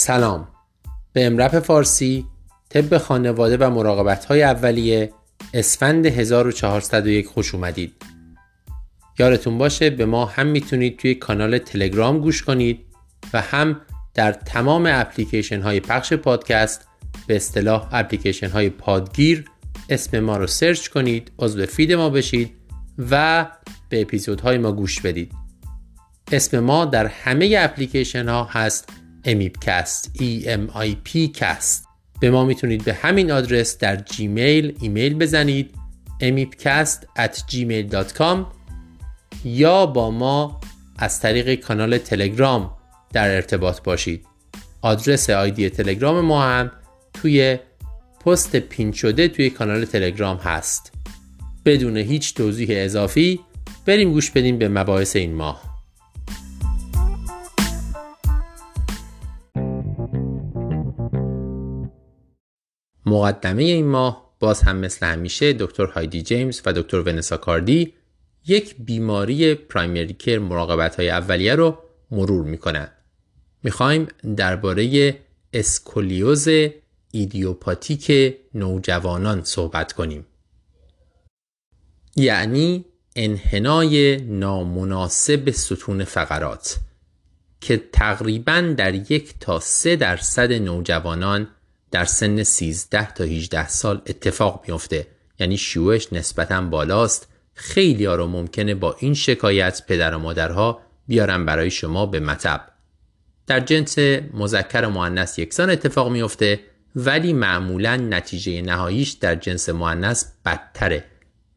سلام. به امرپ فارسی طب خانواده و مراقبت های اولیه اسفند 1401 خوش اومدید. یادتون باشه به ما هم می‌تونید توی کانال تلگرام گوش کنید و هم در تمام اپلیکیشن های پخش پادکست به اصطلاح اپلیکیشن های پادگیر اسم ما رو سرچ کنید عضو فید ما بشید و به اپیزودهای ما گوش بدید. اسم ما در همه اپلیکیشن ها هست امیپکست E M I P cast. به ما می‌تونید به همین آدرس در جیمیل ایمیل بزنید emipcast at gmail.com یا با ما از طریق کانال تلگرام در ارتباط باشید. آدرس آیدی تلگرام ما هم توی پست پین شده توی کانال تلگرام هست. بدون هیچ توضیح اضافی بریم گوش بدیم به مباحث این ماه. مقدمه این ماه باز هم مثل همیشه دکتر هایدی جیمز و دکتر ونسا کاردی یک بیماری primary care مراقبت های اولیه رو مرور می‌کنن می‌خوایم درباره اسکولیوز ایدیوپاتیک نوجوانان صحبت کنیم. یعنی انحنای نامناسب ستون فقرات که تقریبا در یک تا سه درصد نوجوانان در سن 13 تا 18 سال اتفاق میفته یعنی شیوعش نسبتا بالاست. خیلی ها رو ممکنه با این شکایت پدر و مادرها بیارن برای شما به مطب. در جنس مذکر و یکسان اتفاق میفته ولی معمولا نتیجه نهاییش در جنس مؤنث بدتره.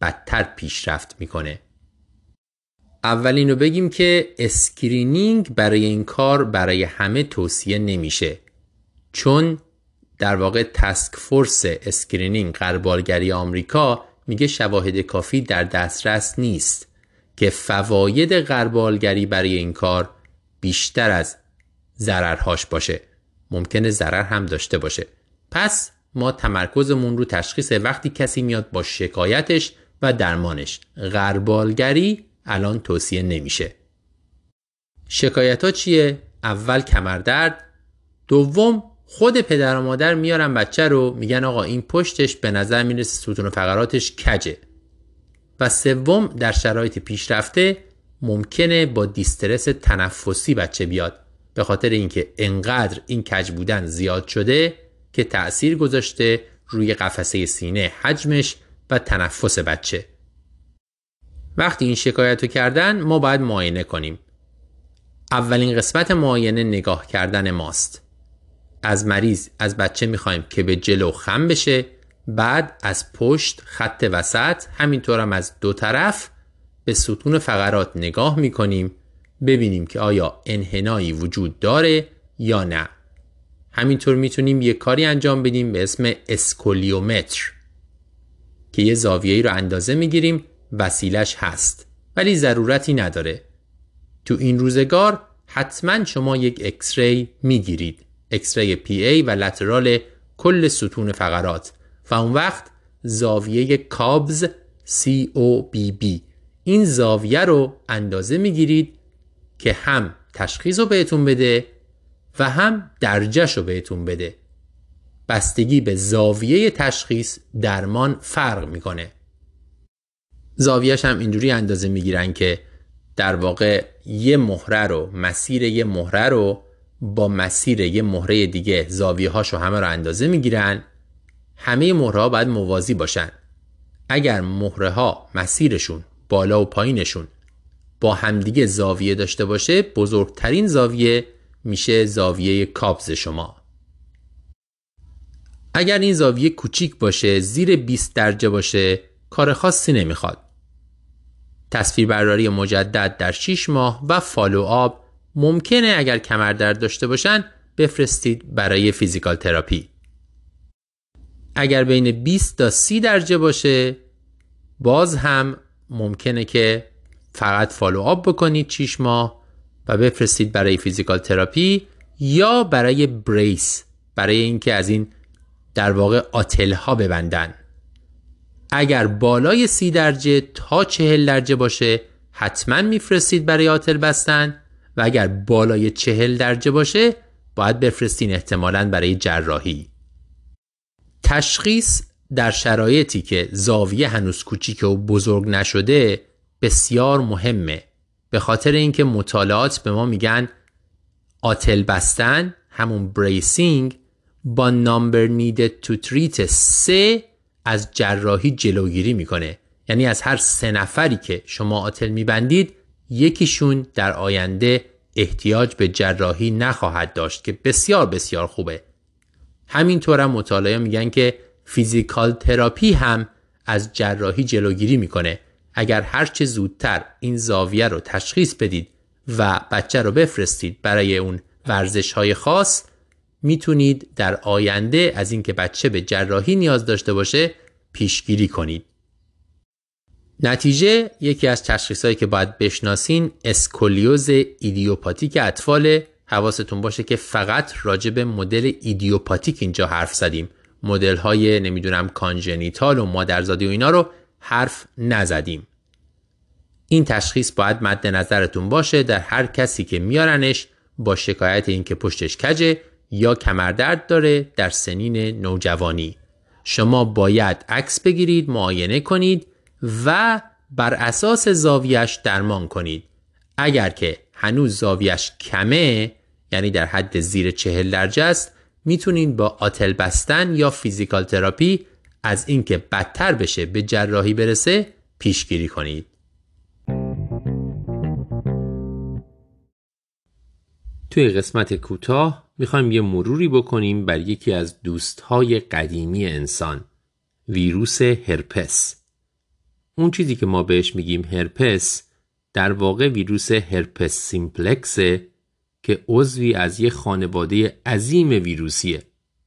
بدتر پیشرفت می‌کنه. اولین رو بگیم که screening برای این کار برای همه توصیه نمیشه. چون در واقع task force screening غربالگری آمریکا میگه شواهد کافی در دسترس نیست که فواید غربالگری برای این کار بیشتر از ضررهاش باشه. ممکنه ضرر هم داشته باشه. پس ما تمرکزمون رو تشخیص وقتی کسی میاد با شکایتش و درمانش. غربالگری الان توصیه نمیشه. شکایت ها چیه؟ اول کمردرد دوم خود پدر و مادر میارن بچه رو میگن آقا این پشتش به نظر می‌رسه ستون و فقراتش کجه. و سوم در شرایط پیشرفته ممکنه با دیسترس تنفسی بچه بیاد. به خاطر اینکه انقدر این کج بودن زیاد شده که تأثیر گذاشته روی قفسه سینه حجمش و تنفس بچه. وقتی این شکایت رو کردن ما باید معاینه کنیم. اولین قسمت معاینه نگاه کردن ماست. از مریض از بچه می‌خوایم که به جلو خم بشه بعد از پشت خط وسط همینطور هم از دو طرف به ستون فقرات نگاه می‌کنیم ببینیم که آیا انحنایی وجود داره یا نه. همینطور می‌تونیم یه کاری انجام بدیم به اسم اسکولیومتر که یه زاویه‌ای رو اندازه می‌گیریم وسیلش هست. ولی ضرورتی نداره. تو این روزگار حتما شما یک X-ray می‌گیرید. X-ray PA و lateral کل ستون فقرات و اون وقت زاویه Cobb's COBB این زاویه رو اندازه می‌گیرید که هم تشخیص رو بهتون بده و هم درجهش رو بهتون بده. بستگی به زاویه تشخیص درمان فرق می‌کنه. زاویهش هم اینجوری اندازه می‌گیرن که در واقع یه مهره رو مسیر یه مهره رو با مسیر یه مهره دیگه زاویه هاشو همه رو اندازه می‌گیرن همه مهره ها باید موازی باشن. اگر مهره ها مسیرشون بالا و پایینشون با همدیگه زاویه داشته باشه بزرگترین زاویه میشه زاویه Cobb's شما. اگر این زاویه کوچیک باشه زیر 20 درجه باشه کار خاصی نمی‌خواد. تصویربرداری مجدد در 6 ماه و follow up ممکنه اگر کمردرد داشته باشن بفرستید برای physical therapy. اگر بین 20 تا 30 درجه باشه باز هم ممکنه که فقط follow up بکنید 6 ماه و بفرستید برای physical therapy یا برای brace برای اینکه از این در واقع آتل ها ببندن. اگر بالای سی درجه تا چهل درجه باشه حتما میفرستید برای آتل بستن. و اگر بالای چهل درجه باشه باید بفرستین احتمالا برای جراحی. تشخیص در شرایطی که زاویه هنوز کوچیک و بزرگ نشده بسیار مهمه. به خاطر اینکه مطالعات به ما میگن آتل بستن همون بریسینگ با نامبر نیدد تو تریت سه از جراحی جلوگیری می‌کنه. یعنی از هر سه نفری که شما آتل میبندید یکیشون در آینده احتیاج به جراحی نخواهد داشت که بسیار بسیار خوبه همینطور هم مطالعه میگن که physical therapy هم از جراحی جلوگیری می‌کنه اگر هرچه زودتر این زاویه رو تشخیص بدید و بچه رو بفرستید برای اون ورزش های خاص می‌تونید در آینده از اینکه بچه به جراحی نیاز داشته باشه پیشگیری کنید. نتیجه یکی از تشخیصهایی که باید بشناسین اسکولیوز ایدیوپاتیک اطفال. حواستون باشه که فقط راجع به مدل ایدیوپاتیک اینجا حرف زدیم. مدل های نمی‌دونم کانژنیتال و مادرزادی و اینا رو حرف نزدیم. این تشخیص باید مد نظرتون باشه در هر کسی که میارنش با شکایت اینکه پشتش کجه یا کمردرد داره در سنین نوجوانی. شما باید عکس بگیرید معاینه کنید و بر اساس زاویش درمان کنید. اگر که هنوز زاویش کمه یعنی در حد زیر چهل درجه است می‌تونید با آتل بستن یا فیزیکال تراپی از اینکه بدتر بشه به جراحی برسه پیشگیری کنید. توی قسمت کوتاه می‌خوایم یه مروری بکنیم بر یکی از دوستهای قدیمی انسان ویروس هرپس. اون چیزی که ما بهش میگیم هرپس در واقع ویروس هرپس سیمپلکسه که عضوی از یه خانواده عظیم ویروسیه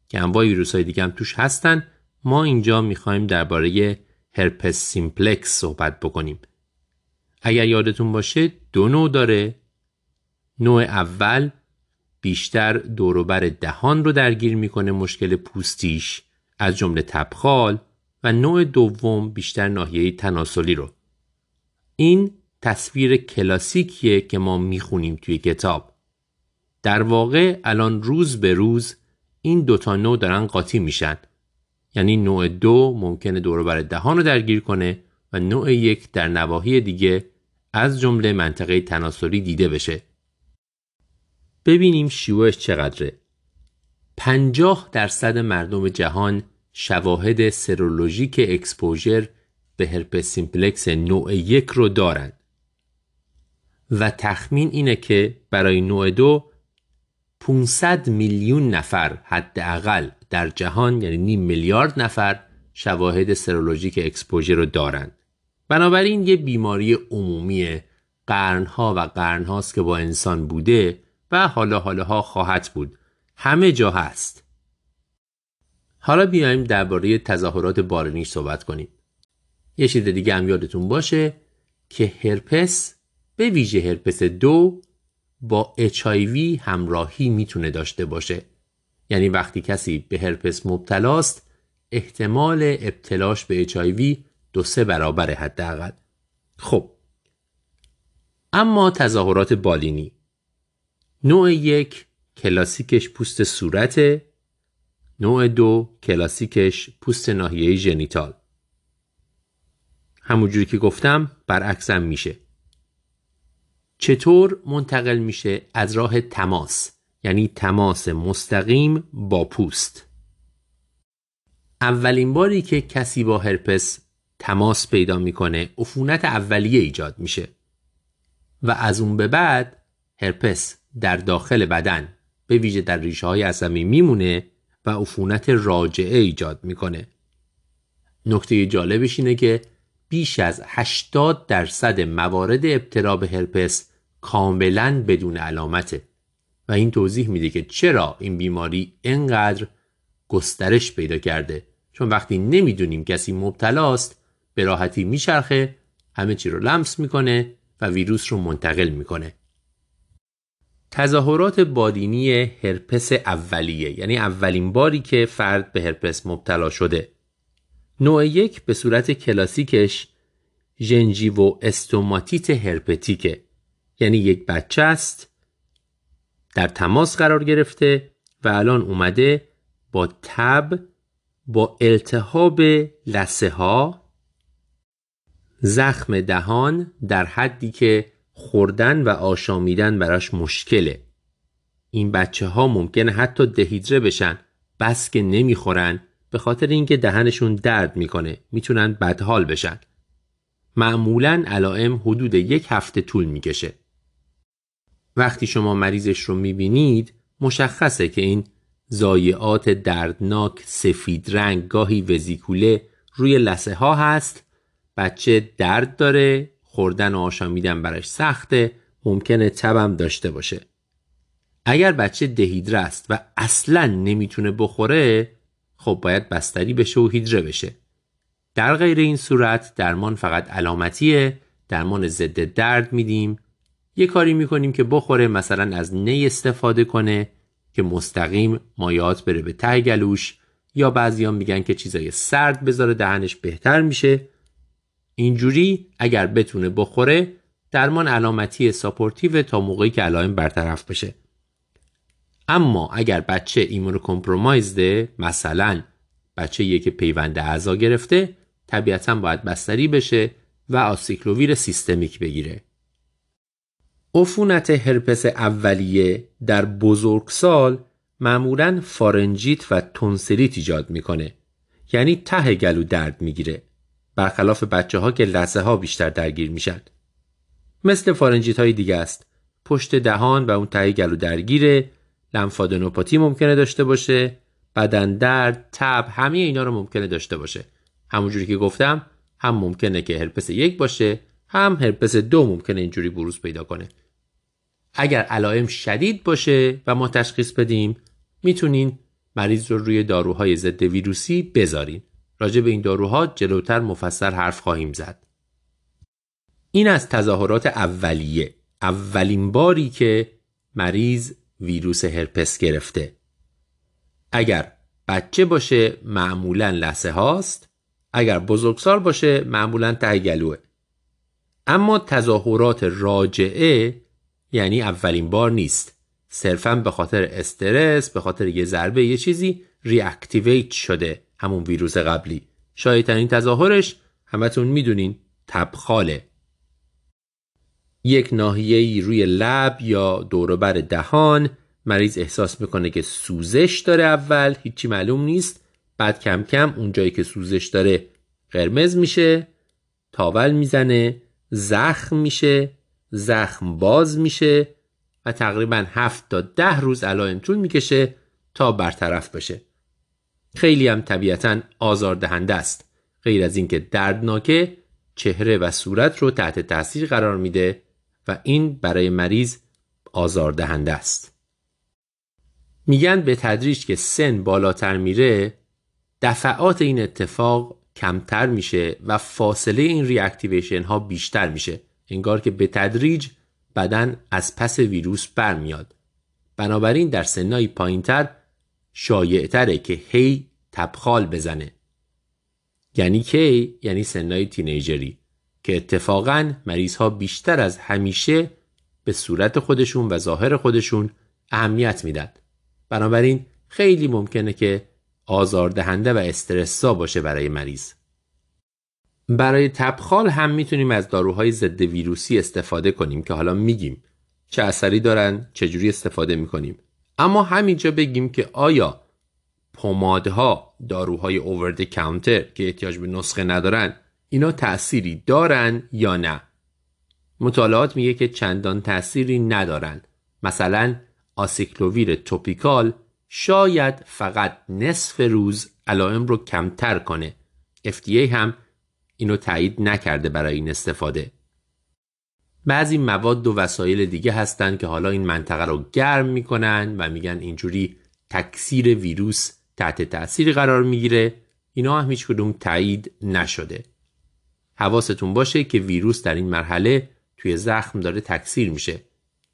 که انواع ویروس های دیگه هم توش هستن. ما اینجا می‌خوایم درباره هرپس سیمپلکس صحبت بکنیم. اگر یادتون باشه دو نوع داره. نوع اول بیشتر دوروبر دهان رو درگیر می‌کنه مشکل پوستیش از جمله تبخال. نوع دوم بیشتر ناحیه تناسلی رو. این تصویر کلاسیکیه که ما می‌خونیم توی کتاب. در واقع الان روز به روز این دوتا نوع دارن قاطی میشن. یعنی نوع دو ممکنه دوروبر دهان رو درگیر کنه و نوع یک در نواحی دیگه از جمله منطقه تناسلی دیده بشه. ببینیم شیوعش چقدره. 50 درصد مردم جهان شواهد سرولوژیک exposure به هرپس سیمپلکس نوع یک رو دارند. و تخمین اینه که برای نوع دو 500 میلیون نفر حداقل در جهان یعنی نیم میلیارد نفر شواهد سرولوژیک exposure رو دارند. بنابراین یه بیماری عمومی قرنها و قرنهاست که با انسان بوده و حالا حالاها خواهد بود. همه جا هست. حالا بیایم درباره تظاهرات بارنیش صحبت کنیم. یه چیز دیگه هم یادتون باشه که هرپس به ویژه هرپس دو با HIV همراهی می‌تونه داشته باشه. یعنی وقتی کسی به هرپس مبتلاست احتمال ابتلاش به HIV دو سه برابر حداقل. خب اما تظاهرات بالینی. نوع یک کلاسیکش پوست صورت نوع دو کلاسیکش پوست ناحیه ژنیتال. همونجوری که گفتم برعکسم میشه. چطور منتقل میشه از راه تماس یعنی تماس مستقیم با پوست؟ اولین باری که کسی با هرپس تماس پیدا می‌کنه عفونت اولیه ایجاد میشه. و از اون به بعد هرپس در داخل بدن به ویژه در ریشه های عصبی میمونه و عفونت راجعه ایجاد می‌کنه. نکته جالبش اینه که بیش از 80 درصد موارد ابتلا به هرپس کاملا بدون علامته و این توضیح میده که چرا این بیماری انقدر گسترش پیدا کرده. چون وقتی نمی‌دونیم کسی مبتلاست به راحتی میچرخه همه چی رو لمس می‌کنه و ویروس رو منتقل می‌کنه. تظاهرات بادینی هرپس اولیه یعنی اولین باری که فرد به هرپس مبتلا شده. نوع یک به صورت کلاسیکش ژنژیو استوماتیت هرپتیکه یعنی یک بچه است در تماس قرار گرفته و الان اومده با تب با التهاب لسه ها زخم دهان در حدی که خوردن و آشامیدن براش مشکله. این بچه ها ممکنه حتی دهیدره بشن بس که نمی‌خورن به خاطر اینکه دهنشون درد می‌کنه می‌تونن بدحال بشن. معمولا علائم حدود یک هفته طول می‌کشه. وقتی شما مریضش رو می‌بینید مشخصه که این زایعات دردناک سفید رنگ گاهی وزیکوله روی لسه ها هست بچه درد داره خوردن و آشامیدن براش سخته ممکنه تبم داشته باشه. اگر بچه دهیدره است و اصلا نمی‌تونه بخوره خب باید بستری بشه و هیدره بشه. در غیر این صورت درمان فقط علامتیه درمان ضد درد میدیم. یه کاری می‌کنیم که بخوره مثلا از نی استفاده کنه که مستقیم مایعات بره به ته گلوش یا بعضیان میگن که چیزای سرد بذاره دهنش بهتر میشه. اینجوری اگر بتونه بخوره درمان علامتی supportive تا موقعی که علائم برطرف بشه. اما اگر بچه immunocompromised ئه مثلا بچه که پیوند اعضا گرفته طبیعتا باید بستری بشه و آسیکلوویر سیستمیک بگیره. عفونت هرپس اولیه در بزرگسال معمولا فارنجیت و تونسلیت ایجاد می‌کنه. یعنی ته گلو درد می‌گیره. برخلاف بچه ها که لثه ها بیشتر درگیر میشن. مثل فارنجیت های دیگه است. پشت دهان و اون ته گلو درگیره لنفادنوپاتی ممکنه داشته باشه بدن درد تب همه اینا رو ممکنه داشته باشه. همونجوری که گفتم هم ممکنه که هرپس یک باشه هم هرپس دو ممکنه اینجوری بروز پیدا کنه. اگر علائم شدید باشه و ما تشخیص بدیم می‌تونین مریض رو روی داروهای ضد ویروسی بذارین. راجع به این داروها جلوتر مفصل حرف خواهیم زد. این از تظاهرات اولیه اولین باری که مریض ویروس هرپس گرفته. اگر بچه باشه معمولا لسه هاست. اگر بزرگسال باشه معمولا ته گلوه. اما تظاهرات راجعه یعنی اولین بار نیست. صرفا به خاطر استرس به خاطر یه ضربه یه چیزی ریاکتیویت شده. همون ویروس قبلی. شایدترین تظاهرش همتون می‌دونین تبخاله. یک ناحیه روی لب یا دوروبر دهان مریض احساس می‌کنه که سوزش داره اول هیچی معلوم نیست. بعد کم کم اونجایی که سوزش داره قرمز میشه تاول می‌زنه زخم میشه زخم باز میشه و تقریبا هفت تا ده روز علائم طول می‌کشه تا برطرف بشه. خیلی هم طبیعتا آزاردهنده است. غیر از اینکه دردناکه چهره و صورت رو تحت تاثیر قرار میده و این برای مریض آزاردهنده است. میگن به تدریج که سن بالاتر میره دفعات این اتفاق کمتر میشه و فاصله این ریاکتیویشن ها بیشتر میشه. انگار که به تدریج بدن از پس ویروس برمیاد. بنابراین در سنهای پایینتر شایعتره که هی تبخال بزنه. یعنی کی؟ یعنی سنهای تینیجری که اتفاقا مریض ها بیشتر از همیشه به صورت خودشون و ظاهر خودشون اهمیت میدن. بنابراین خیلی ممکنه که آزاردهنده و استرسا باشه برای مریض. برای تبخال هم می‌تونیم از داروهای ضد ویروسی استفاده کنیم که حالا میگیم چه اثری دارن چجوری استفاده می‌کنیم. اما همینجا بگیم که آیا پمادها داروهای اوورد کانتر که احتیاج به نسخه ندارن اینا تأثیری دارن یا نه؟ مطالعات میگه که چندان تأثیری ندارن. مثلا آسیکلوویر توپیکال شاید فقط نصف روز علائم رو کمتر کنه. FDA هم اینو تایید نکرده برای این استفاده. بعضی مواد و وسایل دیگه هستن که حالا این منطقه رو گرم می‌کنن و میگن اینجوری تکثیر ویروس تحت تاثیر قرار می‌گیره. اینا هم هیچ کدوم تایید نشده. حواستون باشه که ویروس در این مرحله توی زخم داره تکثیر میشه.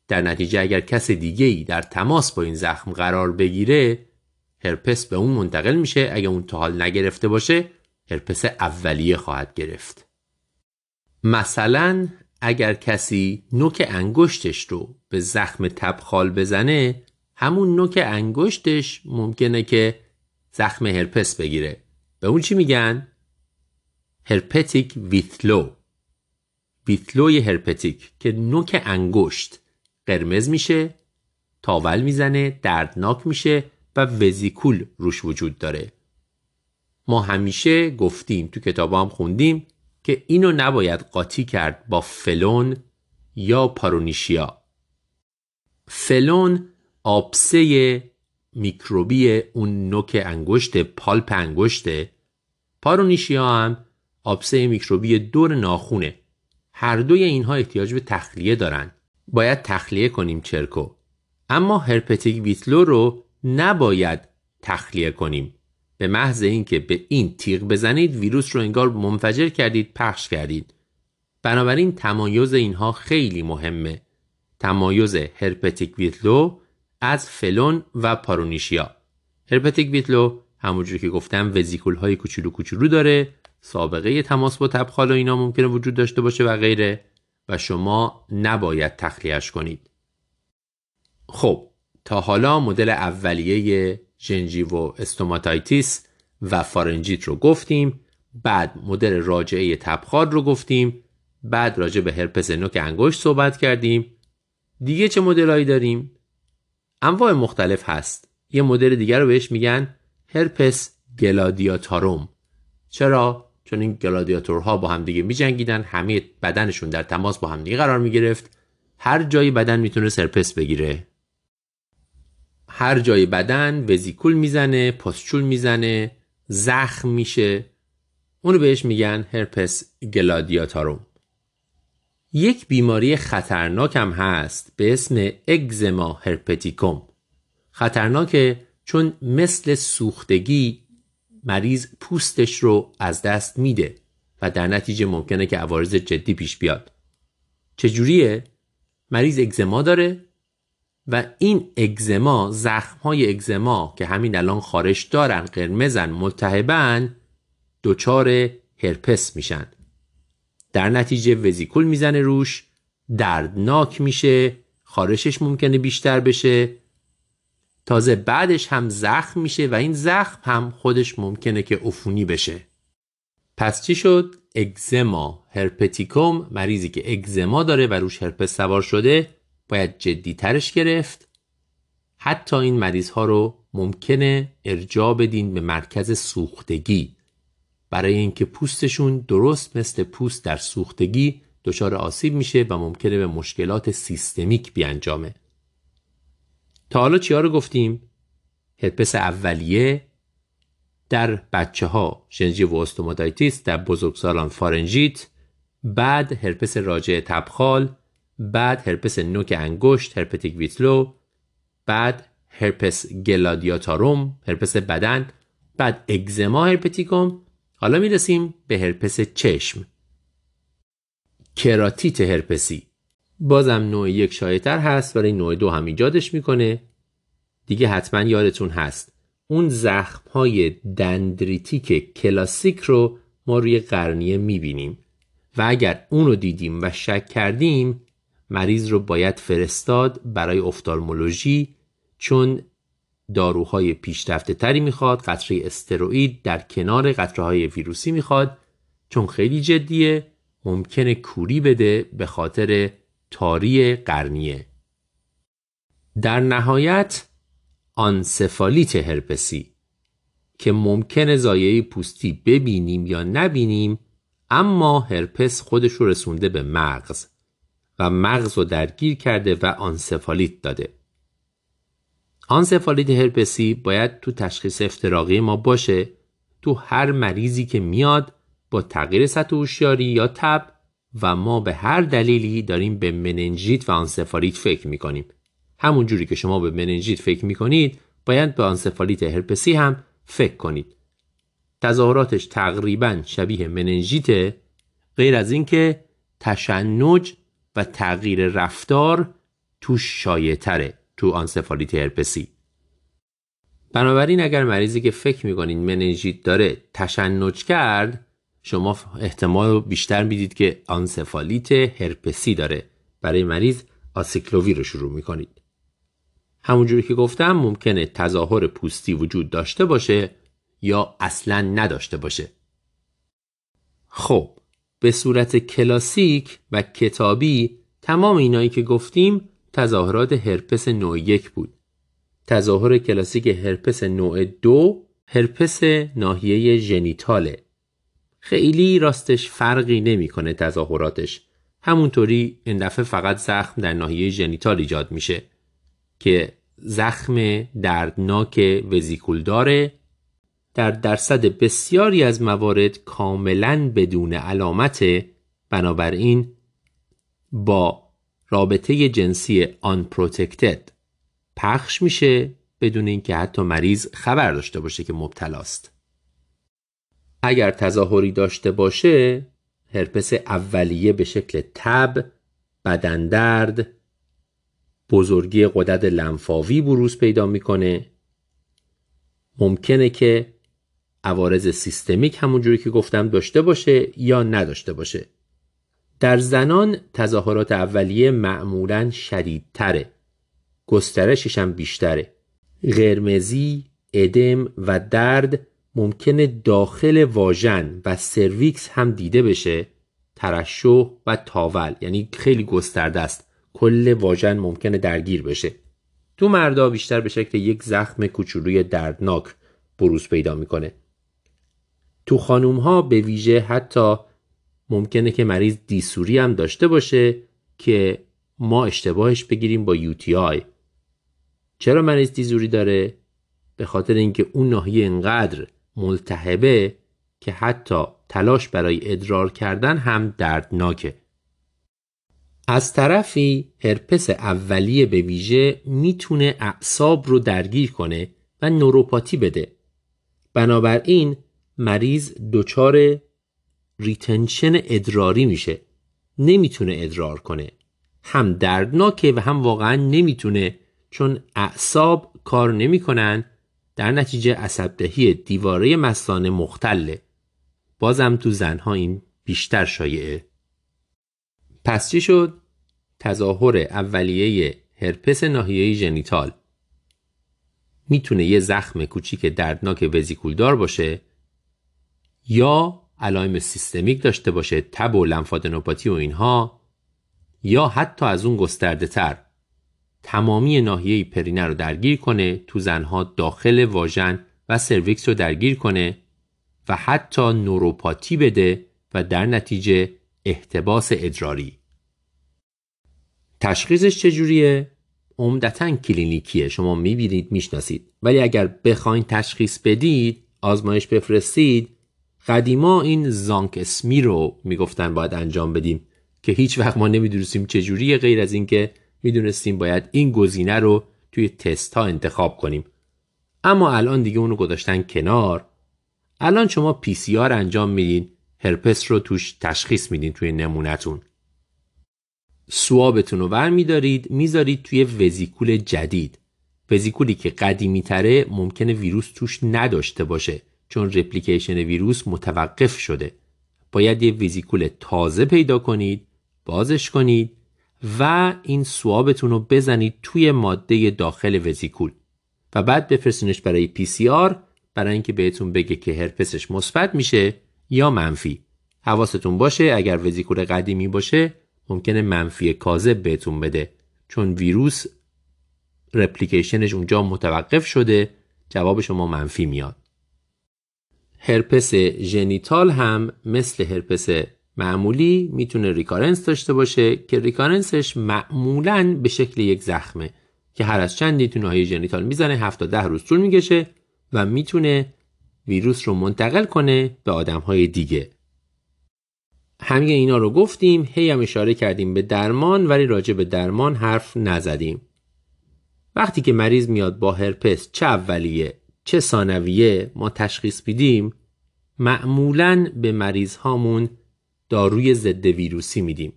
در نتیجه اگر کس دیگه ای در تماس با این زخم قرار بگیره هرپس به اون منتقل میشه. اگر اون تا حال نگرفته باشه هرپس اولیه خواهد گرفت. مثلا اگر کسی نوک انگشتش رو به زخم تبخال بزنه همون نوک انگشتش ممکنه که زخم هرپس بگیره. به اون چی میگن؟ هرپتیک ویتلو. ویتلوی هرپتیک که نوک انگشت قرمز میشه تاول می‌زنه دردناک میشه و وزیکول روش وجود داره. ما همیشه گفتیم تو کتاب هم خوندیم که اینو نباید قاطی کرد با فلون یا پارونیشیا. فلون آبسه میکروبی اون نوک انگشت پالپ انگشته پارونیشیا هم آبسه میکروبی دور ناخونه. هر دوی اینها احتیاج به تخلیه دارن. باید تخلیه کنیم چرکو. اما هرپتیک ویتلو رو نباید تخلیه کنیم. به محض اینکه به این تیغ بزنید ویروس رو انگار منفجر کردید پخش کردید. بنابراین تمایز اینها خیلی مهمه. تمایز هرپتیک ویتلو از فلون و پارونیشیا. هرپتیک ویتلو همونجوری که گفتم وزیکول های کوچولو کوچولو داره سابقه تماس با تبخال و اینا ممکنه وجود داشته باشه و غیره و شما نباید تخلیهش کنید. خب تا حالا مدل اولیه gingivostomatitis و فارنژیت رو گفتیم بعد مدل راجعه تبخال رو گفتیم بعد راجع به هرپس نوک انگشت صحبت کردیم. دیگه چه مدلایی داریم؟ انواع مختلف هست. یه مدل دیگر رو بهش میگن herpes gladiatorum. چرا؟ چون این گلادیاتورها با هم دیگه میجنگیدن همه بدنشون در تماس با هم دیگه قرار می‌گرفت. هر جایی بدن می‌تونه سرپس بگیره. هر جای بدن وزیکول می‌زنه پستچول می‌زنه زخم میشه. اونو بهش میگن هرپس گلادیاتاروم. یک بیماری خطرناک هم هست به اسم اگزما هرپتیکوم. خطرناکه چون مثل سوختگی مریض پوستش رو از دست میده و در نتیجه ممکنه که عوارض جدی پیش بیاد. چجوریه؟ مریض اگزما داره و این اگزما زخم های اگزما که همین الان خارش دارن قرمزن ملتهبن دچار هرپس میشن. در نتیجه وزیکول می‌زنه روش دردناک میشه خارشش ممکنه بیشتر بشه. تازه بعدش هم زخم میشه و این زخم هم خودش ممکنه که عفونی بشه. پس چی شد؟ اگزما هرپتیکوم مریضی که اگزما داره و روش هرپس سوار شده باید جدی ترش گرفت. حتی این مریض ها رو ممکنه ارجاع بدین به مرکز سوختگی. برای اینکه پوستشون درست مثل پوست در سوختگی دچار آسیب میشه و ممکنه به مشکلات سیستمیک بیانجامه. تا حالا چیا رو گفتیم؟ هرپس اولیه در بچه ها gingivostomatitis در بزرگسالان فارنژیت بعد هرپس راجع تبخال بعد هرپس نوک انگشت herpetic whitlow بعد herpes gladiatorum هرپس بدن بعد eczema herpeticum. حالا می‌رسیم به هرپس چشم. کراتیت هرپسی. بازم نوع یک شایعتر هست ولی نوع دو هم ایجادش می‌کنه. دیگه حتما یادتون هست. اون زخم های دندریتیک کلاسیک رو ما روی قرنیه می‌بینیم. و اگر اون رو دیدیم و شک کردیم مریض رو باید فرستاد برای افتالمولوژی چون داروهای پیشرفته تری می‌خواد قطره استروئید در کنار قطره های ویروسی می‌خواد چون خیلی جدیه ممکنه کوری بده به خاطر تاری قرنیه. در نهایت آنسفالیت هرپسی که ممکنه زایه پوستی ببینیم یا نبینیم اما هرپس خودش رو رسونده به مغز. و مغز رو درگیر کرده و آنسفالیت داده. آنسفالیت هرپسی باید تو تشخیص افتراقی ما باشه تو هر مریضی که میاد با تغییر سطح هوشیاری یا تب و ما به هر دلیلی داریم به مننژیت و آنسفالیت فکر می‌کنیم. همون جوری که شما به مننژیت فکر می‌کنید باید به آنسفالیت هرپسی هم فکر کنید. تظاهراتش تقریبا شبیه مننژیت غیر از اینکه تشنج و تغییر رفتار توش شایع تره تو آنسفالیت هرپسی. بنابراین اگر مریضی که فکر می‌کنین مننژیت داره تشنج کرد شما احتمال بیشتر می‌دید که آنسفالیت هرپسی داره. برای مریض آسیکلووی رو شروع می‌کنید. همونجوری که گفتم ممکنه تظاهر پوستی وجود داشته باشه یا اصلا نداشته باشه. خب به صورت کلاسیک و کتابی تمام اینایی که گفتیم تظاهرات هرپس نوع یک بود. تظاهر کلاسیک هرپس نوع دو هرپس ناحیه ژنیتاله. خیلی راستش فرقی نمی‌کنه تظاهراتش. همونطوری این دفعه فقط زخم در ناحیه ژنیتال ایجاد میشه که زخم دردناک وزیکول داره در درصد بسیاری از موارد کاملا بدون علامت بنابراین با رابطه جنسی آن پروتکتد پخش میشه بدون اینکه حتی مریض خبر داشته باشه که مبتلاست اگر تظاهری داشته باشه هرپس اولیه به شکل تب بدندرد بزرگی قدرت لنفاوی بروز پیدا می‌کنه. ممکنه که عوارض سیستمیک همونجوری که گفتم داشته باشه یا نداشته باشه. در زنان تظاهرات اولیه معمولا شدیدتره. گسترشش هم بیشتره. قرمزی، ادم و درد ممکنه داخل واژن و سرویکس هم دیده بشه ترشح و تاول یعنی خیلی گسترده است. کل واژن ممکنه درگیر بشه. تو مردا بیشتر به شکل یک زخم کوچولوی دردناک بروز پیدا می‌کنه. تو خانوم ها به ویژه حتی ممکنه که مریض دیسوری هم داشته باشه که ما اشتباهش بگیریم با آی چرا مریض دیزوری داره؟ به خاطر اینکه اون ناحیه انقدر ملتهبه که حتی تلاش برای ادرار کردن هم دردناکه. از طرفی هرپس اولیه به ویژه می‌تونه اعصاب رو درگیر کنه و نوروپاتی بده. بنابراین مریض دچار retention ادراری میشه. نمی‌تونه ادرار کنه. هم دردناکه و هم واقعا نمی‌تونه چون اعصاب کار نمی‌کنن در نتیجه عصبدهی دیواره مثانه مختله بازم تو زنها این بیشتر شایعه پس چی شد؟ تظاهر اولیه هرپس ناحیه ژنیتال می‌تونه یه زخم کوچیک دردناک وزیکولدار باشه یا علائم سیستمیک داشته باشه تب و لنفادنوپاتی و اینها یا حتی از اون گسترده تر تمامی ناحیه پرینه رو درگیر کنه تو زنها داخل واژن و سرویکس رو درگیر کنه و حتی نوروپاتی بده و در نتیجه احتباس ادراری. تشخیصش چجوریه؟ عمدتا کلینیکیه. شما می‌بینید می‌شناسید. ولی اگر بخواین تشخیص بدید آزمایش بفرستید. قدیما این زانک اسمی رو می‌گفتن باید انجام بدیم که هیچ وقت ما نمی‌دونستیم چجوریه غیر از اینکه می‌دونستیم باید این گزینه رو توی تست ها انتخاب کنیم. اما الان دیگه اونو گذاشتن کنار. الان شما پی سی آر انجام میدین هرپس رو توش تشخیص میدین توی نمونتون سوابتون رو ور میدارید می‌ذارید توی وزیکول جدید. وزیکولی که قدیمی تره ممکنه ویروس توش نداشته باشه. چون رپلیکیشن ویروس متوقف شده. باید یه وزیکول تازه پیدا کنید بازش کنید و این سوابتون رو بزنید توی ماده داخل وزیکول و بعد بفرستینش برای پی سی آر برای اینکه بهتون بگه که هرپسش مثبت میشه یا منفی. حواستون باشه اگر وزیکول قدیمی باشه ممکنه منفی کاذب بهتون بده. چون ویروس replication ش اونجا متوقف شده جواب شما منفی میاد. هرپس ژنیتال هم مثل هرپس معمولی می‌تونه recurrence داشته باشه که recurrence ش معمولا به شکل یک زخمه که هر از چندی تو ناحیه ژنیتال می‌زنه 7 تا 10 روز طول می‌کشه و می‌تونه ویروس رو منتقل کنه به آدم های دیگه. همه اینا رو گفتیم هی هم اشاره کردیم به درمان ولی راجع به درمان حرف نزدیم. وقتی که مریض میاد با هرپس چه اولیه؟ چه ثانویه ما تشخیص میدیم؟ معمولا به مریض هامون داروی ضد ویروسی میدیم.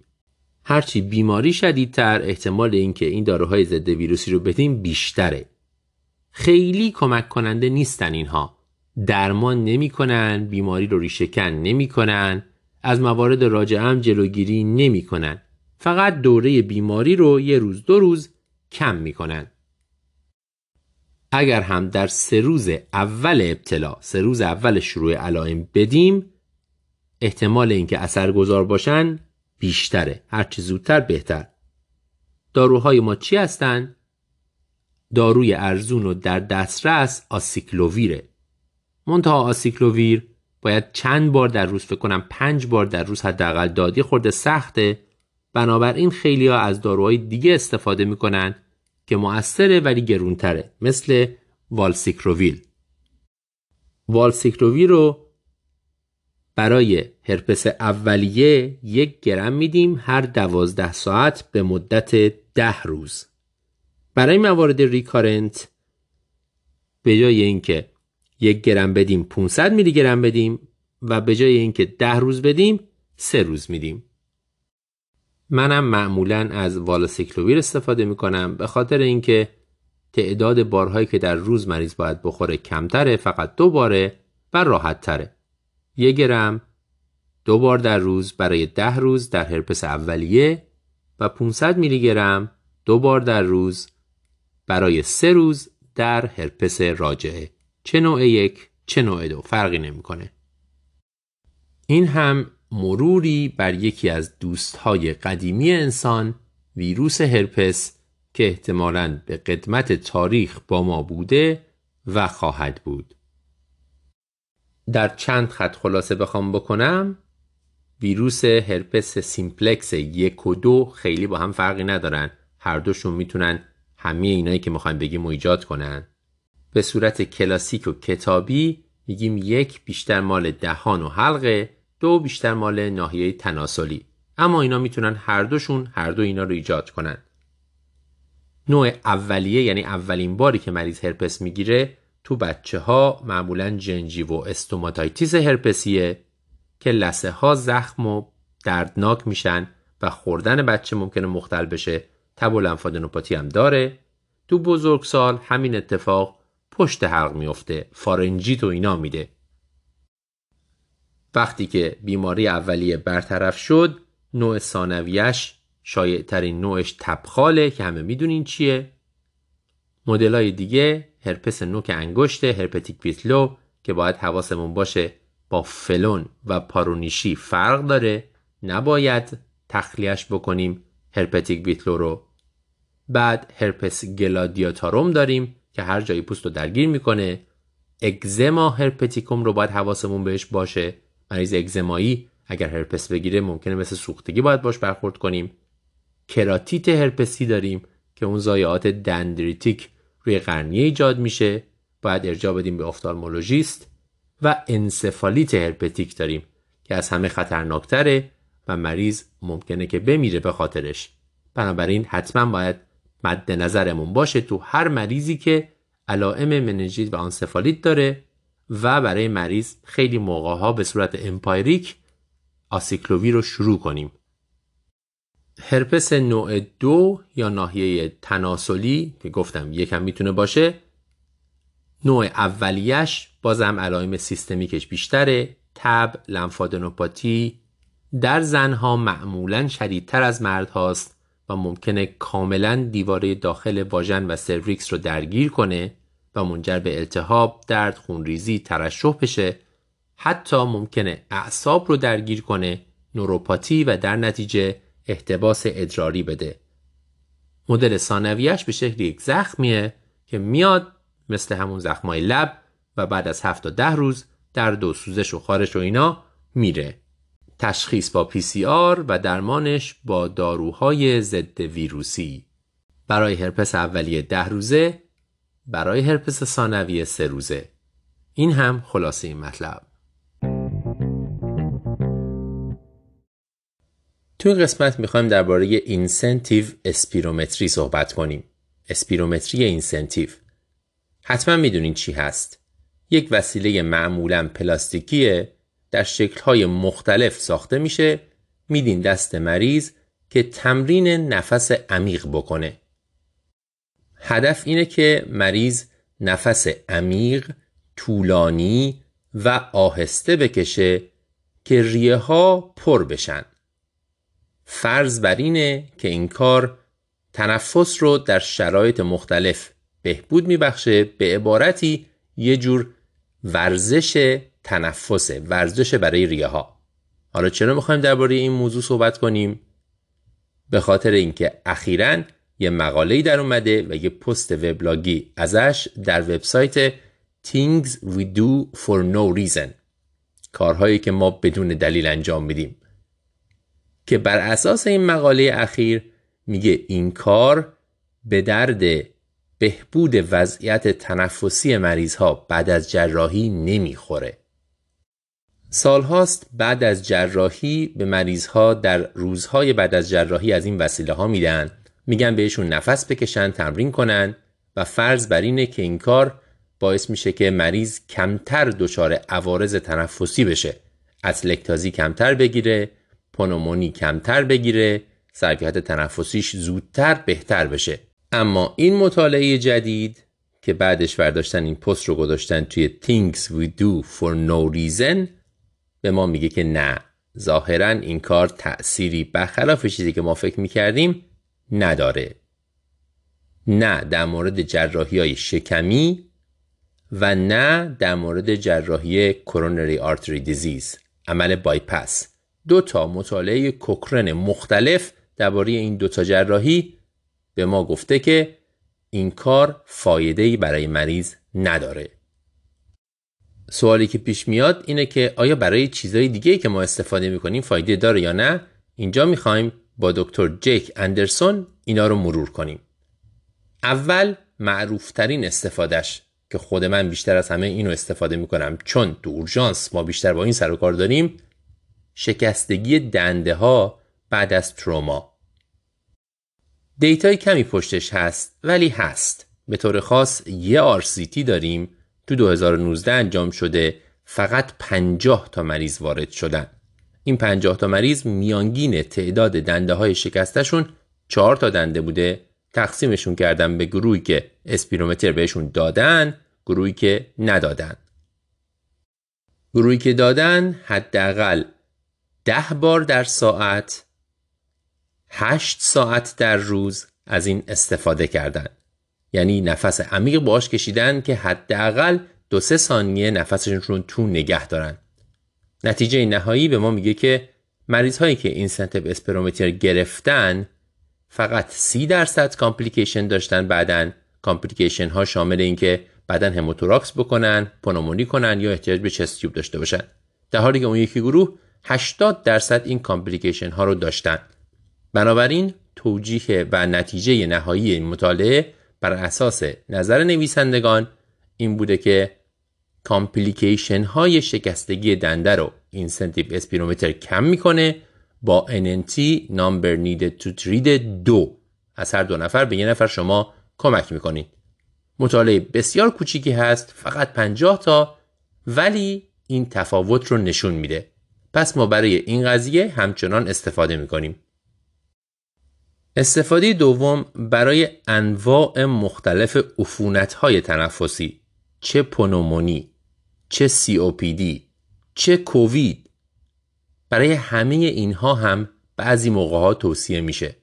هرچی بیماری شدیدتر احتمال اینکه این داروهای ضد ویروسی رو بدیم بیشتره. خیلی کمک کننده نیستن اینها. درمان نمی‌کنن بیماری رو ریشهکن نمی‌کنن از موارد راجع هم جلوگیری نمی‌کنن. فقط دوره بیماری رو یه روز دو روز کم می‌کنن. اگر هم در سه روز اول ابتلا سه روز اول شروع علائم بدیم احتمال اینکه اثرگذار باشن بیشتره. هرچی زودتر بهتر. داروهای ما چی هستن؟ داروی ارزون و در دسترس آسیکلوویره منتها آسیکلوویر باید چند بار در روز فکر کنم پنج بار در روز حداقل دادی خورده سخته. بنابراین خیلی ها از داروهای دیگه استفاده می‌کنن. که مؤثره ولی گرونتره مثل والسیکلوویر. والسیکلوویر رو برای هرپس اولیه یک گرم میدیم هر دوازده ساعت به مدت ده روز. برای موارد ریکارنت به جای اینکه یک گرم بدیم 500 میلی گرم بدیم و به جای اینکه ده روز بدیم سه روز میدیم. منم معمولا از والاسیکلوویر استفاده می‌کنم به خاطر اینکه تعداد بارهایی که در روز مریض باید بخوره کمتره فقط دو باره و راحت تره یک گرم دو بار در روز برای ده روز در هرپس اولیه و 500 میلی گرم دو بار در روز برای سه روز در هرپس راجعه چه نوع یک چه نوع دو فرقی نمی‌کنه. این هم مروری بر یکی از دوستهای قدیمی انسان ویروس هرپس که احتمالاً به قدمت تاریخ با ما بوده و خواهد بود. در چند خط خلاصه بخوام بکنم. ویروس هرپس سیمپلکس یک و دو خیلی با هم فرقی ندارن. هر دوشون می‌تونن همه اینایی که می‌خوایم بگیم و ایجاد کنن. به صورت کلاسیک و کتابی میگیم یک بیشتر مال دهان و حلقه دو بیشتر مال ناحیه تناسلی. اما اینا می‌تونن هر دوشون هر دو اینا رو ایجاد کنن. نوع اولیه یعنی اولین باری که مریض هرپس می‌گیره تو بچه ها معمولا gingivostomatitis هرپسیه که لسه ها زخم و دردناک میشن و خوردن بچه ممکنه مختل بشه. تب و لنفادنوپاتی هم داره. تو بزرگسال همین اتفاق پشت حلق میفته فارنجیت و اینا میده. وقتی که بیماری اولیه برطرف شد نوع ثانویش شایع ترین نوعش تبخاله که همه می‌دونین چیه. مدل های دیگه هرپس نوک انگشت هرپتیک بیتلو که باید حواسمون باشه با فلون و پارونیشی فرق داره نباید تخلیهش بکنیم هرپتیک بیتلو رو. بعد هرپس گلادیاتاروم داریم که هر جایی پوست رو درگیر می‌کنه اگزما هرپتیکوم رو باید حواسمون بهش باشه. مریض اگزمایی اگر هرپس بگیره ممکنه مثل سوختگی باید باش برخورد کنیم. کراتیت هرپسی داریم که اون زایعات دندریتیک روی قرنیه ایجاد میشه. باید ارجاع بدیم به ophthalmologist و انسفالیت هرپتیک داریم که از همه خطرناکتره و مریض ممکنه که بمیره به خاطرش. بنابراین حتما باید مد نظرمون باشه تو هر مریضی که علائم مننژیت و آنسفالیت داره. و برای مریض خیلی موقع ها به صورت empiric آسیکلوویر رو شروع کنیم. هرپس نوع دو یا ناحیه تناسلی که گفتم یکم می‌تونه باشه نوع اولیش بازم علائم سیستمیکش بیشتره تب، لنفادنوپاتی در زنها معمولا شدیدتر از مرد هاست و ممکنه کاملا دیواره داخل واژن و سرویکس رو درگیر کنه و منجر به التهاب، درد، خونریزی، ترشح بشه. حتی ممکنه اعصاب رو درگیر کنه نوروپاتی و در نتیجه احتباس ادراری بده. مدل ثانویش به شکل یک زخمیه که میاد مثل همون زخمای لب و بعد از هفت تا ده روز درد و سوزش و خارش و اینا میره. تشخیص با پی سی آر و درمانش با داروهای ضد ویروسی. برای هرپس اولیه ده روزه برای هرپس ثانویه سه روزه این هم خلاصه این مطلب تو قسمت می‌خوایم درباره incentive spirometry صحبت کنیم. اسپیرومتری incentive. حتما می‌دونین چی هست. یک وسیله معمولا پلاستیکیه در شکلهای مختلف ساخته میشه میدین دست مریض که تمرین نفس عمیق بکنه. هدف اینه که مریض نفس عمیق، طولانی و آهسته بکشه که ریه ها پر بشن. فرض بر اینه که این کار تنفس رو در شرایط مختلف بهبود میبخشه به عبارتی یه جور ورزش تنفسه ورزش برای ریه ها حالا چرا می‌خوایم درباره این موضوع صحبت کنیم به خاطر اینکه اخیرا یه مقاله‌ای در اومده و یه پست وبلاگی ازش در وبسایت Things We Do For No Reason کارهایی که ما بدون دلیل انجام میدیم که بر اساس این مقاله اخیر میگه این کار به درد بهبود وضعیت تنفسی مریض ها بعد از جراحی نمی‌خوره. سالهاست بعد از جراحی به مریض ها در روزهای بعد از جراحی از این وسیله ها میدن میگن بهشون نفس بکشن تمرین کنن و فرض بر اینه که این کار باعث میشه که مریض کمتر دچار عوارض تنفسی بشه. اتلکتازی کمتر بگیره پنومونی کمتر بگیره سرکیت تنفسیش زودتر بهتر بشه. اما این مطالعه جدید که بعدش برداشتن این پست رو گذاشتن توی Things We Do For No Reason به ما میگه که نه ظاهرا این کار تأثیری برخلاف چیزی که ما فکر می‌کردیم نداره. نه در مورد جراحی های شکمی و نه در مورد جراحی کرونری آرتری دیزیز عمل بایپس دو تا مطالعه کوکرن مختلف درباره این دو تا جراحی به ما گفته که این کار فایده برای مریض نداره. سوالی که پیش میاد اینه که آیا برای چیزهای دیگه که ما استفاده می‌کنیم فایده داره یا نه؟ اینجا می‌خوایم با دکتر جیک اندرسون اینا رو مرور کنیم. اول معروفترین استفادهش که خود من بیشتر از همه اینو استفاده می‌کنم چون تو اورژانس ما بیشتر با این سر و کار داریم شکستگی دنده ها بعد از trauma. data ی کمی پشتش هست ولی هست. به طور خاص یه RCT داریم تو 2019 انجام شده فقط 50 تا مریض وارد شدن. این 50 تا مریض میانگین تعداد دنده های شکستشون 4 تا دنده بوده. تقسیمشون کردن به گروهی که اسپیرومتر بهشون دادن گروهی که ندادن. گروهی که دادن حداقل ده بار در ساعت هشت ساعت در روز از این استفاده کردن. یعنی نفس عمیق باش کشیدن که حداقل دو سه ثانیه نفسشون رو تو نگه دارن. نتیجه نهایی به ما میگه که مریض هایی که incentive spirometer گرفتن فقط سی درصد complication داشتن. بعدن complication ها شامل این که بعدن هموتوراکس بکنن پنومونی کنن یا احتیاج به chest tube داشته باشن. در حالی که اون یکی گروه 80 درصد این complication ها رو داشتن. بنابراین توجیه و نتیجه نهایی این مطالعه بر اساس نظر نویسندگان این بوده که complication های شکستگی دنده رو اینسنتیو اسپیرومتر کم می‌کنه با NNT number needed to treat دو. از هر دو نفر به یه نفر شما کمک می‌کنید. مطالعه بسیار کوچیکی هست فقط 50 تا ولی این تفاوت رو نشون میده. پس ما برای این قضیه همچنان استفاده می‌کنیم. استفاده دوم برای انواع مختلف عفونت های تنفسی چه پنومونی چه COPD چه کووید. برای همه اینها هم بعضی موقع ها توصیه میشه.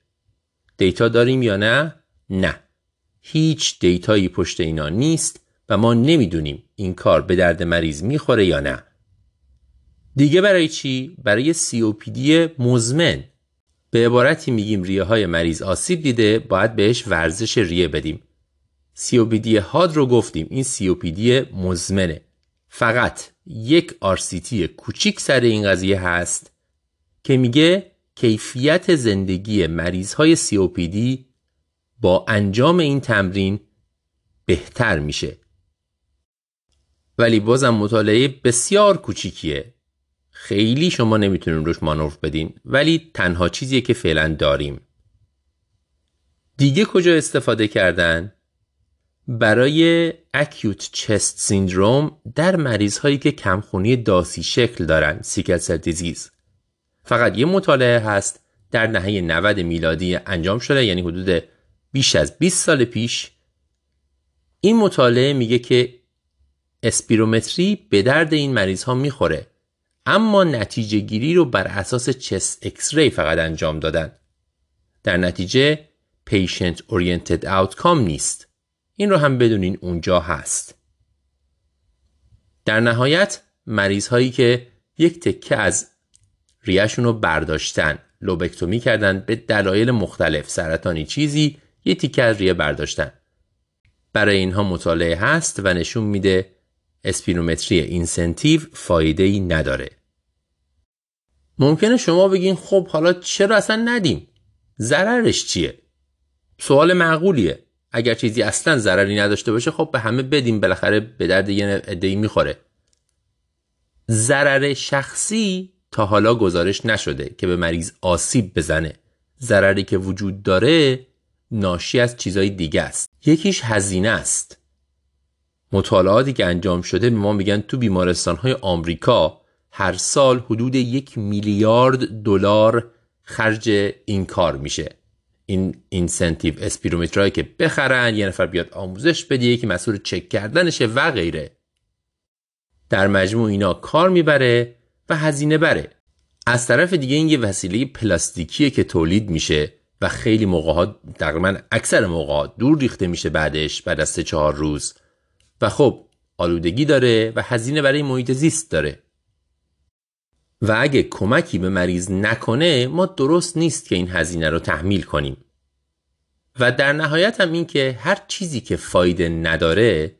data داریم یا نه؟ نه. هیچ data یی پشت اینا نیست و ما نمی‌دونیم این کار به درد مریض می‌خوره یا نه. دیگه برای چی؟ برای سی دی مزمن. به عبارتی میگیم ریه های مریض آسیب دیده باید بهش ورزش ریه بدیم. سیوپیدی هاد رو گفتیم این سیوپیدی مزمنه. فقط یک آرسیتی کوچیک سر این قضیه هست که میگه کیفیت زندگی مریض های سیوپیدی با انجام این تمرین بهتر میشه. ولی بازم مطالعه بسیار کوچیکیه. خیلی شما نمی‌تونیم روش مانور بدین ولی تنها چیزیه که فعلا داریم. دیگه کجا استفاده کردن؟ برای اکیوت چست سیندروم در مریض هایی که کمخونی داسی شکل دارن سیکل سل دیزیز فقط یه مطالعه هست در نهه 90 میلادی انجام شده یعنی حدود بیش از 20 سال پیش. این مطالعه میگه که اسپیرومتری به درد این مریض ها می‌خوره اما نتیجه گیری رو بر اساس chest x-ray فقط انجام دادن. در نتیجه patient oriented outcome نیست. این رو هم بدونین اونجا هست. در نهایت مریض هایی که یک تکه از ریهشون رو برداشتن لوبکتومی کردن به دلایل مختلف سرطانی چیزی یه تیکه از ریه برداشتن. برای اینها مطالعه هست و نشون میده اسپینومتری اینسنتیو فایده ای نداره. ممکنه شما بگین خب حالا چرا اصلا ندیم؟ ضررش چیه؟ سوال معقولیه. اگر چیزی اصلا ضرری نداشته باشه خب به همه بدیم بالاخره به درد یه عده‌ای می‌خوره. ضرر شخصی تا حالا گزارش نشده که به مریض آسیب بزنه. ضرری که وجود داره ناشی از چیزای دیگه است. یکیش هزینه است. مطالعاتی که انجام شده به ما میگن تو بیمارستان های آمریکا هر سال حدود یک میلیارد دلار خرج این کار میشه. این اینسنتیو اسپیرومترایی که بخرن یه نفر بیاد آموزش بده یکی مسئول چک کردنشه و غیره. در مجموع اینا کار می‌بره و هزینه بره. از طرف دیگه این یه وسیله پلاستیکیه که تولید میشه و خیلی موقع تقریبا اکثر موقع دور ریخته میشه بعدش بعد از سه چهار روز. و خب آلودگی داره و هزینه برای محیط زیست داره. و اگه کمکی به مریض نکنه ما درست نیست که این هزینه رو تحمیل کنیم. و در نهایت هم این که هر چیزی که فایده نداره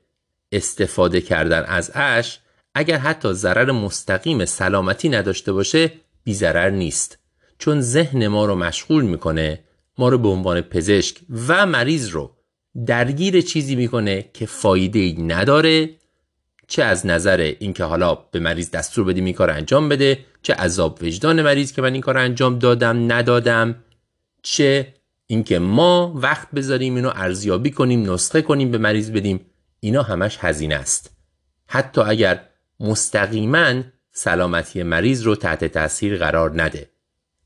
استفاده کردن از اش اگر حتی ضرر مستقیم سلامتی نداشته باشه بی ضرر نیست. چون ذهن ما رو مشغول می‌کنه ما رو به عنوان پزشک و مریض رو درگیر چیزی می‌کنه که فایده ای نداره چه از نظر اینکه حالا به مریض دستور بدیم این کار انجام بده چه عذاب وجدان مریض که من این کار انجام دادم ندادم چه اینکه ما وقت بذاریم اینو ارزیابی کنیم نسخه کنیم به مریض بدیم اینا همش هزینه است. حتی اگر مستقیما سلامتی مریض رو تحت تاثیر قرار نده.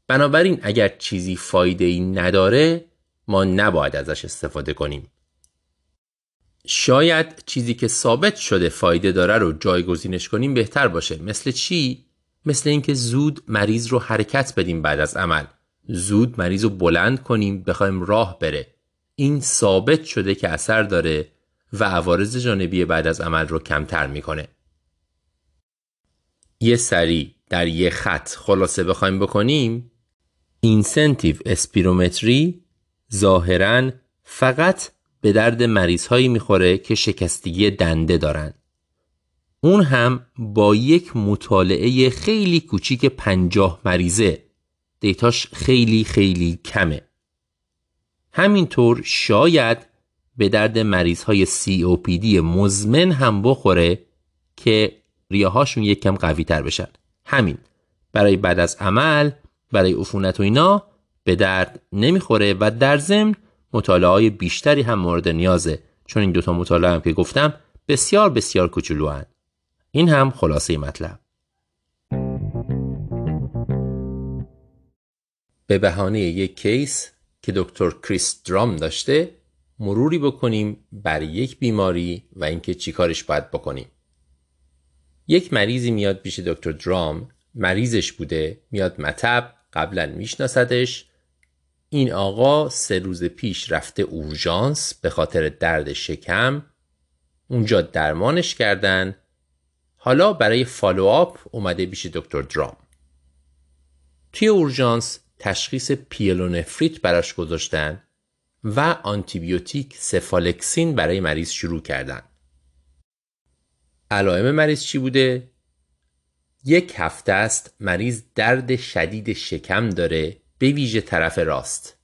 بنابراین اگر چیزی فایده ای نداره ما نباید ازش استفاده کنیم. شاید چیزی که ثابت شده فایده داره رو جایگزینش کنیم بهتر باشه. مثل چی؟ مثل اینکه زود مریض رو حرکت بدیم بعد از عمل. زود مریض رو بلند کنیم بخوایم راه بره. این ثابت شده که اثر داره و عوارض جانبی بعد از عمل رو کمتر می‌کنه. یه سری در یه خط خلاصه بخوایم بکنیم. اینسنتیو اسپیرومتری ظاهرا فقط به درد مریض هایی می‌خوره که شکستگی دنده دارن. اون هم با یک مطالعه خیلی کوچیک پنجاه مریضه. دیتاش خیلی خیلی کمه. همینطور شاید به درد مریض های COPD مزمن هم بخوره که ریاهاشون یک کم قوی تر بشن. همین. برای بعد از عمل برای عفونت و اینا به درد نمی‌خوره و در ضمن مطالعه های بیشتری هم مورد نیازه. چون این دوتا مطالعه هم که گفتم بسیار بسیار کوچولو. این هم خلاصه مطلب. به بهانه یک case که دکتر کریس درام داشته مروری بکنیم بر یک بیماری و اینکه چیکارش باید بکنیم. یک مریضی میاد پیش دکتر درام مریضش بوده میاد مطب قبلا میشناسدش. این آقا سه روز پیش رفته اورژانس به خاطر درد شکم. اونجا درمانش کردن. حالا برای follow-up اومده پیش دکتر درام. توی اورژانس تشخیص پیلونفریت براش گذاشتن و آنتیبیوتیک سفالکسین برای مریض شروع کردن. علائم مریض چی بوده؟ یک هفته است مریض درد شدید شکم داره به ویژه طرف راست.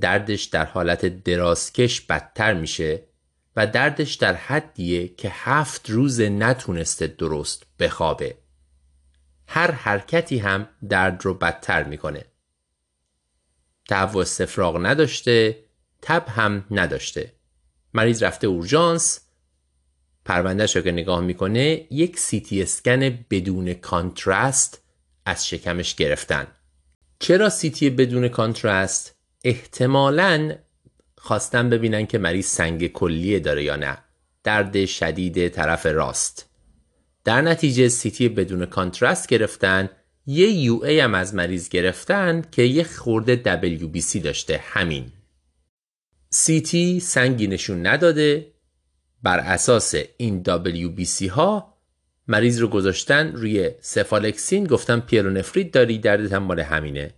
دردش در حالت درازکش بدتر میشه و دردش در حدیه که هفت روز نتونسته درست بخوابه. هر حرکتی هم درد رو بدتر می‌کنه. تهوع استفراغ نداشته تب هم نداشته. مریض رفته اورژانس پروندهش رو که نگاه می‌کنه یک سی‌تی اسکن بدون contrast از شکمش گرفتن. چرا سی‌تی بدون contrast احتمالا خواستن ببینن که مریض سنگ کلیه داره یا نه. درد شدید طرف راست. در نتیجه سی‌تی بدون contrast گرفتن یه UA هم از مریض گرفتن که یه خورده WBC داشته همین. سی‌تی سنگی نشون نداده. بر اساس این WBC ها مریض رو گذاشتن روی سفالکسین گفتن پیلونفریت داری دردت هم مال همینه.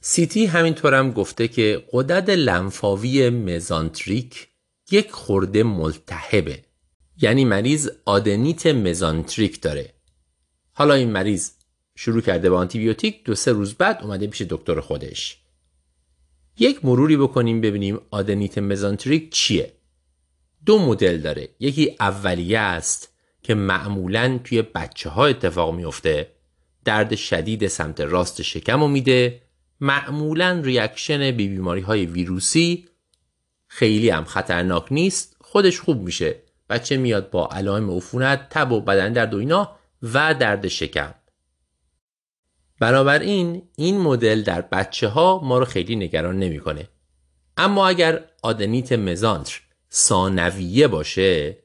سی‌تی همینطورم گفته که غدد لنفاوی مزانتریک یک خورده ملتهبه. یعنی مریض آدنیت مزانتریک داره. حالا این مریض شروع کرده با آنتیبیوتیک دو سه روز بعد اومده پیش دکتر خودش. یک مروری بکنیم ببینیم آدنیت مزانتریک چیه. دو مدل داره. یکی اولیه است که معمولا توی بچه ها اتفاق میفته درد شدید سمت راست شکم رو میده. معمولا reaction به بی بیماری های ویروسی. خیلی هم خطرناک نیست. خودش خوب میشه. بچه میاد با علائم عفونت تب و بدن درد و اینا و درد شکم. بنابراین این مدل در بچه ها ما رو خیلی نگران نمی‌کنه. اما اگر آدنیت مزانتر ثانویه باشه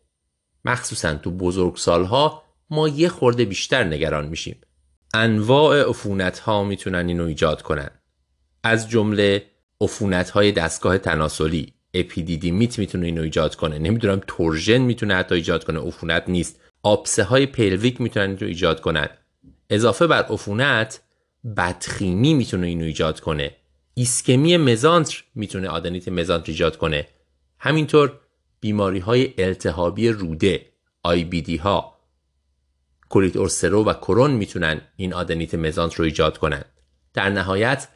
مخصوصا تو بزرگسال ها ما یه خورده بیشتر نگران میشیم. انواع عفونت ها می‌تونن اینو ایجاد کنن. از جمله عفونت های دستگاه تناسلی اپیدیدیمیت می‌تونه اینو ایجاد کنه. نمی‌دونم torsion می‌تونه حتی ایجاد کنه عفونت نیست. آبسه های pelvic می‌تونن اینو ایجاد کنن. اضافه بر عفونت بدخیمی می‌تونه اینو ایجاد کنه. ایسکمی مزانتر می‌تونه آدنیت مزانتر ایجاد کنه. همینطور بیماری های التهابی روده ای ها کولیت اولسرو و کرون می‌تونن این آدنیت مزانتر رو ایجاد کنن. در نهایت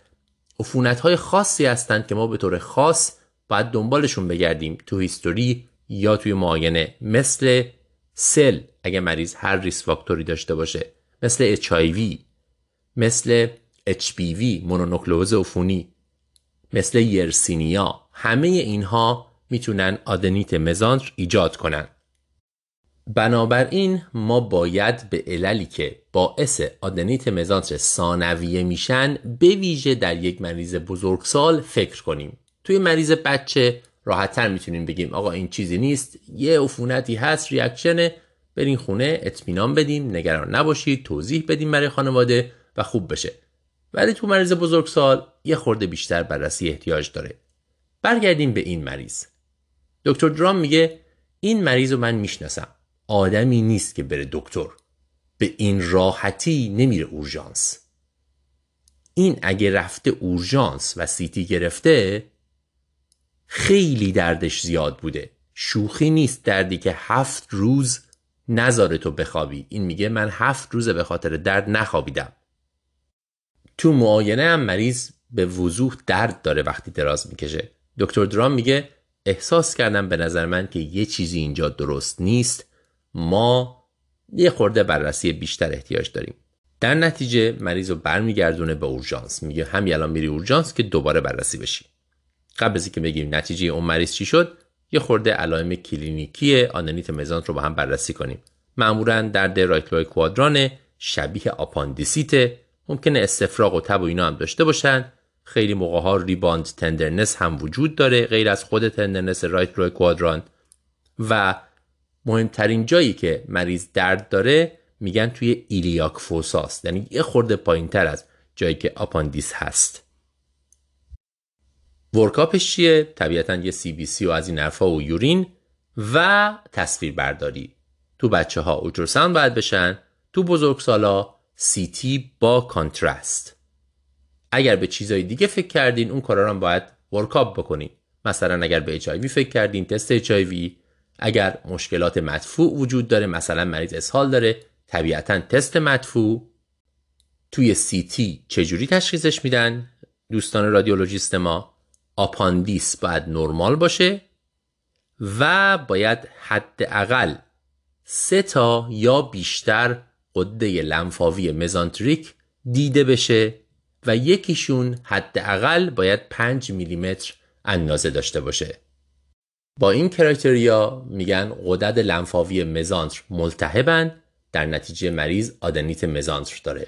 عفونت های خاصی هستند که ما به طور خاص باید دنبالشون بگردیم تو هیستوری یا توی معاینه مثل سل اگه مریض هر ریس فاکتوری داشته باشه مثل HIV مثل HPV مونونوکلوز عفونی مثل یرسینیا. همه اینها می‌تونن آدنیت مزانتر ایجاد کنن. بنابراین ما باید به عللی که باعث آدنیت مزانتر ثانویه میشن به ویژه در یک مریض بزرگسال فکر کنیم. توی مریض بچه راحتتر می‌تونیم بگیم آقا این چیزی نیست یه عفونتی هست ریاکشنه برین خونه اطمینان بدیم نگران نباشید توضیح بدیم برای خانواده. و خوب بشه. ولی تو مریض بزرگسال یه خورده بیشتر بررسی احتیاج داره. برگردیم به این مریض. دکتر درام میگه این مریض رو من می‌شناسم. آدمی نیست که بره دکتر. به این راحتی نمیره اورژانس. این اگه رفته اورژانس و سیتی گرفته خیلی دردش زیاد بوده. شوخی نیست دردی که هفت روز نذاره تو بخوابی. این میگه من هفت روز به خاطر درد نخوابیدم. تو معاینه هم مریض به وضوح درد داره وقتی دراز می‌کشه. دکتر درام میگه احساس کردم به نظر من که یه چیزی اینجا درست نیست. ما یه خورده بررسی بیشتر احتیاج داریم. در نتیجه مریض رو برمیگردونه به اورژانس. میگه همین الان میری اورژانس که دوباره بررسی بشی. قبل از اینکه بگیم نتیجه اون مریض چی شد یه خورده علائم کلینیکی آدنیت مزانتر رو با هم بررسی کنیم. معمولا درد right lower quadrant شبیه آپاندیسیت ممکنه استفراغ و تب و اینا هم داشته باشن. خیلی موقع ها rebound tenderness هم وجود داره غیر از خود tenderness right lower quadrant و مهمترین جایی که مریض درد داره میگن توی iliac fossa ست یعنی یه خورده پایین تر از جایی که آپاندیس هست. workup ش چیه؟ طبیعتا یه CBC و از این حرفا و urine و تصویر برداری تو بچه ها ultrasound باید بشن تو بزرگسالا سی تی با contrast اگر به چیزای دیگه فکر کردین اون کارا رو باید workup بکنین. مثلا اگر به HIV فکر کردین تست HIV اگر مشکلات مدفوع وجود داره مثلا مریض اسهال داره طبیعتا تست مدفوع. توی سی‌تی چجوری تشخیصش میدن؟ دوستان رادیولوژیست ما آپاندیس باید نرمال باشه و باید حداقل سه تا یا بیشتر غده لنفاوی مزانتریک دیده بشه و یکیشون حداقل باید 5 میلیمتر اندازه داشته باشه. با این کرایتریا میگن قدرت لنفاوی مزانتر ملتهبن در نتیجه مریض آدنیت مزانتر داره.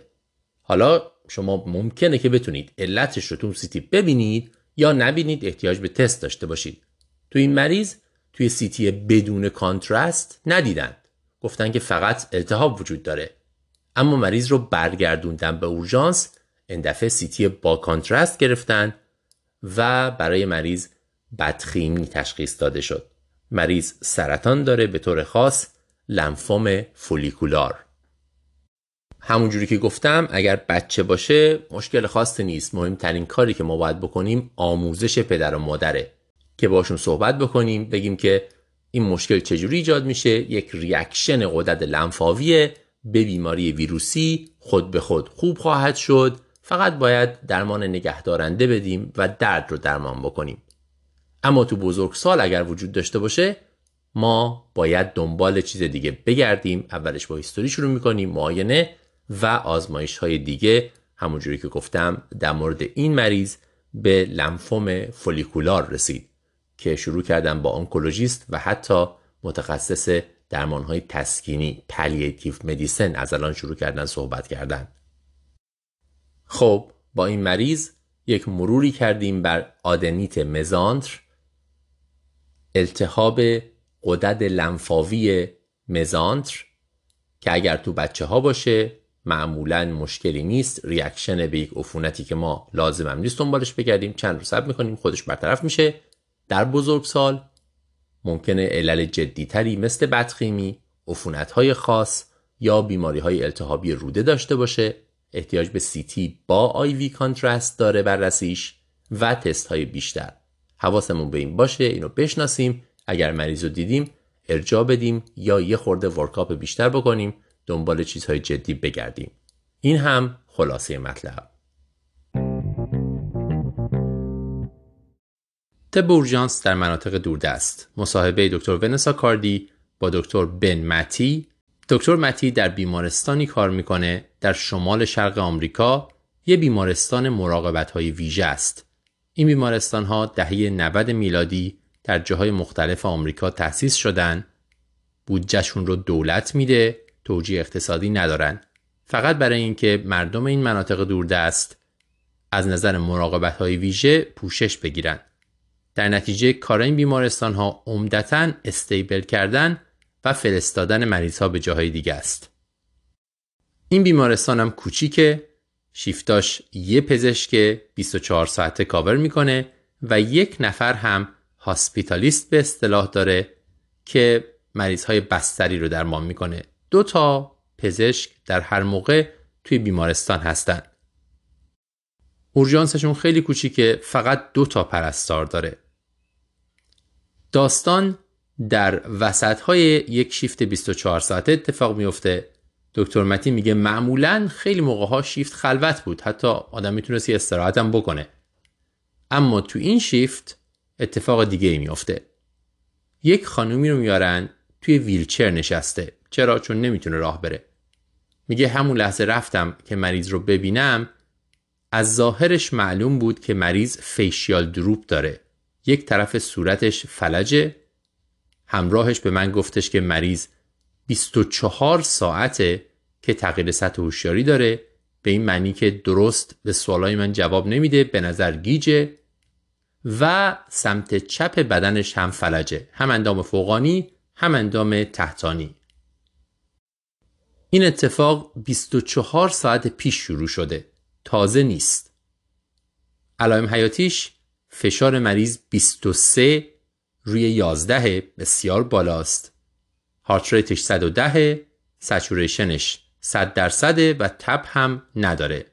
حالا شما ممکنه که بتونید علتش رو تو سیتی ببینید یا نبینید احتیاج به تست داشته باشید. تو این مریض توی سیتی بدون کانترست ندیدند. گفتن که فقط التهاب وجود داره. اما مریض رو برگردوندن به اورژانس این دفعه سیتی با کانترست گرفتن و برای مریض بدخیمی تشخیص داده شد. مریض سرطان داره به طور خاص لنفوم فولیکولار. همونجوری که گفتم اگر بچه باشه مشکل خاصی نیست مهمترین کاری که ما باید بکنیم آموزش پدر و مادره که باشون صحبت بکنیم بگیم که این مشکل چجوری ایجاد میشه؟ یک ریاکشن قدرت لنفاویه به بیماری ویروسی خود به خود خوب خواهد شد. فقط باید درمان نگهدارنده بدیم و درد رو درمان بکنیم. اما تو بزرگسال اگر وجود داشته باشه ما باید دنبال چیز دیگه بگردیم. اولش با هیستوری شروع می‌کنیم معاینه و آزمایش های دیگه. همونجوری که گفتم در مورد این مریض به لنفوم فولیکولار رسید. که شروع کردم با آنکولوژیست و حتی متخصص درمان های تسکینی palliative medicine از الان شروع کردن صحبت کردن. خب با این مریض یک مروری کردیم بر آدنیت مزانتر التهاب غدد لنفاوی مزانتر که اگر تو بچه ها باشه معمولا مشکلی نیست. reaction به یک عفونتی که ما لازمم نیست دنبالش بگردیم. چند روز صبر می‌کنیم خودش برطرف میشه. در بزرگسال ممکنه علل جدیتری مثل بدخیمی، های خاص یا بیماری های التهابی روده داشته باشه. احتیاج به سی‌تی با IV contrast داره بررسیش و تست های بیشتر. حواسمون به این باشه اینو بشناسیم. اگر مریض رو دیدیم ارجا بدیم یا یه خورده ورکاپ بیشتر بکنیم دنبال چیزهای جدی بگردیم. این هم خلاصه مطلب. تب اورژانس در مناطق دوردست. مصاحبه دکتر ونسا کاردی با دکتر بن متی. دکتر متی در بیمارستانی کار می‌کنه در شمال شرق آمریکا. یه بیمارستان مراقبت های ویژه است. این بیمارستان ها دهه 90 میلادی در جاهای مختلف آمریکا تأسیس شدن. بودجهشون رو دولت میده توجیه اقتصادی ندارن. فقط برای اینکه مردم این مناطق دوردست از نظر مراقبت های ویژه پوشش بگیرن. در نتیجه کار این بیمارستان ها عمدتا استیبل کردن و فرستادن مریض ها به جاهای دیگه است. این بیمارستان هم کوچیکه شیفتاش یه پزشک 24 ساعته کاور می‌کنه و یک نفر هم هاسپیتالیست به اصطلاح داره که مریض های بستری رو درمان می‌کنه. دو تا پزشک در هر موقع توی بیمارستان هستن. اورژانسشون خیلی کوچیکه فقط دو تا پرستار داره. داستان در وسط های یک شیفت 24 ساعته اتفاق میفته دکتر متی میگه معمولا خیلی موقع ها شیفت خلوت بود. حتی آدم می‌تونست یه استراحت هم بکنه. اما تو این شیفت اتفاق دیگه ای میفته یک خانومی رو میارن توی ویلچر نشسته. چرا؟ چون نمی‌تونه راه بره. میگه همون لحظه رفتم که مریض رو ببینم از ظاهرش معلوم بود که مریض فیشیال دروپ داره. یک طرف صورتش فلجه همراهش به من گفتش که مریض 24 ساعته که تغییر سطح هوشیاری داره به این معنی که درست به سوالای من جواب نمیده به نظر گیجه و سمت چپ بدنش هم فلجه هم اندام فوقانی هم اندام تحتانی. این اتفاق 24 ساعت پیش شروع شده. تازه نیست. علائم حیاتیش فشار مریض 23 روی 11 بسیار بالاست. هارت ریتش 110 سچوریشنش 100 درصده و تب هم نداره.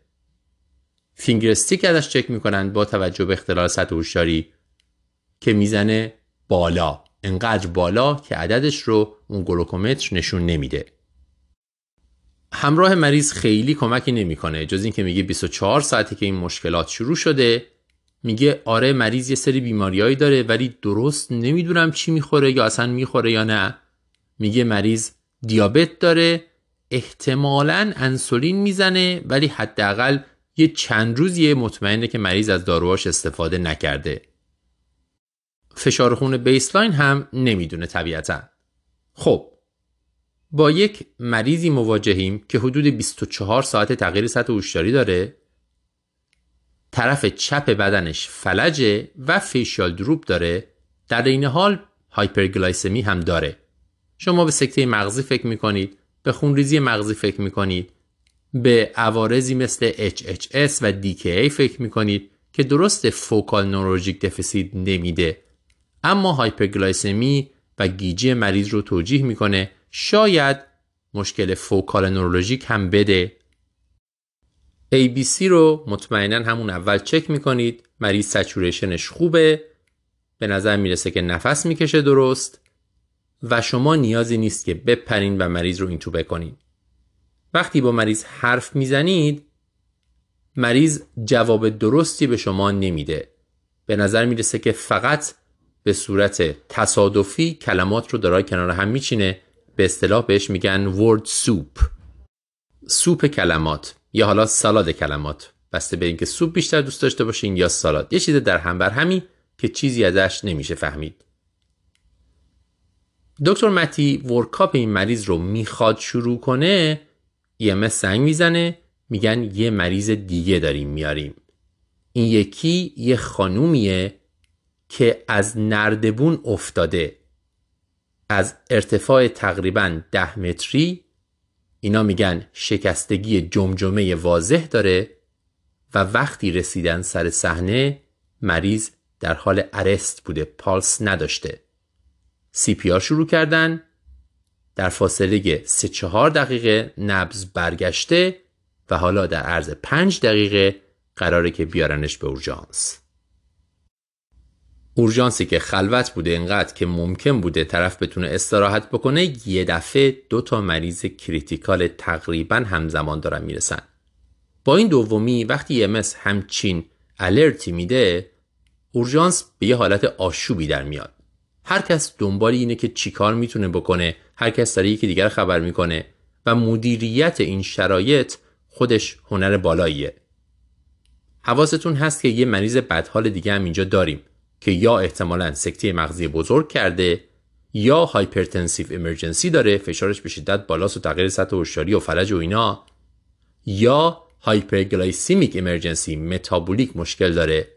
فینگر استیک ازش چک می‌کنن با توجه به اختلال سطح هوشیاری که می‌زنه بالا. انقدر بالا که عددش رو اون گلوکومتر نشون نمیده. همراه مریض خیلی کمکی نمی‌کنه. جز اینکه میگه 24 ساعتی که این مشکلات شروع شده میگه آره مریض یه سری بیماریایی داره ولی درست نمی‌دونم چی می‌خوره یا اصلا می‌خوره یا نه. میگه مریض دیابت داره احتمالا انسولین می‌زنه ولی حداقل یه چند روزیه مطمئنه که مریض از داروهاش استفاده نکرده. فشار خون بیسلاین هم نمی‌دونه طبیعتا. خب با یک مریضی مواجهیم که حدود 24 ساعت تغییر سطح هوشیاری داره طرف چپ بدنش فلجه و فیشال دروپ داره در این حال hyperglycemia هم داره. شما به سکته مغزی فکر می‌کنید به خونریزی مغزی فکر می‌کنید به عوارضی مثل HHS و DKA فکر می‌کنید که درست focal neurologic deficit نمیده. اما hyperglycemia و گیجی مریض رو توجیه می‌کنه شاید مشکل focal neurologic هم بده. ABC رو مطمئنا همون اول چک می‌کنید. مریض saturation ش خوبه. به نظر می‌رسه که نفس می‌کشه درست. و شما نیازی نیست که بپرین و مریض رو این تو بکنید وقتی با مریض حرف می‌زنید مریض جواب درستی به شما نمیده. به نظر می‌رسه که فقط به صورت تصادفی کلمات رو دارای کنار هم میچینه. به اصطلاح بهش میگن ورد سوپ سوپ کلمات. یا حالا سالاد کلمات. بسته به اینکه سوپ بیشتر دوست داشته باشین یا سالاد. یه چیز در هم بر همی که چیزی ازش نمیشه فهمید. دکتر متی ورکاپ این مریض رو می‌خواد شروع کنه یه سنگ می‌زنه میگن یه مریض دیگه داریم میاریم. این یکی یه خانومیه که از نردبون افتاده. از ارتفاع تقریبا ده متری اینا میگن شکستگی جمجمه واضح داره و وقتی رسیدن سر صحنه مریض در حال arrest بوده پالس نداشته. CPR شروع کردن در فاصله 3 4 دقیقه نبز برگشته و حالا در عرض 5 دقیقه قراره که بیارنش به اورژانس. اورژانسی که خلوت بوده اینقدر که ممکن بوده طرف بتونه استراحت بکنه یه دفعه دو تا مریض critical تقریبا همزمان دارن می‌رسن. با این دومی وقتی EMS همچین alert ی میده اورژانس به یه حالت آشوبی در میاد. هر کس دنبال اینه که چیکار می‌تونه بکنه هر کس داره یکی دیگر خبر می‌کنه و مدیریت این شرایط خودش هنر بالاییه. حواستون هست که یه مریض بدحال دیگه هم اینجا داریم. که یا احتمالا سکته مغزی بزرگ کرده یا hypertensive emergency داره فشارش به شدت بالاست و تغییر سطح هوشیاری و فلج و اینا یا hyperglycemic emergency متابولیک مشکل داره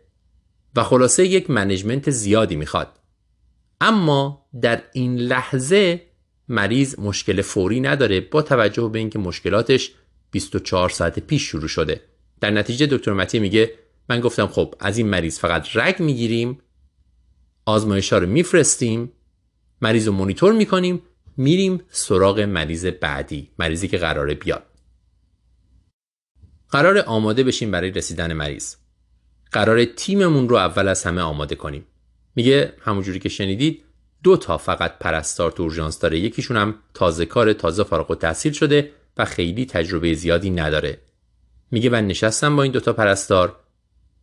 و خلاصه یک management زیادی می‌خواد. اما در این لحظه مریض مشکل فوری نداره با توجه به اینکه مشکلاتش 24 ساعت پیش شروع شده. در نتیجه دکتر متی میگه من گفتم خب از این مریض فقط رگ می‌گیریم آزمایش ها رو میفرستیم مریض رو مونیتور می‌کنیم میریم سراغ مریض بعدی مریضی که قراره بیاد. قرار آماده بشیم برای رسیدن مریض. قرار تیممون رو اول از همه آماده کنیم. میگه همونجوری که شنیدید دو تا فقط پرستار تو اورژانس داره. یکیشون هم تازه کار تازه فارغ و شده و خیلی تجربه زیادی نداره. میگه من نشستم با این دوتا پرستار.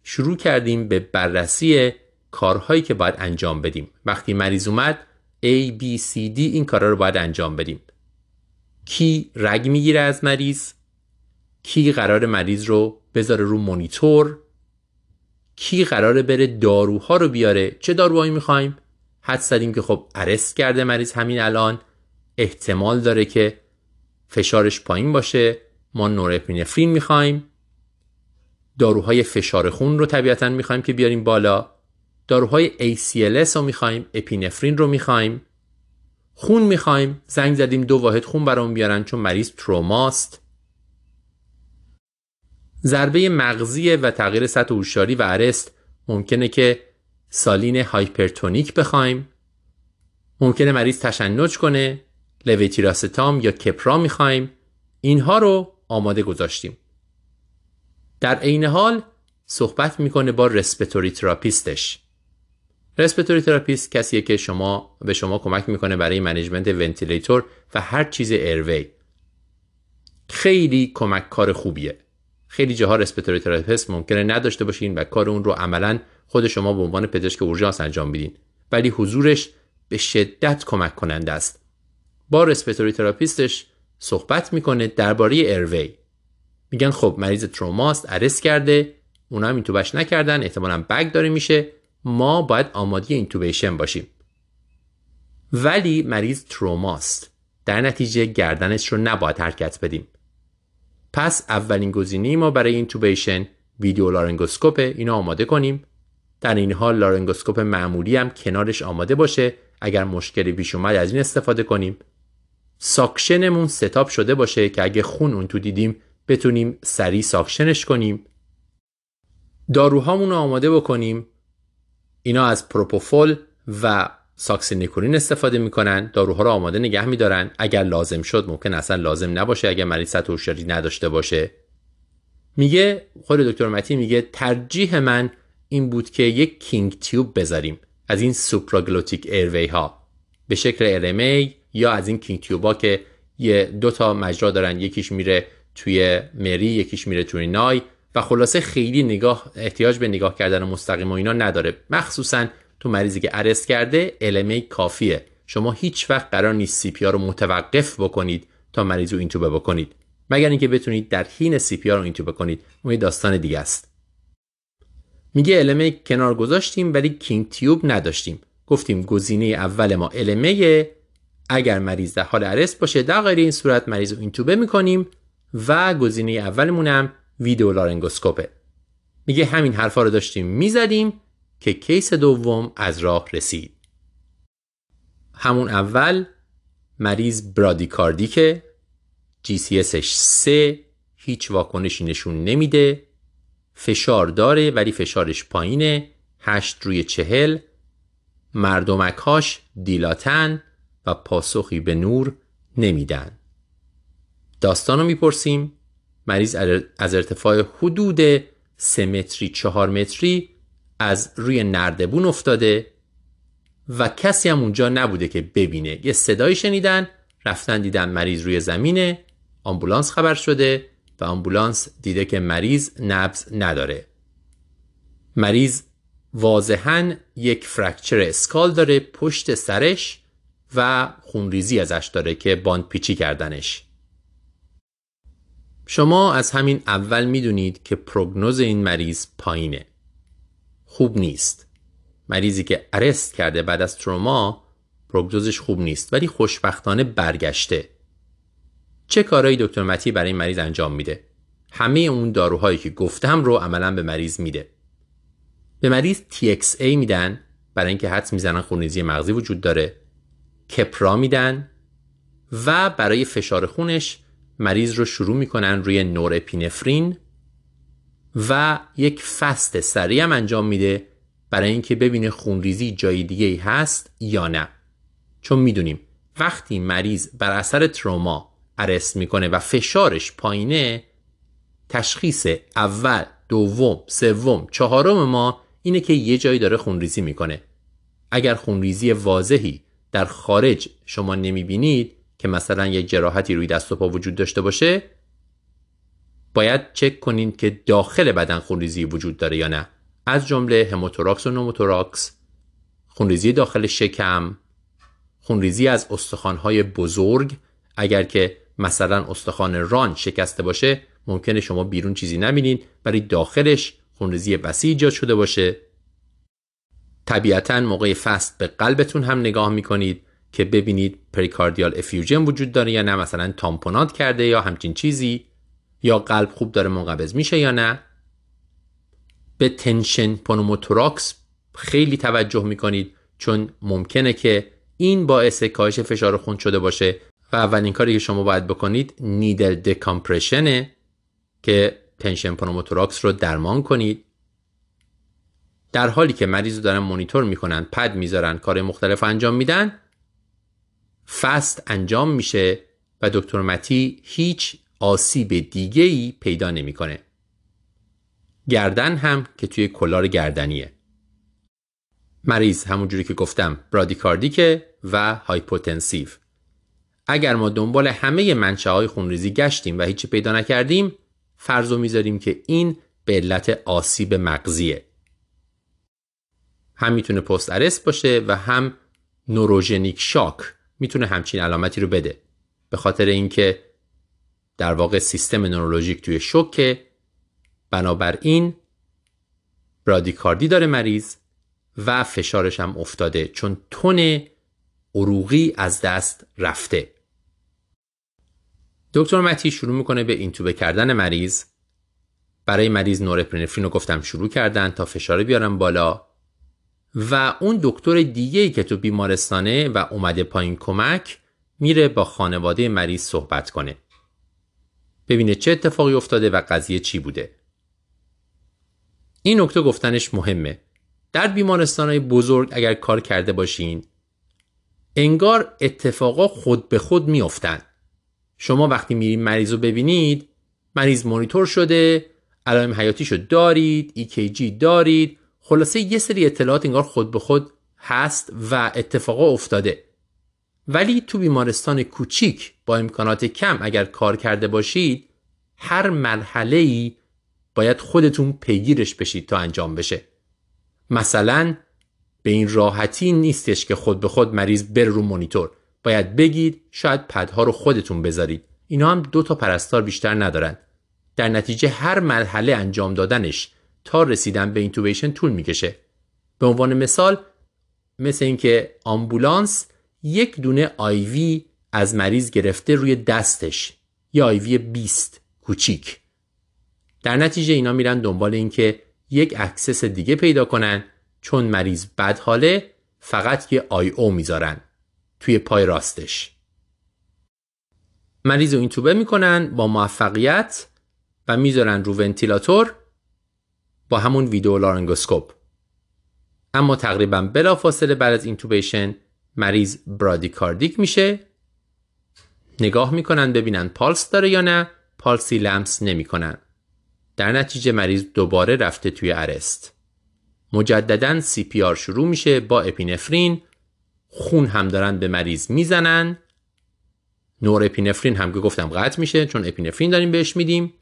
شروع کردیم به بررسی کارهایی که باید انجام بدیم. وقتی مریض اومد A, B, C, D این کارها رو باید انجام بدیم. کی رگ می‌گیره از مریض؟ کی قرار مریض رو بذاره رو مونیتور؟ کی قراره بره داروها رو بیاره؟ چه داروهایی می‌خوایم؟ حد زدیم که خب ارست کرده مریض همین الان. احتمال داره که فشارش پایین باشه. ما نورپینفرین می‌خوایم. داروهای فشار خون رو طبیعتا می‌خوایم که بیاریم بالا. داروهای ACLS رو می‌خوایم اپینفرین رو می‌خوایم. خون می‌خوایم زنگ زدیم دو واحد خون برامون بیارن چون مریض تروماست. ضربه مغزی و تغییر سطح هوشیاری و ارست. ممکنه که سالین هایپرتونیک بخوایم. ممکنه مریض تشنج کنه لویتیراستام یا کپرا می‌خوایم. اینها رو آماده گذاشتیم. در عین حال صحبت می‌کنه با respiratory therapist ش. respiratory therapist کسیه که شما به شما کمک می‌کنه برای management ventilator و هر چیز airway خیلی کمک کار خوبیه. خیلی جاها respiratory therapist ممکنه نداشته باشین و کار اون رو عملا خود شما به عنوان پزشک اورژانس انجام بدین. ولی حضورش به شدت کمک کننده است. با respiratory therapist ش صحبت می‌کنه درباره airway میگن خب مریض تروماست arrest کرده اونا هم intubate ش نکردن احتمالا bag داره میشه. ما باید آماده intubation باشیم. ولی مریض تروماست. در نتیجه گردنش رو نباید حرکت بدیم. پس اولین گزینه ما برای intubation ویدیو لارنگوسکوپ اینو آماده کنیم. در این حال لارنگوسکوپ معمولی هم کنارش آماده باشه. اگر مشکلی پیش اومد از این استفاده کنیم. suction مون setup شده باشه که اگه خون اون تو دیدیم بتونیم سریع suction ش کنیم. داروهامون رو آماده بکنیم. اینا از propofol و succinylcholine استفاده می‌کنن داروها رو آماده نگه میدارن. اگر لازم شد ممکن اصلا لازم نباشه اگر مریض سطح هوشیاری نداشته باشه. میگه خود دکتر متی میگه ترجیح من این بود که یک King tube بذاریم از این supraglottic airway ها. به شکل LMA یا از این King tube ها که یه دو تا مجرا دارن یکیش میره توی مری یکیش میره توی نای. و خلاصه خیلی نگاه احتیاج به نگاه کردن مستقیم و اینا نداره. مخصوصا تو مریضی که arrest کرده LMA کافیه. شما هیچ وقت قرار نیست CPR رو متوقف بکنید تا مریض رو intubate بکنید. مگر اینکه بتونید در حین CPR رو intubate کنید. اون داستان دیگه است. میگه LMA کنار گذاشتیم ولی کینگ تیوب نداشتیم. گفتیم گزینه اول ما LMA اگر مریض در حال ارست باشه در غیر این صورت مریض رو اینتوبه می‌کنیم و گزینه اولمونم ویدیو لارنگوسکوپه. میگه همین حرفا رو داشتیم می‌زدیم که کیس دوم از راه رسید. همون اول مریض برادیکاردیکه اسش 3 هیچ واکنشی نشون نمیده فشار داره ولی فشارش پایینه 8 روی چهل مردمکاش دیلاتن و پاسخی به نور نمیدن. داستان رو می‌پرسیم مریض از ارتفاع حدود 3 متری 4 متری از روی نردبون افتاده و کسی هم اونجا نبوده که ببینه. یه صدایی شنیدن رفتن دیدن مریض روی زمینه آمبولانس خبر شده و آمبولانس دیده که مریض نبز نداره. مریض واضحا یک fracture skull داره پشت سرش و خونریزی ازش داره که باند پیچی کردنش. شما از همین اول می‌دونید که پروگنوز این مریض پایینه. خوب نیست. مریضی که arrest کرده بعد از تروما پروگنوزش خوب نیست ولی خوشبختانه برگشته. چه کارهایی دکتر متی برای این مریض انجام میده؟ همه اون داروهایی که گفتم رو عملا به مریض میده. به مریض TXA میدن برای اینکه حدس می‌زنن خونریزی مغزی وجود داره. کپرا میدن و برای فشار خونش مریض رو شروع می‌کنن روی نورپینفرین و یک فست سریع هم انجام میده برای اینکه ببینه خونریزی جای دیگه ای هست یا نه. چون می‌دونیم وقتی مریض بر اثر تروما ارست می‌کنه و فشارش پایینه تشخیص اول دوم سوم چهارم ما اینه که یه جایی داره خونریزی می‌کنه. اگر خونریزی واضحی در خارج شما نمی‌بینید که مثلا یک جراحتی روی دست و پا وجود داشته باشه باید چک کنید که داخل بدن خونریزی وجود داره یا نه. از جمله hemothorax و pneumothorax خونریزی داخل شکم خونریزی از استخوانهای بزرگ. اگر که مثلا استخوان ران شکسته باشه ممکنه شما بیرون چیزی نبینید ولی داخلش خونریزی وسیع ایجاد شده باشه. طبیعتا موقع FAST به قلبتون هم نگاه می‌کنید. که ببینید pericardial effusion وجود داره یا نه مثلا tamponade کرده یا همچین چیزی یا قلب خوب داره منقبض میشه یا نه. به tension pneumothorax خیلی توجه می‌کنید چون ممکنه که این باعث کاهش فشار خون شده باشه. و اولین کاری که شما باید بکنید needle decompression ه که tension pneumothorax رو درمان کنید. در حالی که مریض رو دارن مونیتور می‌کنن پد می‌ذارن کار مختلف انجام میدن FAST انجام میشه و دکتر متی هیچ آسیب دیگه ای پیدا نمی‌کنه. گردن هم که توی collar گردنیه. مریض همونجوری که گفتم bradycardic ه و hypotensive. اگر ما دنبال همه منشأ های خونریزی گشتیم و هیچی پیدا نکردیم فرض می‌ذاریم که این به علت آسیب مغزیه. هم می‌تونه پست ارست باشه و هم نوروژنیک شاک می‌تونه همچین علامتی رو بده. به خاطر اینکه در واقع سیستم نورولوژیک توی شوکه بنابراین برادیکاردی داره مریض و فشارش هم افتاده چون تون عروقی از دست رفته. دکتر متی شروع می‌کنه به اینتوبه کردن مریض. برای مریض نورپرنفرین رو گفتم شروع کردن تا فشار بیارم بالا. و اون دکتر دیگه که تو بیمارستانه و اومده پایین کمک میره با خانواده مریض صحبت کنه. ببینه چه اتفاقی افتاده و قضیه چی بوده. این نکته گفتنش مهمه. در بیمارستان های بزرگ اگر کار کرده باشین انگار اتفاقا خود به خود میافتند شما وقتی میرید مریض رو ببینید مریض مانیتور شده علائم حیاتیشو دارید EKG دارید خلاصه یه سری اطلاعات انگار خود به خود هست و اتفاقا افتاده. ولی تو بیمارستان کوچیک با امکانات کم اگر کار کرده باشید هر مرحله ای باید خودتون پیگیرش بشید تا انجام بشه. مثلا به این راحتی نیستش که خود به خود مریض بر رو مانیتور. باید بگید شاید پدها رو خودتون بذارید. اینا هم دو تا پرستار بیشتر ندارن. در نتیجه هر مرحله انجام دادنش تا رسیدن به intubation طول می‌کشه. به عنوان مثال مثل اینکه آمبولانس یک دونه IV از مریض گرفته روی دستش یا IV 20 کوچیک. در نتیجه اینا میرن دنبال اینکه یک access دیگه پیدا کنن چون مریض بد حاله فقط یه IO می‌ذارن توی پای راستش. مریض رو اینتوبه می‌کنن با موفقیت و می‌ذارن رو ونتیلاتور با همون video laryngoscope. اما تقریبا بلا فاصله بعد از intubation مریض bradycardic میشه. نگاه می‌کنن ببینن پالس داره یا نه. پالسی لمس نمی‌کنن. در نتیجه مریض دوباره رفته توی arrest. مجددا CPR شروع میشه با epinephrine. خون هم دارن به مریض می‌زنن. norepinephrine هم که گفتم قطع میشه چون epinephrine داریم بهش میدیم.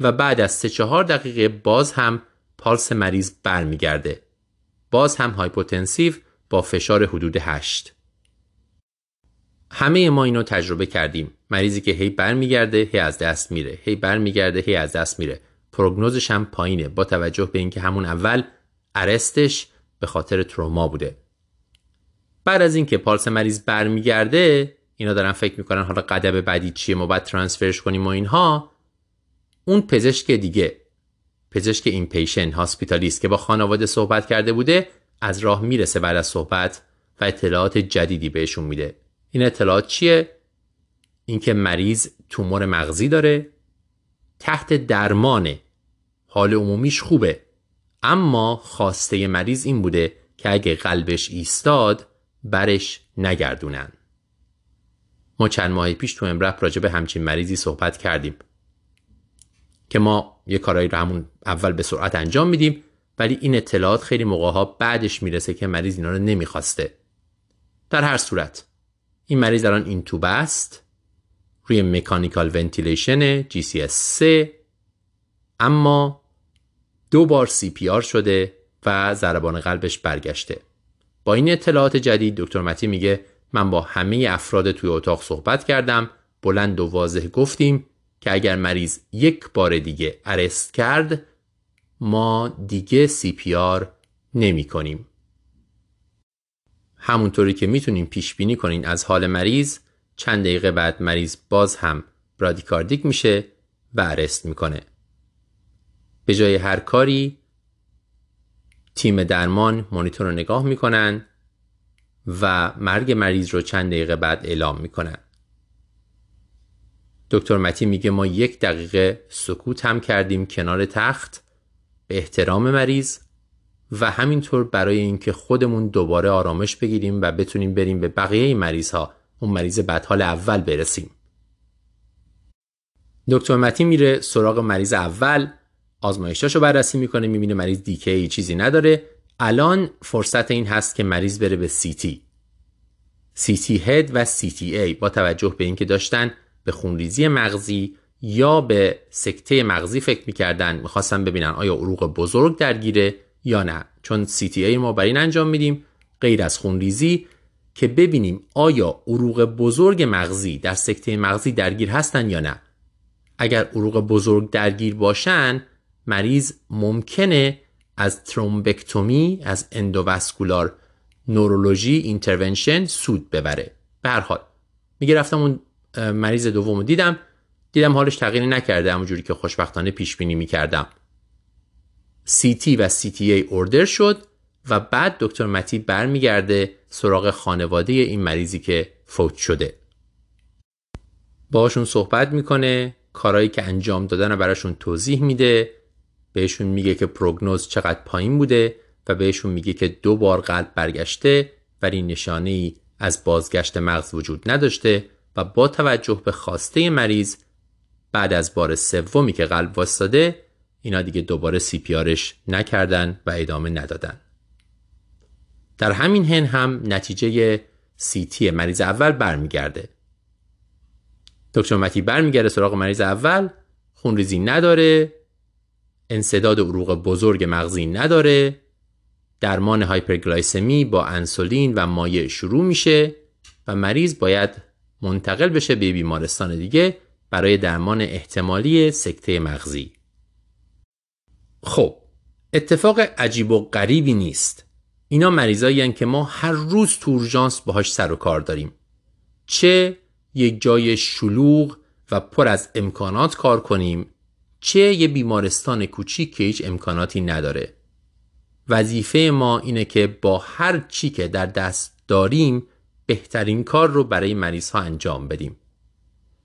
و بعد از 3 4 دقیقه باز هم پالس مریض برمیگرده. باز هم hypotensive با فشار حدود 8 همه ما اینو تجربه کردیم. مریضی که هی برمیگرده هی از دست میره. هی برمیگرده هی از دست میره. پروگنوزش هم پایینه. با توجه به اینکه همون اول ارستش به خاطر تروما بوده. بعد از اینکه پالس مریض برمیگرده اینا دارن فکر می‌کنن حالا قدم بعدی چیه ما باید ترانسفرش کنیم و اینها. اون پزشک دیگه پزشک این پیشن هاسپیتالیست که با خانواده صحبت کرده بوده از راه می‌رسه بعد از صحبت و اطلاعات جدیدی بهشون میده. این اطلاعات چیه؟ اینکه مریض تومور مغزی داره تحت درمانه حال عمومیش خوبه. اما خواسته مریض این بوده که اگه قلبش ایستاد برش نگردونن. ما چند ماه پیش تو امرف راجع به همچین مریضی صحبت کردیم. که ما یه کارایی رو همون اول به سرعت انجام میدیم ولی این اطلاعات خیلی موقع ها بعدش می‌رسه که مریض اینا رو نمی‌خواسته. در هر صورت این مریض الان اینتوبه است روی mechanical ventilation GCS 3 اما دو بار CPR شده و ضربان قلبش برگشته. با این اطلاعات جدید دکتر متی میگه من با همه افراد توی اتاق صحبت کردم بلند و واضح گفتیم که اگر مریض یک بار دیگه arrest کرد ما دیگه CPR نمی کنیم. همونطوری که می‌تونیم پیش بینی کنین از حال مریض چند دقیقه بعد مریض باز هم برادیکاردیک میشه و ارست می‌کنه. به جای هر کاری تیم درمان مانیتور رو نگاه می‌کنن و مرگ مریض رو چند دقیقه بعد اعلام می‌کنن. دکتر متی میگه ما یک دقیقه سکوت هم کردیم کنار تخت به احترام مریض و همینطور برای اینکه خودمون دوباره آرامش بگیریم و بتونیم بریم به بقیه مریض ها اون مریض بدحال اول برسیم. دکتر متی میره سراغ مریض اول آزمایشاشو بررسی می‌کنه می‌بینه مریض دیکه چیزی نداره. الان فرصت این هست که مریض بره به تی. تی هد و ای با توجه به اینکه داشتن به خونریزی مغزی یا به سکته مغزی فکر می‌کردن می‌خواستن ببینن آیا عروق بزرگ درگیره یا نه. چون CTA ما برای این انجام میدیم غیر از خونریزی که ببینیم آیا عروق بزرگ مغزی در سکته مغزی درگیر هستن یا نه. اگر عروق بزرگ درگیر باشن مریض ممکنه از thrombectomy از endovascular neurology intervention سود ببره. به هر حال میگه رفتم اون مریض دومو دیدم دیدم حالش تغییری نکرده همونجوری که خوشبختانه پیش بینی می‌کردم CT و CTA اوردر شد و بعد دکتر متی برمیگرده سراغ خانواده این مریضی که فوت شده. باشون صحبت می‌کنه کارهایی که انجام دادن رو براشون توضیح میده بهشون میگه که پروگنوز چقدر پایین بوده و بهشون میگه که دو بار قلب برگشته ولی نشانه ای از بازگشت مغز وجود نداشته. و با توجه به خواسته مریض بعد از بار سومی که قلب واسطاده اینا دیگه دوباره سی پیارش نکردن و ادامه ندادن. در همین هن هم نتیجه سیتی مریض اول برمیگرده. دکتر متی برمیگرده سراغ مریض اول خونریزی نداره انصداد عروق بزرگ مغزی نداره درمان هایپرگلایسمی با انسولین و مایع شروع میشه و مریض باید منتقل بشه به بیمارستان دیگه برای درمان احتمالی سکته مغزی. خب اتفاق عجیب و غریبی نیست. اینا مریضایی که ما هر روز تو اورژانس باهاش سر و کار داریم. چه یک جای شلوغ و پر از امکانات کار کنیم چه یه بیمارستان کوچیک که هیچ امکاناتی نداره. وظیفه ما اینه که با هر چی که در دست داریم بهترین کار رو برای مریض ها انجام بدیم.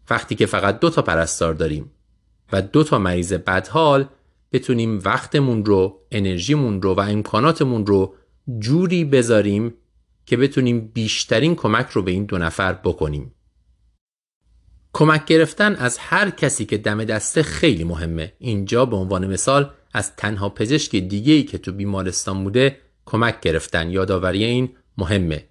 وقتی که فقط دو تا پرستار داریم و دو تا مریض بدحال بتونیم وقتمون رو انرژیمون رو و امکاناتمون رو جوری بذاریم که بتونیم بیشترین کمک رو به این دو نفر بکنیم. کمک گرفتن از هر کسی که دم دسته خیلی مهمه. اینجا به عنوان مثال از تنها پزشک دیگه ای که تو بیمارستان بوده کمک گرفتن. یادآوری این مهمه.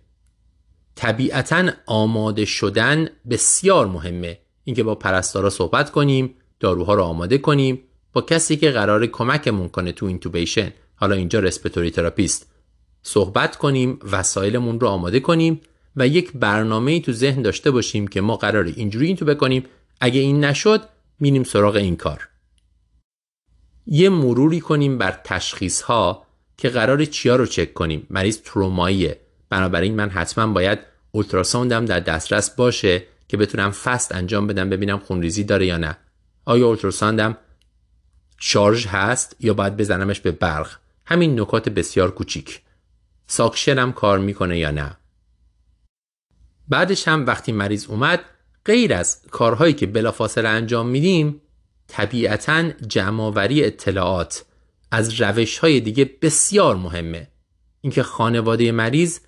طبیعتا آماده شدن بسیار مهمه. اینکه با پرستارا صحبت کنیم داروها رو آماده کنیم با کسی که قرار کمکمون کنه تو intubation. حالا اینجا respiratory therapist. صحبت کنیم وسایلمون رو آماده کنیم و یک برنامه تو ذهن داشته باشیم که ما قرار اینجوری این تو بکنیم. اگه این نشد میریم سراغ این کار. یه مروری کنیم بر تشخیص ها که قرار چیا رو چک کنیم. مریض تروماییه. بنابراین من حتما باید اولتراساوندم در دسترس باشه که بتونم فست انجام بدم ببینم خونریزی داره یا نه. آیا اولتراساندم شارژ هست یا باید بزنمش به برق؟ همین نکات بسیار کوچیک. ساکشنم کار می‌کنه یا نه؟ بعدش هم وقتی مریض اومد غیر از کارهایی که بلافاصله انجام میدیم طبیعتا جمعآوری اطلاعات از روش های دیگه بسیار مهمه. اینکه خانواده مریض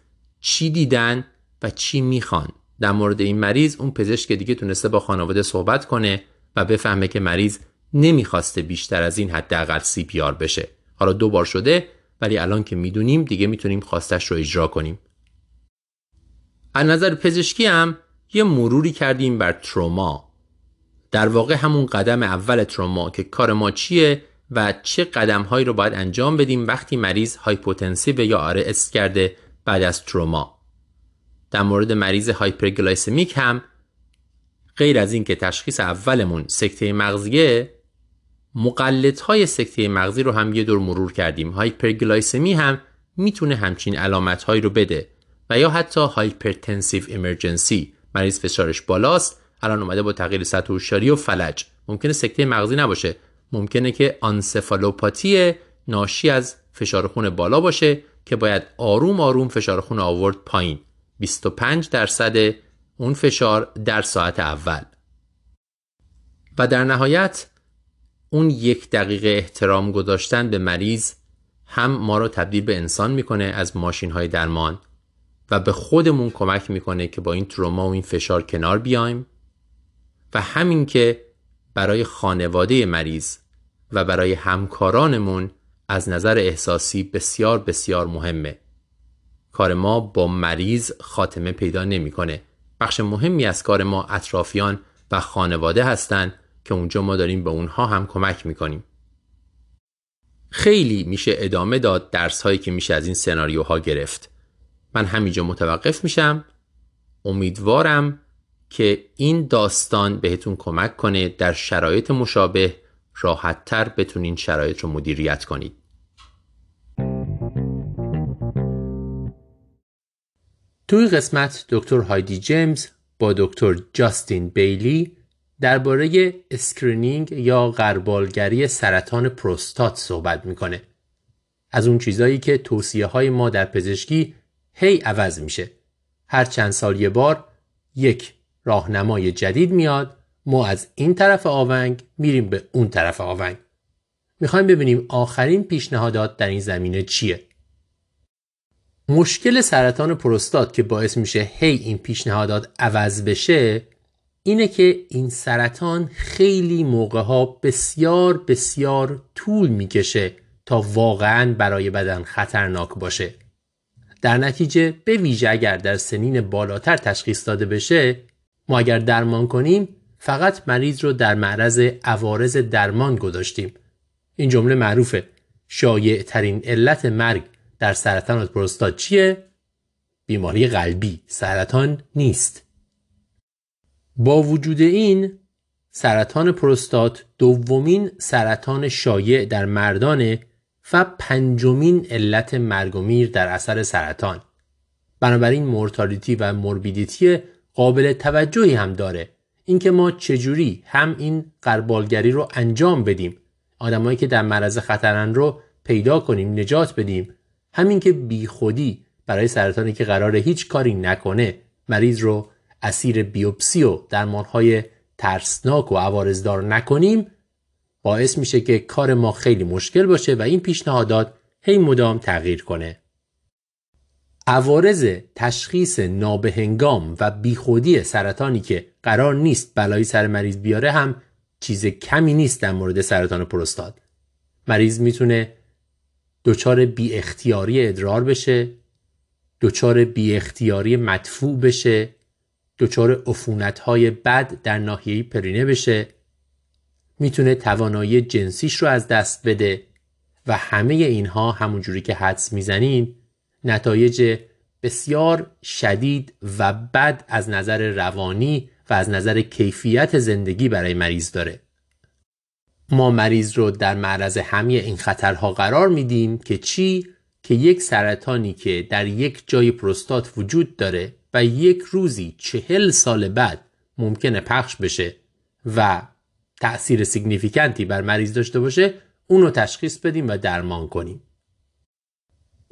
چی دیدن و چی می‌خوان. در مورد این مریض اون پزشک دیگه تونسته با خانواده صحبت کنه و بفهمه که مریض نمی‌خواسته بیشتر از این حداقل CPR بشه. حالا دو بار شده ولی الان که می‌دونیم دیگه می‌تونیم خواستش رو اجرا کنیم. از نظر پزشکی هم یه مروری کردیم بر تروما. در واقع همون قدم اول تروما که کار ما چیه و چه قدم هایی رو باید انجام بدیم وقتی مریض hypotensive یا arrest کرده بعد از تروما. در مورد مریض hyperglycemic هم غیر از این که تشخیص اولمون سکته مغزیه های سکته مغزی رو هم یه دور مرور کردیم. hyperglycemia هم می‌تونه همچین علامت هایی رو بده و یا حتی hypertensive emergency مریض فشارش بالاست الان اومده با تغییر سطح هوشیاری و فلج. ممکنه سکته مغزی نباشه. ممکنه که آنسفالوپاتی ناشی از فشار خون بالا باشه که باید آروم آروم فشار خون آورد پایین. 25 درصد اون فشار در ساعت اول. و در نهایت اون یک دقیقه احترام گذاشتن به مریض هم ما رو تبدیل به انسان می‌کنه از ماشین های درمان و به خودمون کمک می‌کنه که با این تروما و این فشار کنار بیایم و همین که برای خانواده مریض و برای همکارانمون از نظر احساسی بسیار بسیار مهمه. کار ما با مریض خاتمه پیدا نمی‌کنه. بخش مهمی از کار ما اطرافیان و خانواده هستند که اونجا ما داریم به اونها هم کمک می‌کنیم. خیلی میشه ادامه داد درس هایی که میشه از این سناریوها گرفت. من همینجا متوقف میشم. امیدوارم که این داستان بهتون کمک کنه در شرایط مشابه راحتتر بتونین شرایط رو مدیریت کنید. توی قسمت دکتر هایدی جیمز با دکتر جاستین بیلی درباره screening یا غربالگری سرطان پروستات صحبت می‌کنه. از اون چیزایی که توصیه های ما در پزشکی هی عوض میشه. هر چند سال یه بار یک راهنمای جدید میاد ما از این طرف آونگ میریم به اون طرف آونگ. می‌خوایم ببینیم آخرین پیشنهادات در این زمینه چیه. مشکل سرطان پروستات که باعث میشه هی این پیشنهادات عوض بشه اینه که این سرطان خیلی موقع ها بسیار بسیار طول می‌کشه تا واقعا برای بدن خطرناک باشه. در نتیجه به ویژه اگر در سنین بالاتر تشخیص داده بشه ما اگر درمان کنیم فقط مریض رو در معرض عوارض درمان گذاشتیم. این جمله معروفه. شایع ترین علت مرگ در سرطان پروستات چیه؟ بیماری قلبی سرطان نیست. با وجود این سرطان پروستات دومین سرطان شایع در مردانه و پنجمین علت مرگ و میر در اثر سرطان. بنابراین مورتالیتی و موربیدیتی قابل توجهی هم داره. اینکه ما چجوری هم این قربالگری رو انجام بدیم آدمایی که در معرض خطرن رو پیدا کنیم نجات بدیم همین که بیخودی برای سرطانی که قرار هیچ کاری نکنه مریض رو اسیر بیوپسی و درمانهای ترسناک و عوارضدار نکنیم باعث میشه که کار ما خیلی مشکل باشه و این پیشنهادات هی مدام تغییر کنه. عوارض تشخیص نابهنگام و بیخودی سرطانی که قرار نیست بلایی سر مریض بیاره هم چیز کمی نیست در مورد سرطان پروستات. مریض می‌تونه دچار بی اختیاری ادرار بشه، دچار بی اختیاری مدفوع بشه، دچار عفونت های بد در ناحیه پرینه بشه، می‌تونه توانایی جنسیش رو از دست بده و همه اینها همونجوری که حدس می‌زنین نتایج بسیار شدید و بد از نظر روانی و از نظر کیفیت زندگی برای مریض داره. ما مریض رو در معرض همه این خطرها قرار میدیم که چی؟ که یک سرطانی که در یک جای پروستات وجود داره و یک روزی چهل سال بعد ممکنه پخش بشه و تأثیر سیگنیفیکنتی بر مریض داشته باشه اونو تشخیص بدیم و درمان کنیم.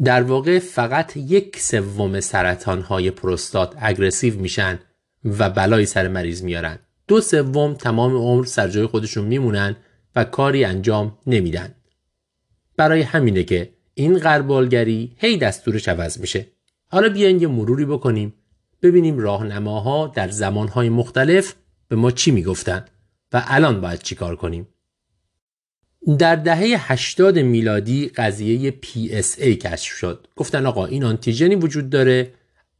در واقع فقط یک سوم سرطان های پروستات اگرسیو میشن و بلایی سر مریض میارن. دو سوم تمام عمر سر جای خودشون میمونن و کاری انجام نمیدن. برای همینه که این غربالگری هی دستورش عوض میشه. حالا بیاین یه مروری بکنیم ببینیم راهنماها در زمانهای مختلف به ما چی می‌گفتن و الان باید چیکار کنیم. در دهه 80 میلادی قضیه PSA کشف شد. گفتن آقا این آنتیژنی وجود داره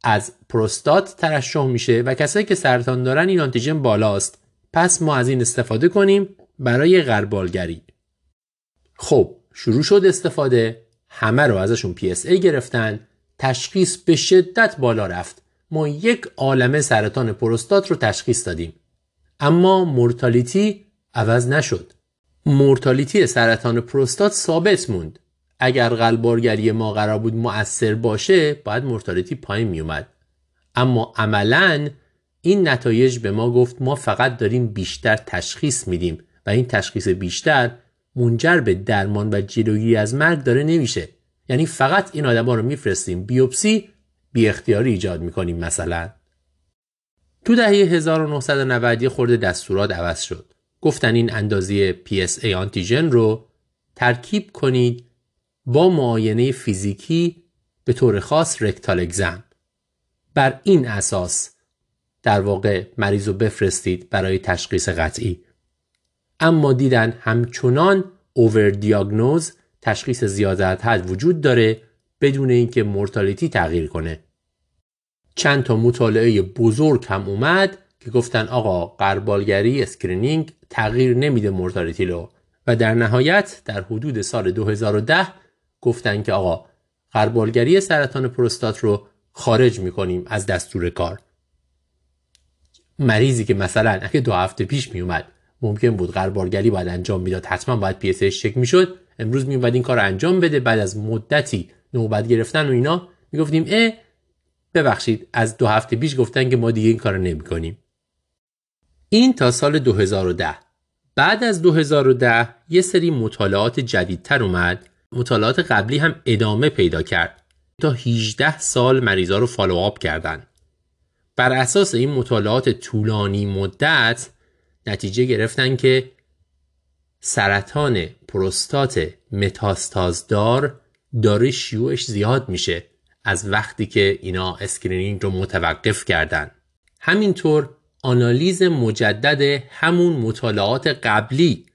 از پروستات ترشح میشه و کسایی که سرطان دارن این آنتیژن بالاست. پس ما از این استفاده کنیم برای غربالگری. خب شروع شد استفاده. همه رو ازشون PSA گرفتن. تشخیص به شدت بالا رفت. ما یک عالمه سرطان پروستات رو تشخیص دادیم. اما مورتالیتی عوض نشد. مورتالیتی سرطان پروستات ثابت موند. اگر قلبارگری ما قرار بود مؤثر باشه باید مورتالیتی پایین می اومد اما عملا این نتایج به ما گفت ما فقط داریم بیشتر تشخیص میدیم. و این تشخیص بیشتر منجر به درمان و جلوگیری از مرگ داره نمیشه. یعنی فقط این آدما رو میفرستیم بیوپسی بی اختیاری ایجاد می‌کنیم مثلا. تو دهه 1990 یه خورده دستورات عوض شد. گفتن این اندازه PSA آنتیژن رو ترکیب کنید با معاینه فیزیکی به طور خاص rectal exam. بر این اساس در واقع مریض رو بفرستید برای تشخیص قطعی. اما دیدن همچنان overdiagnose تشخیص زیاده از حد وجود داره بدون اینکه mortality تغییر کنه. چند تا مطالعه بزرگ هم اومد که گفتن آقا غربالگری screening تغییر نمیده mortality رو و در نهایت در حدود سال 2010 گفتن که آقا قربالگری سرطان پروستات رو خارج می‌کنیم از دستور کار. مریضی که مثلا اگه دو هفته پیش میومد ممکن بود قربالگری باید انجام می‌داد. حتما باید پی چک می‌شد. امروز میومد این کار انجام بده. بعد از مدتی نوبت گرفتن و اینا می‌گفتیم اه ببخشید از دو هفته پیش گفتن که ما دیگه این کار نمی‌کنیم. این تا سال 2010 بعد از 2010 یه سری مطالعات جدیدتر اومد. مطالعات قبلی هم ادامه پیدا کرد. تا 18 سال مریضا رو follow up کردن. بر اساس این مطالعات طولانی مدت نتیجه گرفتن که سرطان پروستات متاستازدار داره شیوعش زیاد میشه از وقتی که اینا screening رو متوقف کردن. همینطور آنالیز مجدد همون مطالعات قبلی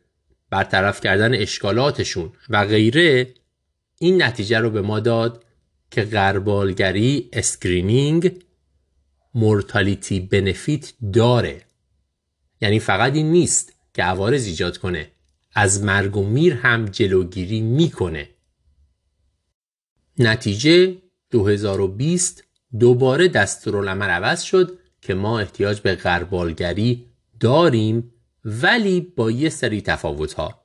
برطرف کردن اشکالاتشون و غیره این نتیجه رو به ما داد که غربالگری screening mortality benefit داره. یعنی فقط این نیست که عوارض ایجاد کنه. از مرگ و میر هم جلوگیری می‌کنه. نتیجه 2020 دوباره دستورالعمل عوض شد که ما احتیاج به غربالگری داریم ولی با یه سری تفاوت ها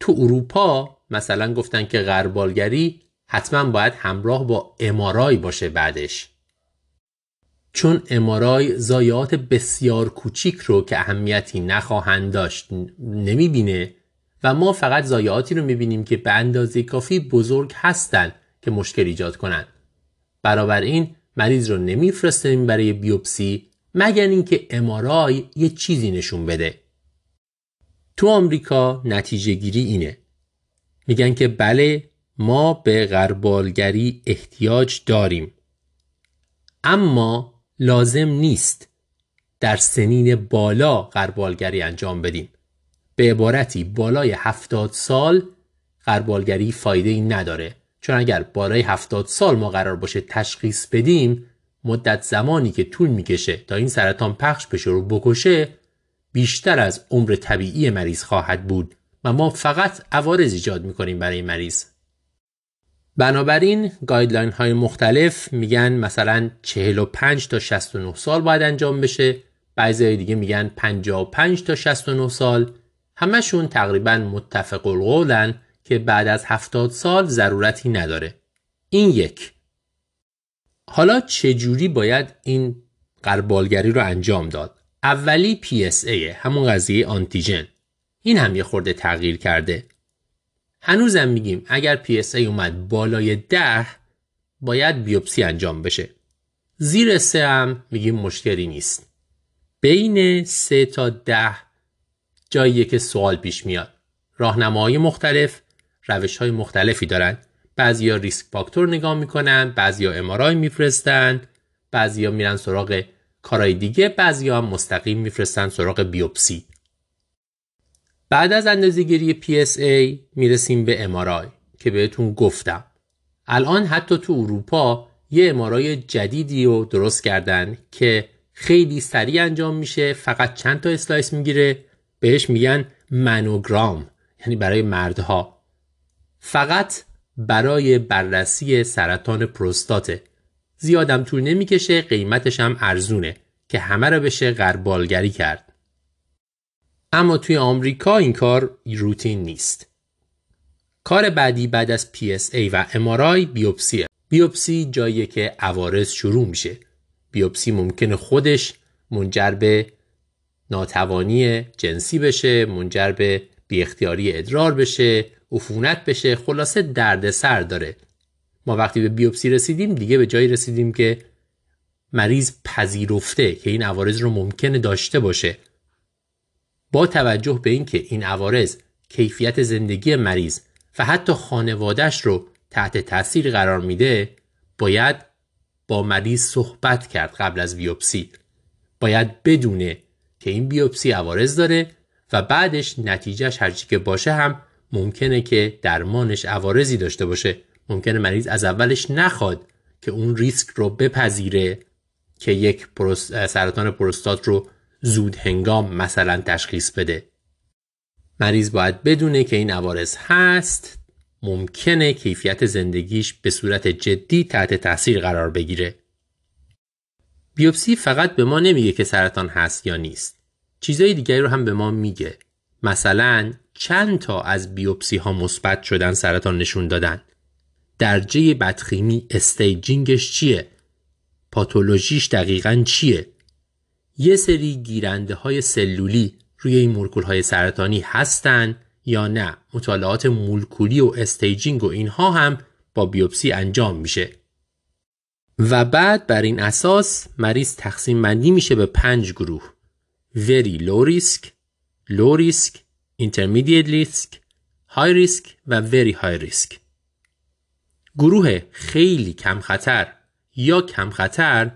تو اروپا مثلا گفتن که غربالگری حتما باید همراه با امارای باشه بعدش. چون امارای زایات بسیار کوچیک رو که اهمیتی نخواهند داشت نمی‌بینه و ما فقط زایاتی رو می‌بینیم که به اندازه کافی بزرگ هستند که مشکل ایجاد کنند. برابر این مریض رو نمیفرستیم برای بیوپسی مگر اینکه امارای یه چیزی نشون بده. تو آمریکا نتیجه گیری اینه. میگن که بله ما به غربالگری احتیاج داریم. اما لازم نیست در سنین بالا غربالگری انجام بدیم. به عبارتی بالای هفتاد سال غربالگری فایده ای نداره. چون اگر بالای هفتاد سال ما قرار باشه تشخیص بدیم مدت زمانی که طول می‌کشه تا این سرطان پخش بشه رو بکشه بیشتر از عمر طبیعی مریض خواهد بود. و ما فقط عوارض ایجاد می‌کنیم برای مریض. بنابراین گایدلاین های مختلف میگن مثلا 45 تا 69 سال باید انجام بشه. بعضی دیگه میگن 55 تا 69 سال. همشون تقریبا متفق القولن که بعد از 70 سال ضرورتی نداره. این یک. حالا چجوری باید این قربالگری رو انجام داد؟ اولی PSA همون قضیه آنتیژن. این هم یه خورده تغییر کرده. هنوزم میگیم اگر PSA اومد بالای ده باید بیوپسی انجام بشه. زیر سه هم میگیم مشکلی نیست. بین سه تا ده جاییه که سوال پیش میاد. راهنماهای مختلف روش های مختلفی دارن. بعضیا risk factor نگاه می‌کنن بعضیا MRI میفرستن بعضیا میرن سراغ کارهای دیگه بعضیا هم مستقیم میفرستن سراغ بیوپسی. بعد از اندازهگیری PSA می‌رسیم به MRI که بهتون گفتم. الان حتی تو اروپا یه MRI جدیدی رو درست کردن که خیلی سریع انجام میشه فقط چند تا slice می‌گیره. بهش میگن منوگرام یعنی برای مردها. فقط برای بررسی سرطان پروستاته. زیادم طول نمی‌کشه قیمتش هم ارزونه که همه رو بشه غربالگری کرد. اما توی آمریکا این کار روتین نیست. کار بعدی بعد از PSA و MRI بیوپسیه. بیوپسی جایی که عوارض شروع میشه. بیوپسی ممکنه خودش منجر به ناتوانی جنسی بشه، منجر به بی اختیاری ادرار بشه، عفونت بشه، خلاصه درد سر داره. ما وقتی به بیوپسی رسیدیم دیگه به جایی رسیدیم که مریض پذیرفته که این عوارض رو ممکنه داشته باشه با توجه به اینکه این عوارض کیفیت زندگی مریض و حتی خانوادش رو تحت تاثیر قرار میده باید با مریض صحبت کرد قبل از بیوپسی. باید بدونه که این بیوپسی عوارض داره و بعدش نتیجهش هرچی که باشه هم ممکنه که درمانش عوارضی داشته باشه. ممکنه مریض از اولش نخواد که اون ریسک رو بپذیره که یک سرطان پروستات رو زود هنگام مثلا تشخیص بده مریض باید بدونه که این عوارض هست ممکنه کیفیت زندگیش به صورت جدی تحت تاثیر قرار بگیره بیوپسی فقط به ما نمیگه که سرطان هست یا نیست. چیزای دیگری رو هم به ما میگه. مثلا چند تا از بیوپسی ها مثبت شدن سرطان نشون دادن. درجه بدخیمی استیجینگش چیه؟ پاتولوژیش دقیقا چیه؟ یه سری گیرنده های سلولی روی این مولکول های سرطانی هستن یا نه. مطالعات مولکولی و staging و اینها هم با بیوپسی انجام میشه. و بعد بر این اساس مریض تقسیم بندی میشه به پنج گروه. Very low risk low risk intermediate risk high risk و very high risk. گروه خیلی کم خطر یا کم خطر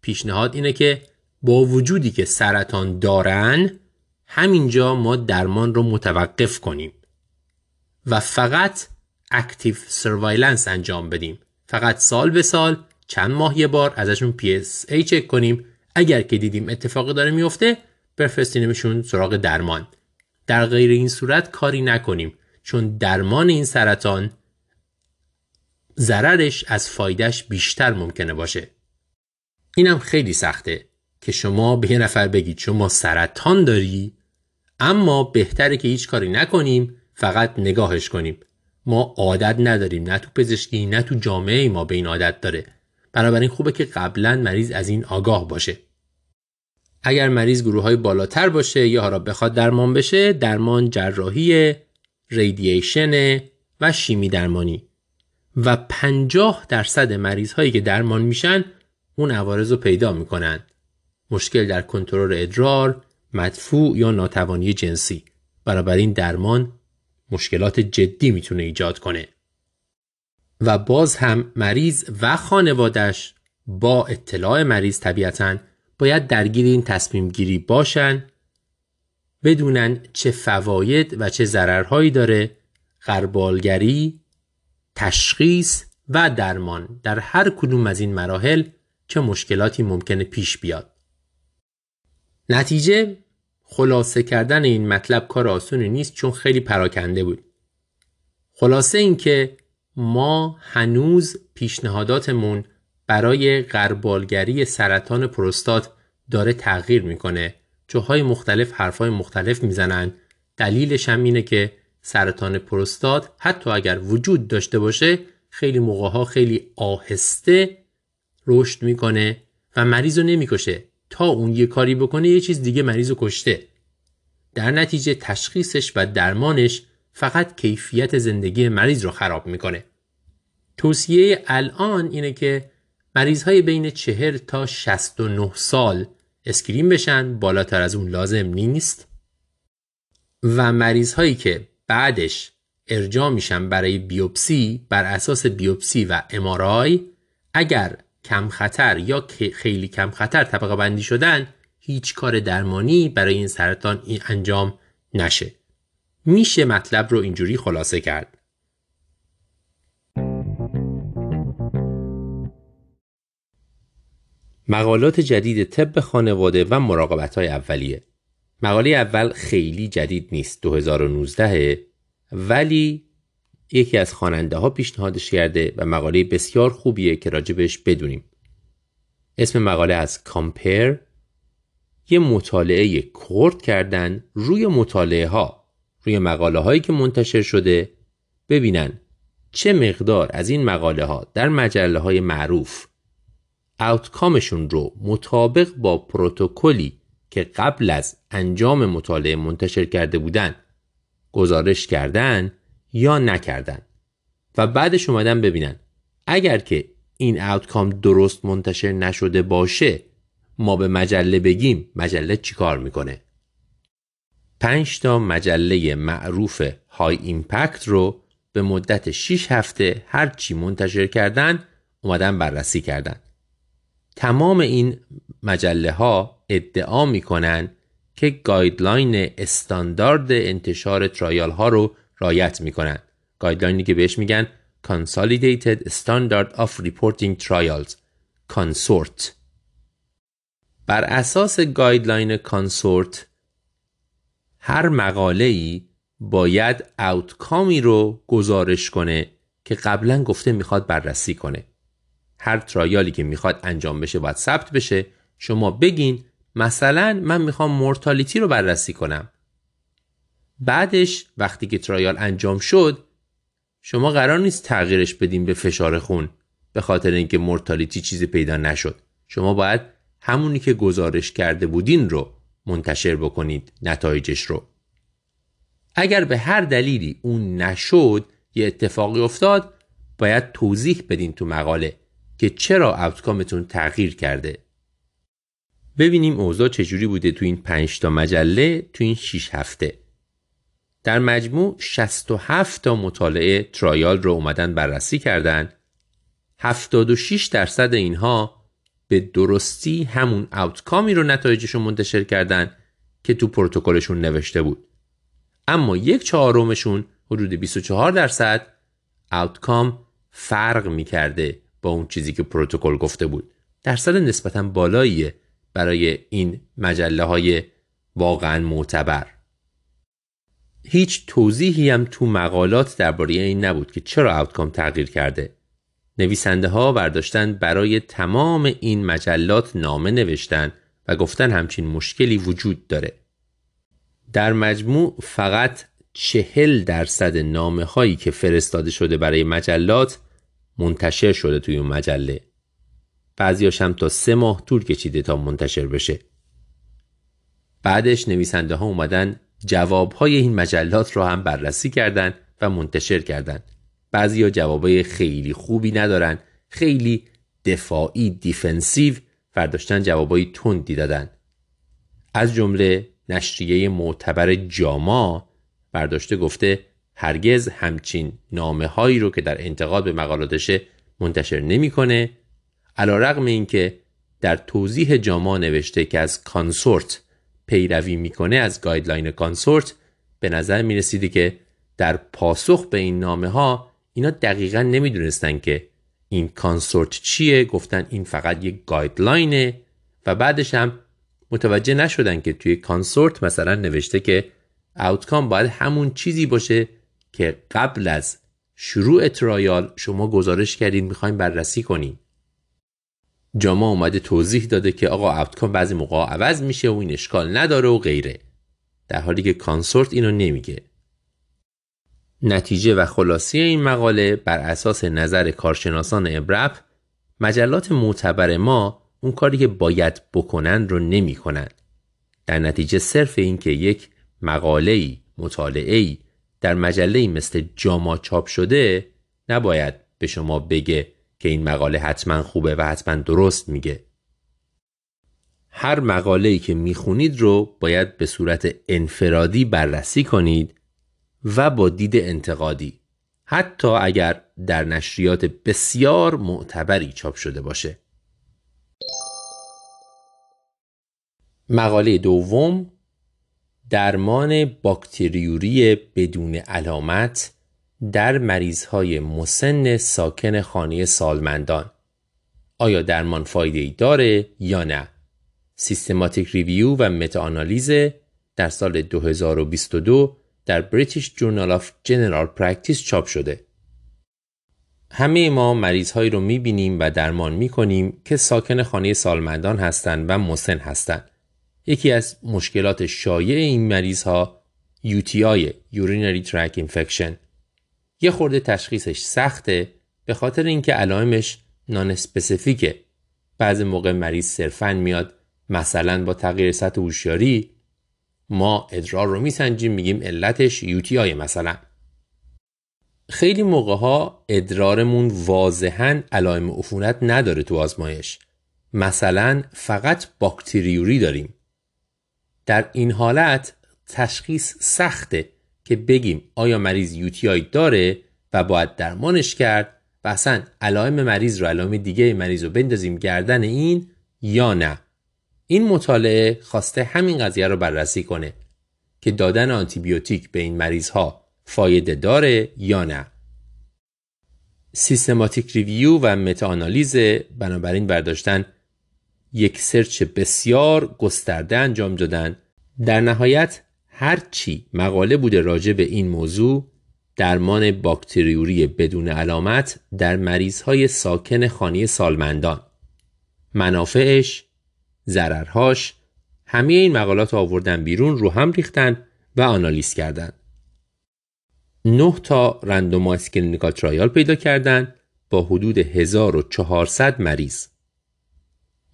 پیشنهاد اینه که با وجودی که سرطان دارن همینجا ما درمان رو متوقف کنیم و فقط active surveillance انجام بدیم. فقط سال به سال چند ماه یه بار ازشون PSA چک کنیم. اگر که دیدیم اتفاقی داره میفته بفرستینمشون سراغ درمان. در غیر این صورت کاری نکنیم چون درمان این سرطان ضررش از فایدهش بیشتر ممکنه باشه. اینم خیلی سخته. که شما به یه نفر بگید شما سرطان داری اما بهتره که هیچ کاری نکنیم فقط نگاهش کنیم. ما عادت نداریم نه تو پزشکی نه تو جامعه ما به این عادت داره. بنابراین خوبه که قبلا مریض از این آگاه باشه. اگر مریض گروه های بالاتر باشه یا حالا بخواد درمان بشه درمان جراحی ریدییشن و شیمی درمانی. و 50 درصد مریض هایی که درمان میشن اون عوارض رو پیدا می‌کنن. مشکل در کنترل ادرار مدفوع یا ناتوانی جنسی. این درمان مشکلات جدی می‌تونه ایجاد کنه. و باز هم مریض و خانوادش با اطلاع مریض طبیعتا باید درگیر این تصمیم گیری باشن بدونن چه فواید و چه ضررهایی داره غربالگری تشخیص و درمان در هر کدوم از این مراحل چه مشکلاتی ممکنه پیش بیاد. نتیجه خلاصه کردن این مطلب کار آسونی نیست چون خیلی پراکنده بود. خلاصه اینکه ما هنوز پیشنهاداتمون برای غربالگری سرطان پروستات داره تغییر می‌کنه. جاهای مختلف حرفای مختلف می‌زنن. دلیلش هم اینه که سرطان پروستات حتی اگر وجود داشته باشه خیلی موقع خیلی آهسته رشد می‌کنه و مریض رو نمی‌کشه. تا اون یه کاری بکنه یه چیز دیگه مریض کشته. در نتیجه تشخیصش و درمانش فقط کیفیت زندگی مریض رو خراب می‌کنه. توصیه الان اینه که مریض های بین 40 تا 69 سال screen بشن بالاتر از اون لازم نیست. و مریض هایی که بعدش ارجاع میشن برای بیوپسی بر اساس بیوپسی و MRI اگر کم خطر یا خیلی کم خطر طبقه بندی شدن هیچ کار درمانی برای این سرطان این انجام نشه. میشه مطلب رو اینجوری خلاصه کرد. مقالات جدید طب خانواده و مراقبت های اولیه. مقاله اول خیلی جدید نیست 2019 ولی یکی از خواننده ها پیشنهادش کرده و مقاله بسیار خوبیه که راجبش بدونیم. اسم مقاله از کامپر یه مطالعه کورد کردن روی مطالعه ها روی مقاله هایی که منتشر شده. ببینن چه مقدار از این مقاله ها در مجله های معروف اوتکامشون رو مطابق با پروتکلی که قبل از انجام مطالعه منتشر کرده بودن گزارش کردن یا نکردن. و بعدش اومدن ببینن. اگر که این اوتکام درست منتشر نشده باشه ما به مجله بگیم مجله چیکار می‌کنه؟ پنج تا مجله معروف های ایمپکت رو به مدت 6 هفته هر چی منتشر کردن اومدن بررسی کردن. تمام این مجله ها ادعا می‌کنن که guideline استاندارد انتشار trial ها رو رعایت می‌کنن guideline ی که بهش میگن Consolidated Standard of Reporting Trials. Consort. بر اساس guideline CONSORT هر مقاله ای باید outcome ی رو گزارش کنه که قبلا گفته می‌خواد بررسی کنه. هر ترایالی که می‌خواد انجام بشه باید ثبت بشه. شما بگین مثلا من می‌خوام مورتالیتی رو بررسی کنم. بعدش وقتی که ترایال انجام شد شما قرار نیست تغییرش بدین به فشار خون به خاطر اینکه مورتالیتی چیزی پیدا نشد. شما باید همونی که گزارش کرده بودین رو منتشر بکنید نتایجش رو. اگر به هر دلیلی اون نشد یه اتفاقی افتاد باید توضیح بدین تو مقاله که چرا اوتکامتون تغییر کرده. ببینیم اوضاع چجوری بوده تو این 5 تا مجله تو این 6 هفته. در مجموع 67 تا مطالعه ترایال رو اومدن بررسی کردن. 76 درصد اینها به درستی همون اوتکامی رو نتایجشون منتشر کردن که تو پروتکلشون نوشته بود. اما یک چهارمشون حدود 24 درصد اوتکام فرق می‌کرده با اون چیزی که پروتکل گفته بود. درصد نسبتا بالاییه برای این مجله های واقعا معتبر. هیچ توضیحی هم تو مقالات درباره این نبود که چرا اوتکام تغییر کرده. نویسنده ها برداشتن برای تمام این مجلات نامه نوشتن و گفتن همچین مشکلی وجود داره. در مجموع فقط چهل درصد نامه هایی که فرستاده شده برای مجلات منتشر شده توی اون مجله. بعضیاش هم تا سه ماه طول کشیده تا منتشر بشه. بعدش نویسنده ها اومدن جواب های این مجلات رو هم بررسی کردند و منتشر کردند. بعضیا جوابای خیلی خوبی ندارن خیلی دفاعی defensive برداشتن جوابای تندی دادن از جمله نشریه معتبر جاما برداشته گفته هرگز همچین نامه هایی رو که در انتقاد به مقالاتشه منتشر نمی‌کنه علی رغم این که در توضیح جاما نوشته که از CONSORT پیروی می‌کنه از guideline CONSORT به نظر می‌رسیده که در پاسخ به این نامه ها اینا دقیقا نمی‌دونستن که این CONSORT چیه گفتن این فقط یک guideline ه و بعدش هم متوجه نشدن که توی CONSORT مثلا نوشته که outcome باید همون چیزی باشه که قبل از شروع trial شما گزارش کردین می‌خوایم بررسی کنیم جاما اومده توضیح داده که آقا outcome بعضی موقع عوض میشه و این اشکال نداره و غیره در حالی که کانسورت اینو نمیگه نتیجه و خلاصی این مقاله بر اساس نظر کارشناسان ابرپ مجلات معتبر ما اون کاری که باید بکنن رو نمی‌کنن. در نتیجه صرف این که یک مقاله مطالعه در مجله مثل جاما چاپ شده نباید به شما بگه که این مقاله حتما خوبه و حتما درست میگه. هر مقاله که می‌خونید رو باید به صورت انفرادی بررسی کنید و با دید انتقادی حتی اگر در نشریات بسیار معتبری چاپ شده باشه مقاله دوم درمان باکتریوری بدون علامت در مریضهای مسن ساکن خانه سالمندان آیا درمان فایده ای داره یا نه systematic review و meta-analysis در سال 2022 در British Journal of General Practice چاپ شده. همه ما مریض هایی رو می‌بینیم و درمان می‌کنیم که ساکن خانه سالمندان هستند و مسن هستند. یکی از مشکلات شایع این مریض ها UTI Urinary Tract Infection یه خورده تشخیصش سخته به خاطر اینکه علائمش نان اسپسیفیکه. بعضی موقع مریض صرفا میاد مثلا با تغییر سطح هوشیاری ما ادرار رو میسنجیم میگیم علتش یوتی مثلا. خیلی موقع ها ادرارمون واضحا علائم عفونت نداره تو آزمایش. مثلا فقط باکتریوری داریم. در این حالت تشخیص سخته. که بگیم آیا مریض یوتی داره و باید درمانش کرد و اصلا علائم مریض رو علائم دیگه مریض رو بندازیم گردن این یا نه این مطالعه خواسته همین قضیه رو بررسی کنه که دادن آنتیبیوتیک به این مریض ها فایده داره یا نه. سیستماتیک ریویو و متاانالیز بنابراین برداشتن یک search بسیار گسترده انجام دادن در نهایت هر چی مقاله بوده راجع به این موضوع درمان bacteriuria بدون علامت در مریض های ساکن خانه سالمندان. منافعش ضررهاش همه این مقالات آوردن بیرون رو هم ریختن و آنالیز کردن. 9 تا randomized clinical trial پیدا کردن با حدود 1400 مریض.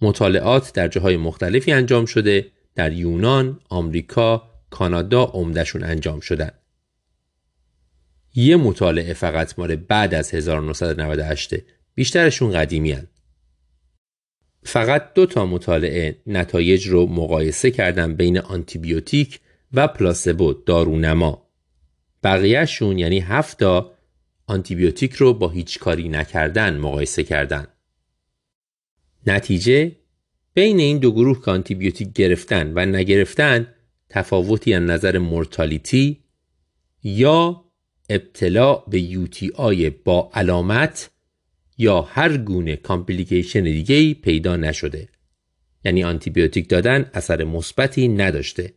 مطالعات در جاهای مختلفی انجام شده در یونان، آمریکا، کانادا عمدهشون انجام شدن. یه مطالعه فقط مال بعد از 1998 بیشترشون قدیمی هن. فقط دو تا مطالعه نتایج رو مقایسه کردن بین آنتیبیوتیک و پلاسبو دارونما. بقیهشون یعنی هفتا آنتیبیوتیک رو با هیچ کاری نکردن مقایسه کردن. نتیجه بین این دو گروه که آنتیبیوتیک گرفتن و نگرفتن تفاوتی از نظر mortality یا ابتلا به UTI با علامت یا هر گونه complication دیگه ای پیدا نشده. یعنی آنتیبیوتیک دادن اثر مثبتی نداشته.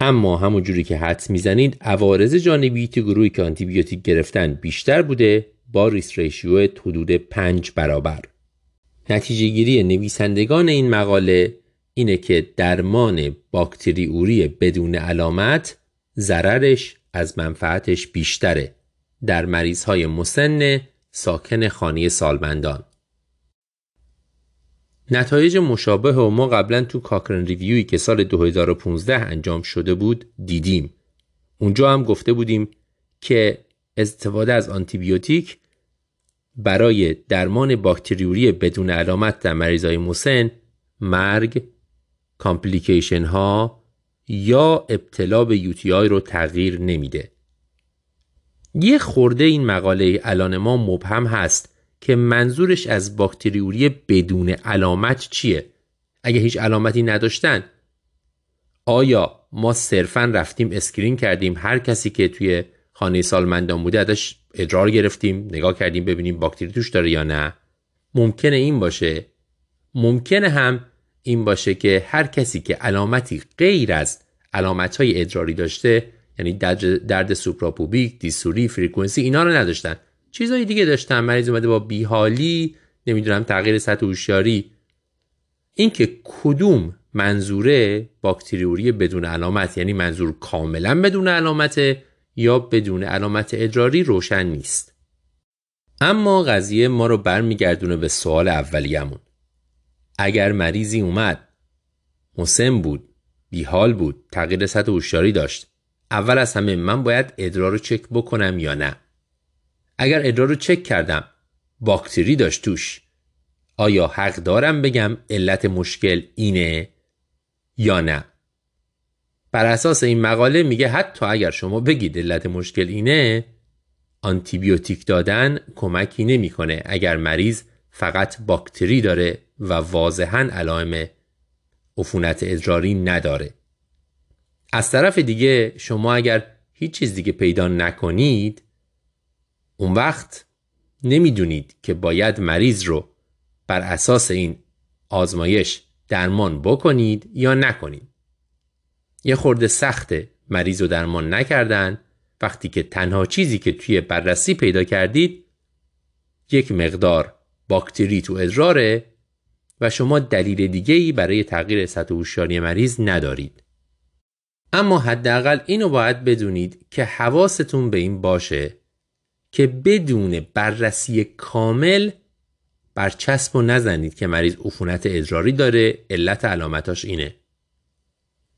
اما همون جوری که حدس می‌زنید عوارض جانبی تو گروهی که آنتیبیوتیک گرفتن بیشتر بوده با ریس ریشیو حدود 5 برابر. نتیجه گیری نویسندگان این مقاله اینه که درمان باکتریوری بدون علامت ضررش از منفعتش بیشتره در مریض های مسن ساکن خانه سالمندان. نتایج مشابه و ما قبلا تو Cochrane review ی که سال 2015 انجام شده بود دیدیم. اونجا هم گفته بودیم که استفاده از آنتیبیوتیک برای درمان bacteriuria بدون علامت در مریضای مسن مرگ complication ها یا ابتلا به UTI رو تغییر نمیده. یه خورده این مقاله الان ما مبهم هست که منظورش از bacteriuria بدون علامت چیه؟ اگه هیچ علامتی نداشتن. آیا ما صرفا رفتیم screen کردیم؟ هر کسی که توی خانه سالمندان بوده ازش ادرار گرفتیم نگاه کردیم ببینیم باکتری توش داره یا نه. ممکنه این باشه. ممکنه هم این باشه که هر کسی که علامتی غیر از علامت های ادراری داشته یعنی درد suprapubic, dysuria, frequency اینا رو نداشتن. چیزهای دیگه داشتن. مریض اومده با بیحالی نمی‌دونم تغییر سطح هوشیاری. اینکه کدوم منظوره باکتریوری بدون علامت یعنی منظور کاملا بدون علامت یا بدون علامت ادراری روشن نیست. اما قضیه ما رو برمیگردونه به سوال اولیمون. اگر مریضی اومد. مسن بود. بیحال بود. تغییر سطح هوشیاری داشت. اول از همه من باید ادرار رو چک بکنم یا نه؟ اگر ادرار رو چک کردم باکتری داشت توش. آیا حق دارم بگم علت مشکل اینه یا نه؟ بر اساس این مقاله میگه حتی اگر شما بگید علت مشکل اینه آنتیبیوتیک دادن کمکی نمی‌کنه. اگر مریض فقط باکتری داره و واضحا علائم عفونت ادراری نداره. از طرف دیگه شما اگر هیچ چیز دیگه پیدا نکنید اون وقت نمی‌دونید که باید مریض رو بر اساس این آزمایش درمان بکنید یا نکنید. یه خورده سخته مریض رو درمان نکردن. وقتی که تنها چیزی که توی بررسی پیدا کردید یک مقدار باکتری تو ادراره و شما دلیل دیگه ای برای تغییر سطح هوشیاری مریض ندارید. اما حداقل اینو باید بدونید که حواستون به این باشه که بدون بررسی کامل برچسب و نزنید که مریض عفونت ادراری داره علت علامتاش اینه.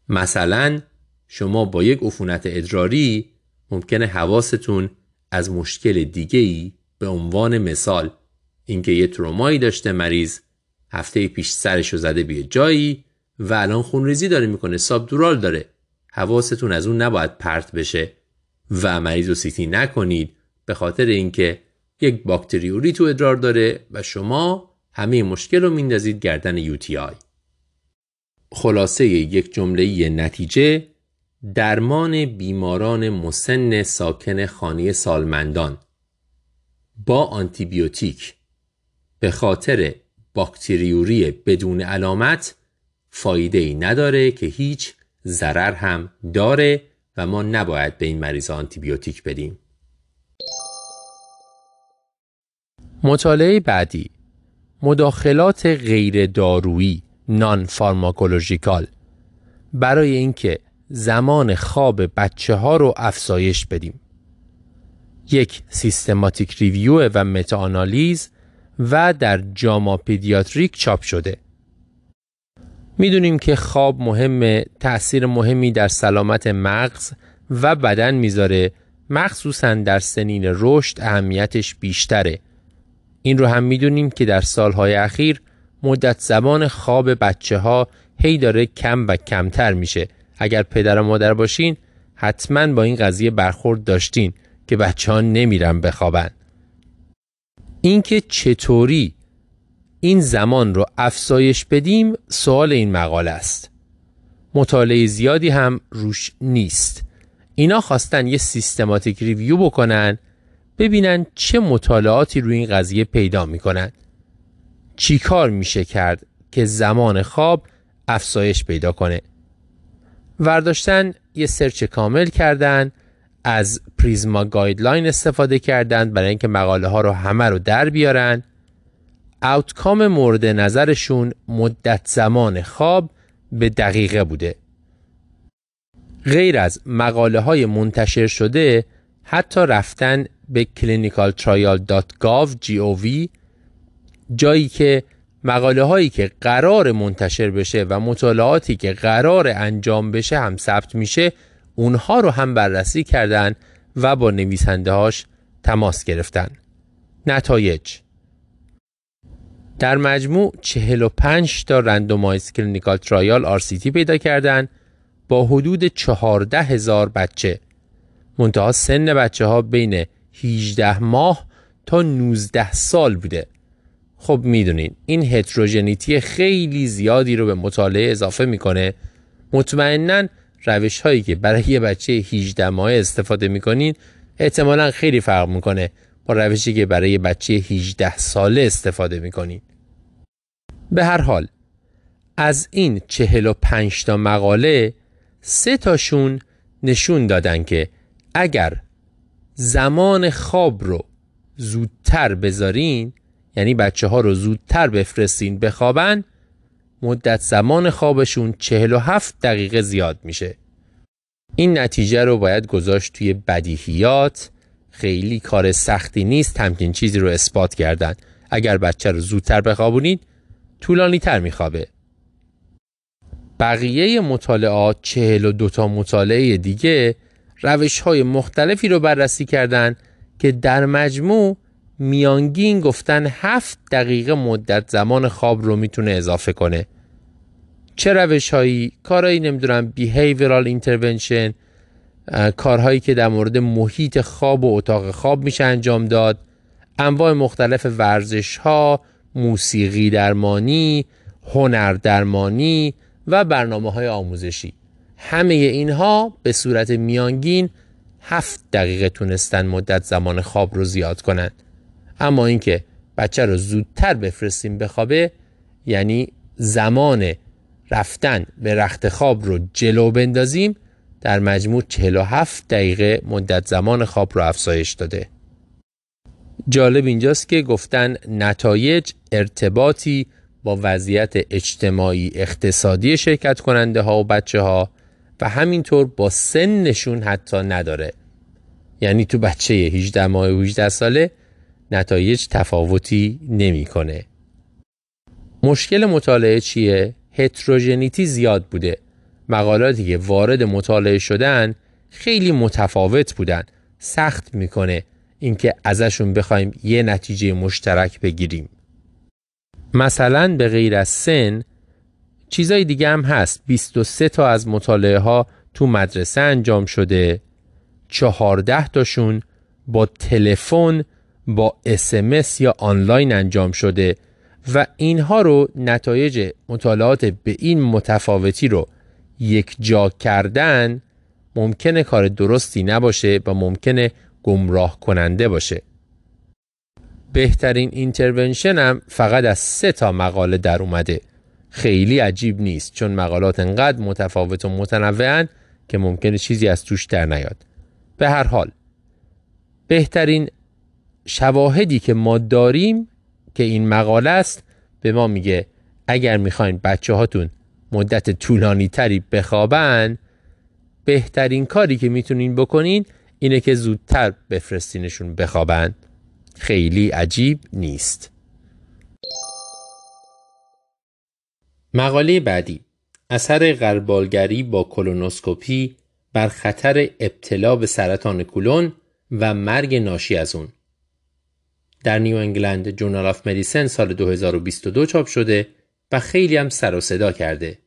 مثلا شما با یک عفونت ادراری ممکنه حواستون از مشکل دیگه ای به عنوان مثال اینکه یه ترومایی داشته مریض هفته پیش سرش رو زده به جایی و الان خونریزی داره می‌کنه. سابدورال داره. حواستون از اون نباید پرت بشه و مریض رو سیتی نکنید به خاطر اینکه یک باکتریوری تو ادرار داره و شما همه مشکل رو میندازید گردن یو تی آی. خلاصه یک جمله نتیجه درمان بیماران مسن ساکن خانه سالمندان. با آنتیبیوتیک. به خاطر باکتریوری بدون علامت فایده ای نداره که هیچ ضرر هم داره و ما نباید به این مریض آنتیبیوتیک بدیم. مطالعه بعدی. مداخلات غیر دارویی نان فارماکولوژیکال برای اینکه زمان خواب بچه ها رو افزایش بدیم. یک systematic review و meta-analysis و در JAMA Pediatrics چاپ شده. می‌دونیم که خواب مهمه تأثیر مهمی در سلامت مغز و بدن می‌ذاره مخصوصا در سنین رشد اهمیتش بیشتره. این رو هم می‌دونیم که در سالهای اخیر مدت زمان خواب بچه ها هی داره کم و کمتر میشه. اگر پدر و مادر باشین حتما با این قضیه برخورد داشتین که بچه ها نمیرن بخوابن. اینکه چطوری این زمان رو افزایش بدیم سوال این مقاله است. مطالعه زیادی هم روش نیست. اینا خواستن یه سیستماتیک ریویو بکنن ببینن چه مطالعاتی روی این قضیه پیدا می‌کنن. چی کار میشه کرد که زمان خواب افزایش پیدا کنه؟ ورداشتن یه search کامل کردن از PRISMA guideline استفاده کردند برای اینکه مقاله ها رو همه رو در بیارن. outcome مورد نظرشون مدت زمان خواب به دقیقه بوده. غیر از مقاله های منتشر شده حتی رفتن به clinicaltrial.gov جایی که مقاله هایی که قرار منتشر بشه و مطالعاتی که قرار انجام بشه هم ثبت میشه اونها رو هم بررسی کردن و با نویسنده هاش تماس گرفتن. نتایج. در مجموع 45 تا randomized clinical trial RCT پیدا کردن با حدود 14 هزار بچه. منتها سن بچه ها بین 18 ماه تا 19 سال بوده. خب می‌دونین این هتروژنیتی خیلی زیادی رو به مطالعه اضافه می‌کنه. مطمئنا روش هایی که برای یه بچه 18 ماه استفاده می‌کنین احتمالا خیلی فرق می‌کنه با روشی که برای بچه 18 ساله استفاده می‌کنین به هر حال از این 45 تا مقاله سه تاشون نشون دادن که اگر زمان خواب رو زودتر بذارین یعنی بچه ها رو زودتر بفرستین بخوابن مدت زمان خوابشون 47 دقیقه زیاد میشه. این نتیجه رو باید گذاشت توی بدیهیات. خیلی کار سختی نیست همچین چیزی رو اثبات کردن. اگر بچه رو زودتر بخوابونید طولانی تر میخوابه. بقیه مطالعات چهل و دوتا مطالعه دیگه روش های مختلفی رو بررسی کردن که در مجموع میانگین گفتن هفت دقیقه مدت زمان خواب رو می‌تونه اضافه کنه. چه روش هایی کارهایی نمی‌دونم behavioral intervention کارهایی که در مورد محیط خواب و اتاق خواب میشه انجام داد انواع مختلف ورزش ها موسیقی درمانی هنر درمانی و برنامه های آموزشی. همه اینها به صورت میانگین هفت دقیقه تونستن مدت زمان خواب رو زیاد کنند اما اینکه بچه رو زودتر بفرستیم بخوابه یعنی زمان رفتن به رخت خواب رو جلو بندازیم در مجموع 47 دقیقه مدت زمان خواب رو افزایش داده جالب اینجاست که گفتن نتایج ارتباطی با وضعیت اجتماعی اقتصادی شرکت کننده ها و بچه ها و همینطور با سنشون حتی نداره یعنی تو بچه 18 ماه و 18 ساله نتایج تفاوتی نمی‌کنه. مشکل مطالعه چیه؟ هتروژنیتی زیاد بوده. مقالاتی که وارد مطالعه شدن خیلی متفاوت بودن. سخت می‌کنه اینکه ازشون بخوایم یه نتیجه مشترک بگیریم. مثلا به غیر از سن چیزای دیگه هم هست 23 تا از مطالعه ها تو مدرسه انجام شده 14 تاشون با تلفن با اسمس یا آنلاین انجام شده و اینها رو نتایج مطالعات به این متفاوتی رو یک جا کردن ممکنه کار درستی نباشه و ممکنه گمراه کننده باشه. بهترین اینترونشن هم فقط از سه تا مقاله در اومده. خیلی عجیب نیست چون مقالات انقدر متفاوت و متنوعن که ممکنه چیزی از توش در نیاد. به هر حال بهترین شواهدی که ما داریم که این مقاله است به ما میگه اگر می‌خواین بچه هاتون مدت طولانی تری بخوابن بهترین کاری که می‌تونین بکنین اینه که زودتر بفرستینشون بخوابن. خیلی عجیب نیست. مقاله بعدی. اثر غربالگری با کلونوسکوپی بر خطر ابتلا به سرطان کولون و مرگ ناشی از اون. در نیو انگلند جورنال آف مدیسن سال 2022 چاپ شده و خیلی هم سر و صدا کرده.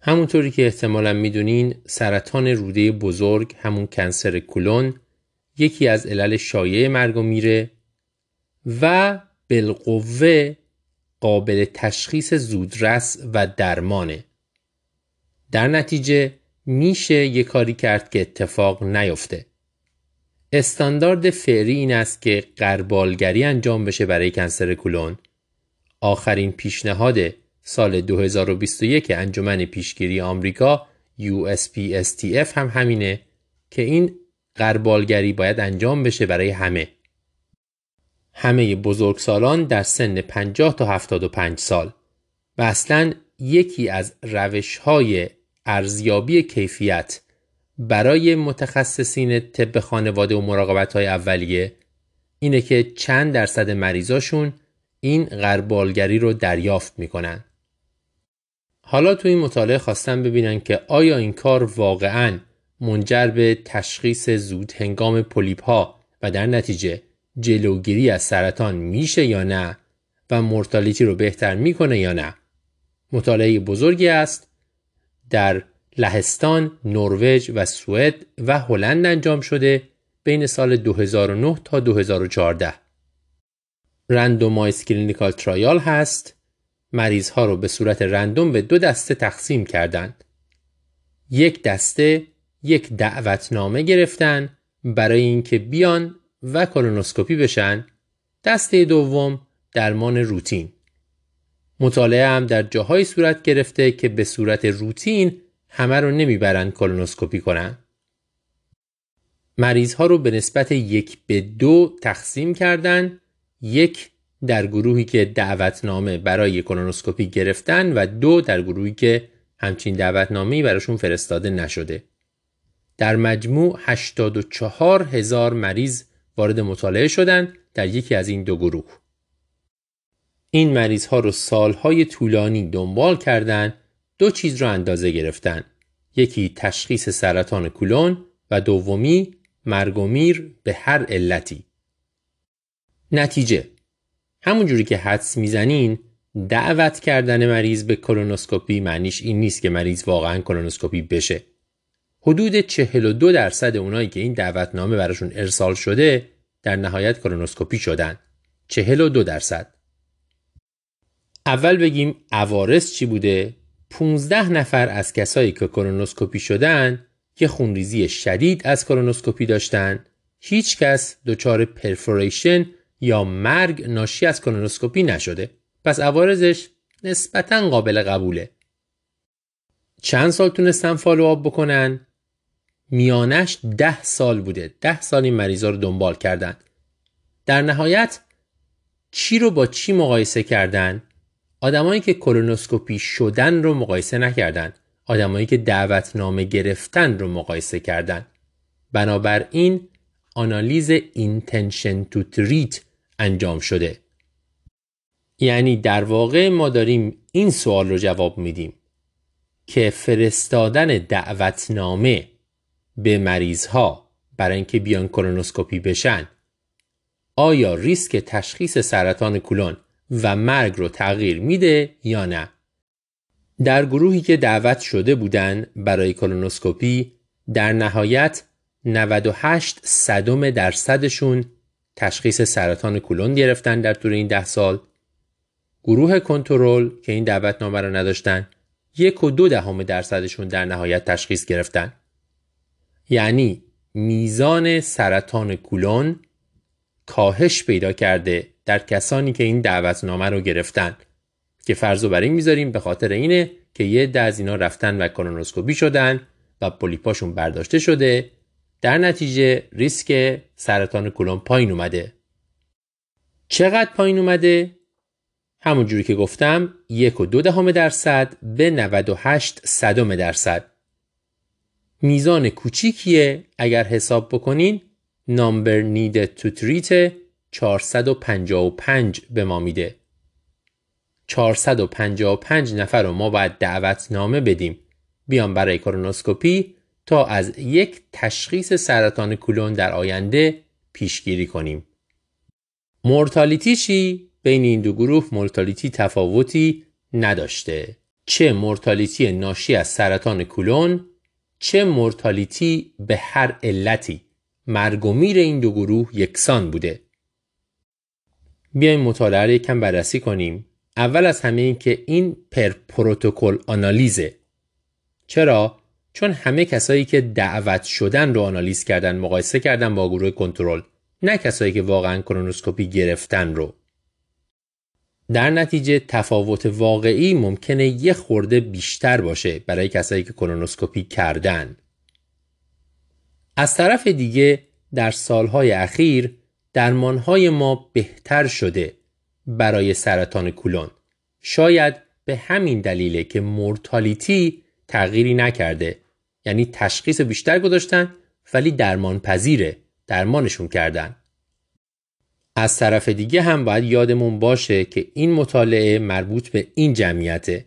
همونطوری که احتمالا می‌دونین سرطان روده بزرگ همون کنسر کولون یکی از علل شایع مرگ و میره و بالقوه قابل تشخیص زودرس و درمانه. در نتیجه میشه یه کاری کرد که اتفاق نیفته. استاندارد فعلی این است که قربالگری انجام بشه برای کنسر کولون. آخرین پیشنهاد سال 2021 انجمن پیشگیری آمریکا USPSTF هم همینه که این قربالگری باید انجام بشه برای همه. همه بزرگسالان در سن 50 تا 75 سال و اصلا یکی از روش های ارزیابی کیفیت برای متخصصین طب خانواده و مراقبت های اولیه اینه که چند درصد مریضاشون این غربالگری رو دریافت می‌کنن. حالا تو این مطالعه خواستم ببینن که آیا این کار واقعا منجر به تشخیص زود هنگام پولیپ ها و در نتیجه جلوگیری از سرطان میشه یا نه و مرتالیتی رو بهتر می‌کنه یا نه مطالعه بزرگی است در لهستان، نروژ و سوئد و هلند انجام شده بین سال 2009 تا 2014. randomized clinical trial هست مریض ها رو به صورت random به دو دسته تقسیم کردند. یک دسته یک دعوتنامه گرفتن برای اینکه بیان و کولونوسکوپی بشن دسته دوم درمان روتین مطالعه هم در جاهای صورت گرفته که به صورت روتین همه رو نمی‌برن کولونوسکوپی کنن مریض ها رو به نسبت یک به دو تقسیم کردن یک در گروهی که دعوتنامه برای کولونوسکوپی گرفتن و دو در گروهی که همچین دعوتنامه‌ای براشون فرستاده نشده. در مجموع 84 هزار مریض وارد مطالعه شدند در یکی از این دو گروه. این مریض ها رو سالهای طولانی دنبال کردند دو چیز رو اندازه گرفتن. یکی تشخیص سرطان کولون و دومی مرگ و میر به هر علتی. نتیجه همونجوری که حدس می‌زنین دعوت کردن مریض به کولونوسکوپی معنیش این نیست که مریض واقعا کولونوسکوپی بشه. حدود 42 درصد اونایی که این دعوتنامه براشون ارسال شده در نهایت کولونوسکوپی شدن. 42 درصد. اول بگیم عوارض چی بوده 15 نفر از کسایی که کرونوسکوپی شدن که خونریزی شدید از کرونوسکوپی داشتن. هیچ کس دچار پرفوریشن یا مرگ ناشی از کرونوسکوپی نشده. پس عوارضش نسبتا قابل قبوله. چند سال تونستن follow-up بکنن؟ میانش ده سال بوده. ده سال این مریضا رو دنبال کردن. در نهایت چی رو با چی مقایسه کردن؟ آدمایی که کولونوسکوپی شدن رو مقایسه نکردن. آدمایی که دعوتنامه گرفتن رو مقایسه کردن. بنابراین آنالیز intention to treat انجام شده. یعنی در واقع ما داریم این سوال رو جواب میدیم که فرستادن دعوتنامه به مریض ها برای اینکه بیان کولونوسکوپی بشن آیا ریسک تشخیص سرطان کولون و مرگ رو تغییر میده یا نه. در گروهی که دعوت شده بودن برای کولونوسکوپی در نهایت 98 صدم درصدشون تشخیص سرطان کولون گرفتن در طول این ده سال. گروه کنترل که این دعوتنامه را نداشتن یک و دو دهم درصدشون در نهایت تشخیص گرفتن. یعنی میزان سرطان کولون کاهش پیدا کرده در کسانی که این دعوتنامه رو گرفتن. که فرض و بر این می‌ذاریم به خاطر اینه که یه ده از اینا رفتن و کولونوسکوپی شدن و پولیپاشون برداشته شده. در نتیجه ریسک سرطان کلون پایین اومده. چقدر پایین اومده؟ همونجوری که گفتم یک و دو دهم درصد به 98 صدم درصد. میزان کوچیکیه اگر حساب بکنین. نامبر needed تو تریت 455 به ما میده 455 نفر رو ما باید دعوتنامه بدیم بیان برای کرونوسکوپی تا از یک تشخیص سرطان کولون در آینده پیشگیری کنیم. مورتالیتی چی؟ بین این دو گروه مورتالیتی تفاوتی نداشته. چه مورتالیتی ناشی از سرطان کولون چه مورتالیتی به هر علتی مرگ و میر این دو گروه یکسان بوده. بیایم مطالعه رو یکم بررسی کنیم. اول از همه این که این پر پروتکل آنالیزه. چرا؟ چون همه کسایی که دعوت شدن رو آنالیز کردن مقایسه کردن با گروه کنترل نه کسایی که واقعا کرونوسکوپی گرفتن رو در نتیجه تفاوت واقعی ممکنه یه خورده بیشتر باشه برای کسایی که کرونوسکوپی کردن از طرف دیگه در سالهای اخیر درمانهای ما بهتر شده برای سرطان کولون. شاید به همین دلیله که مورتالیتی تغییری نکرده. یعنی تشخیص بیشتر گذاشتن ولی درمان پذیره درمانشون کردن. از طرف دیگه هم باید یادمون باشه که این مطالعه مربوط به این جمعیته.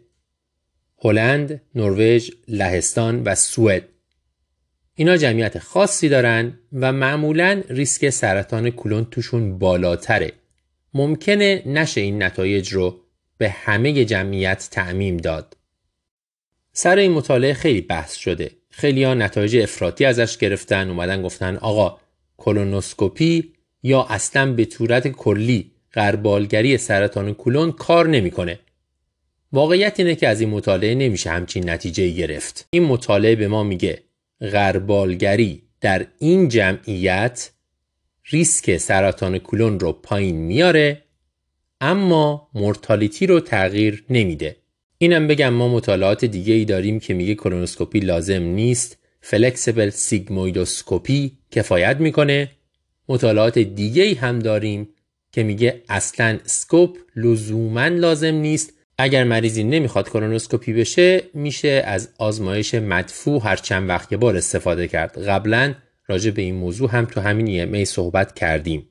هلند، نروژ، لهستان و سوئد. اینا جمعیت خاصی دارن و معمولا ریسک سرطان کلون توشون بالاتره ممکنه نشه این نتایج رو به همه جمعیت تعمیم داد سر این مطالعه خیلی بحث شده خیلی ها نتایج افراطی ازش گرفتن اومدن گفتن آقا کلونوسکوپی یا اصلا به صورت کلی غربالگری سرطان کلون کار نمی‌کنه. واقعیت اینه که از این مطالعه نمیشه همچین نتیجه گرفت. این مطالعه به ما میگه غربالگری. در این جمعیت ریسک سرطان کلون رو پایین میاره اما mortality رو تغییر نمیده. اینم بگم ما مطالعات دیگه ای داریم که میگه کولونوسکوپی لازم نیست. flexible sigmoidoscopy کفایت می‌کنه. مطالعات دیگه ای هم داریم که میگه اصلا scope لزوما لازم نیست. اگر مریضی نمی‌خواد کولونوسکوپی بشه میشه از آزمایش مدفوع هر چند وقت یه بار استفاده کرد. قبلا راجع به این موضوع هم تو همین می صحبت کردیم.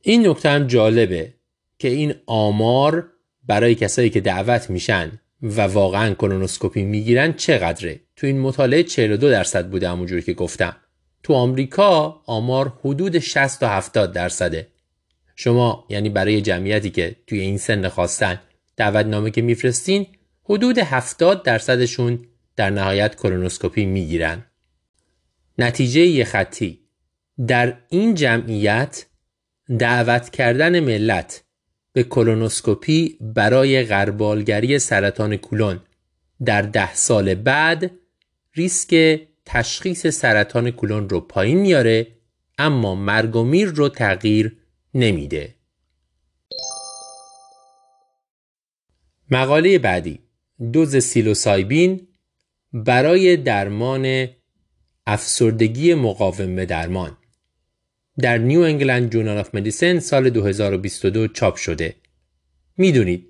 این نکته هم جالبه که این آمار برای کسایی که دعوت میشن و واقعا کلونوسکوپی می‌گیرن چقدره؟ تو این مطالعه 42 درصد بوده همونجوری که گفتم. تو آمریکا آمار حدود 60 تا 70 درصده. شما یعنی برای جمعیتی که توی این سن خواستن دعوتنامه که میفرستین حدود 70 درصدشون در نهایت کلونوسکوپی می‌گیرن. نتیجه یه خطی. در این جمعیت دعوت کردن ملت به کلونوسکوپی برای غربالگری سرطان کولون. در ده سال بعد ریسک تشخیص سرطان کولون رو پایین میاره اما مرگ و میر رو تغییر نمیده. مقاله بعدی. دوز psilocybin برای درمان افسردگی مقاوم به درمان. در New England Journal of Medicine سال 2022 چاپ شده. می‌دونید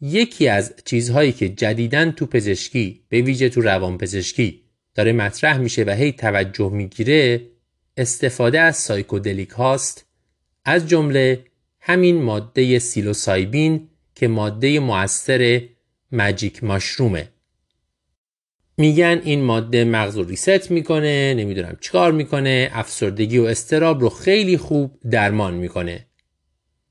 یکی از چیزهایی که جدیدن تو پزشکی به ویژه تو روان پزشکی داره مطرح میشه و هی توجه می‌گیره استفاده از psychedelic هاست. از جمله همین ماده سیلوسایبین که ماده مؤثر ماجیک ماشرومه. میگن این ماده مغز رو ریست می‌کنه نمی‌دونم چیکار می‌کنه افسردگی و استراب رو خیلی خوب درمان می‌کنه.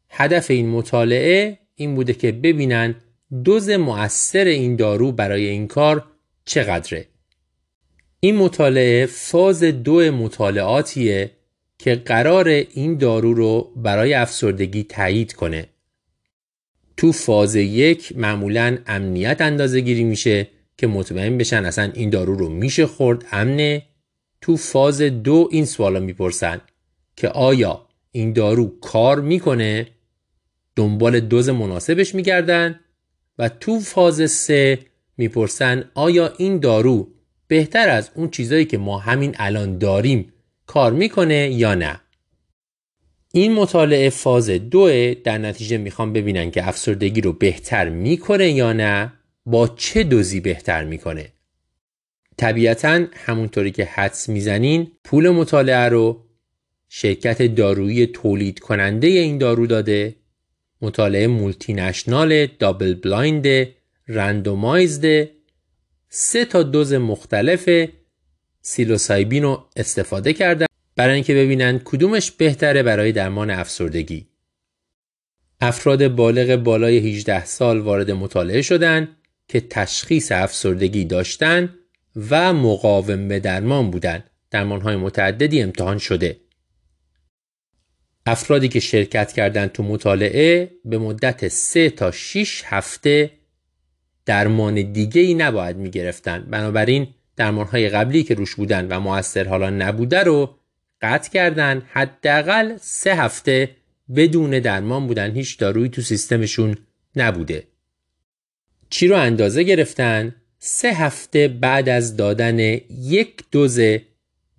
هدف این مطالعه این بوده که ببینن دوز مؤثر این دارو برای این کار چقدره. این مطالعه فاز دو مطالعاتیه که قرار این دارو رو برای افسردگی تایید کنه. تو فاز یک معمولا امنیت اندازه گیری میشه که مطمئن بشن اصلا این دارو رو میشه خورد امنه تو فاز دو این سوالا می‌پرسن که آیا این دارو کار می‌کنه؟ دنبال دوز مناسبش میگردن. و تو فاز سه می‌پرسن آیا این دارو بهتر از اون چیزایی که ما همین الان داریم کار می‌کنه یا نه؟ این مطالعه فاز دوه در نتیجه می‌خوام ببینن که افسردگی رو بهتر می‌کنه یا نه با چه دوزی بهتر می‌کنه. طبیعتا همونطوری که حدس می‌زنین پول مطالعه رو شرکت دارویی تولید کننده این دارو داده مطالعه multinational double blind رندومایزد سه تا دوز مختلف سیلوسایبین رو استفاده کردن برای اینکه ببینن کدومش بهتره برای درمان افسردگی افراد بالغ بالای 18 سال وارد مطالعه شدند که تشخیص افسردگی داشتن و مقاوم به درمان بودند. درمانهای متعددی امتحان شده. افرادی که شرکت کردند تو مطالعه به مدت 3 تا 6 هفته درمان دیگه ای نباید می گرفتن. بنابراین درمانهای قبلی که روش بودن و موثر حالا نبوده رو قطع کردن حداقل سه هفته بدون درمان بودن. هیچ دارویی تو سیستمشون نبوده. چی رو اندازه گرفتن؟ سه هفته بعد از دادن یک دوز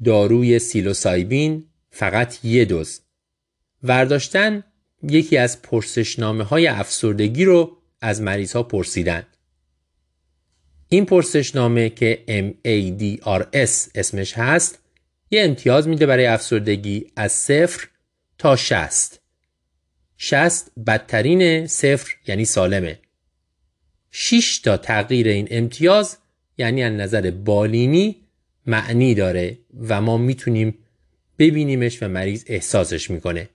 داروی سیلوسایبین فقط یه دوز. ورداشتن یکی از پرسشنامه های افسردگی رو از مریض ها پرسیدن. این پرسشنامه که MADRS اسمش هست یه امتیاز میده برای افسردگی از صفر تا شست شست بدترین صفر یعنی سالمه. 6 تا تغییر این امتیاز یعنی از نظر بالینی معنی داره و ما می‌تونیم ببینیمش و مریض احساسش می‌کنه.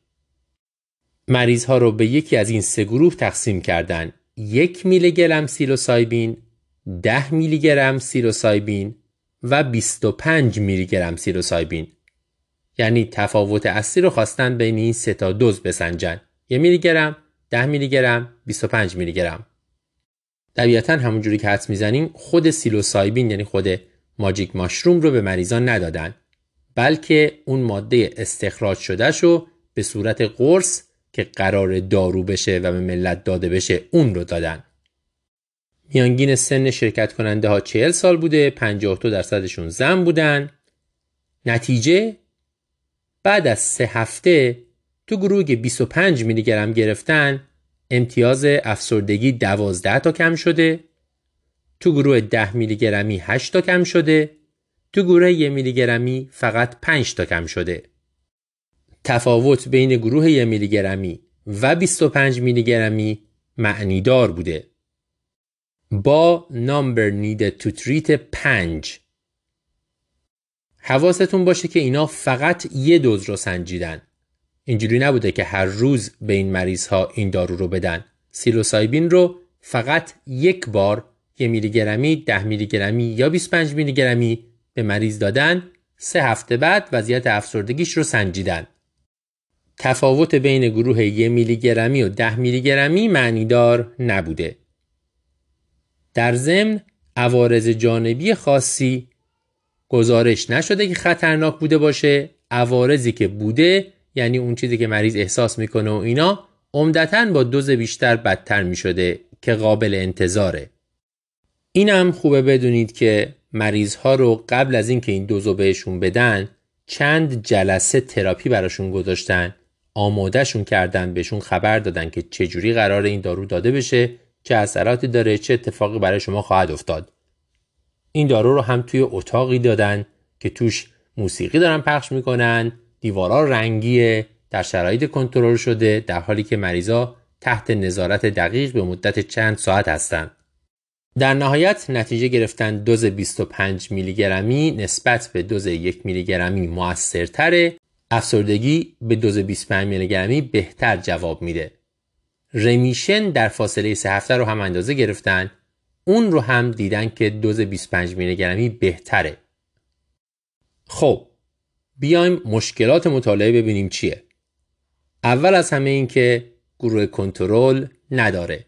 مریض ها رو به یکی از این سه گروه تقسیم کردن. یک میلی گرم سیلوسایبین 10 میلی گرم سیروسایبین و 25 میلی گرم سیروسایبین. یعنی تفاوت اصلی رو خواستن بین این سه تا دوز بسنجن. 1 میلی گرم 10 میلی گرم 25 میلی گرم طبیعتا همونجوری که حدس می‌زنیم خود سیلوسایبین یعنی خود ماجیک ماشروم رو به مریضان ندادن. بلکه اون ماده استخراج شده شو به صورت قرص که قرار دارو بشه و به ملت داده بشه اون رو دادن. میانگین سن شرکت کننده ها 40 سال بوده 52 درصدشون زن بودن. نتیجه؟ بعد از سه هفته تو گروه که 25 میلی گرم گرفتن امتیاز افسردگی 12 تا کم شده. تو گروه 10 میلی گرمی 8 تا کم شده. تو گروه 1 میلی گرمی فقط 5 تا کم شده. تفاوت بین گروه 1 میلی گرمی و 25 میلی گرمی معنیدار بوده. با number needed to treat 5 حواستون باشه که اینا فقط یه دوز رو سنجیدن. اینجوری نبوده که هر روز به این مریض ها این دارو رو بدن. سیلوسایبین رو فقط یک بار یه میلی گرمی، ده میلی گرمی یا 25 میلی گرمی به مریض دادن سه هفته بعد وضعیت افسردگیش رو سنجیدن. تفاوت بین گروه یه میلی گرمی و ده میلی گرمی معنیدار نبوده. در ضمن عوارض جانبی خاصی گزارش نشده که خطرناک بوده باشه. عوارضی که بوده یعنی اون چیزی که مریض احساس می‌کنه و اینا عمدتا با دوز بیشتر بدتر می‌شده که قابل انتظاره. اینم خوبه بدونید که مریض ها رو قبل از اینکه این دوزو بهشون بدن چند جلسه تراپی براشون گذاشتن آمادهشون کردن بهشون خبر دادن که چجوری قرار این دارو داده بشه چه اثراتی داره چه اتفاقی برای شما خواهد افتاد. این دارو رو هم توی اتاقی دادن که توش موسیقی دارن پخش می‌کنن دیوارا رنگیه در شرایط کنترل شده در حالی که مریضا تحت نظارت دقیق به مدت چند ساعت هستند در نهایت نتیجه گرفتن دوز 25 میلی گرمی نسبت به دوز 1 میلی گرمی موثرتره. افسردگی به دوز 25 میلی گرمی بهتر جواب میده. رمیشن در فاصله سه هفته رو هم اندازه گرفتن. اون رو هم دیدن که دوز 25 میلی گرمی بهتره. خب بیایم مشکلات مطالعه ببینیم چیه. اول از همه این که گروه کنترل نداره.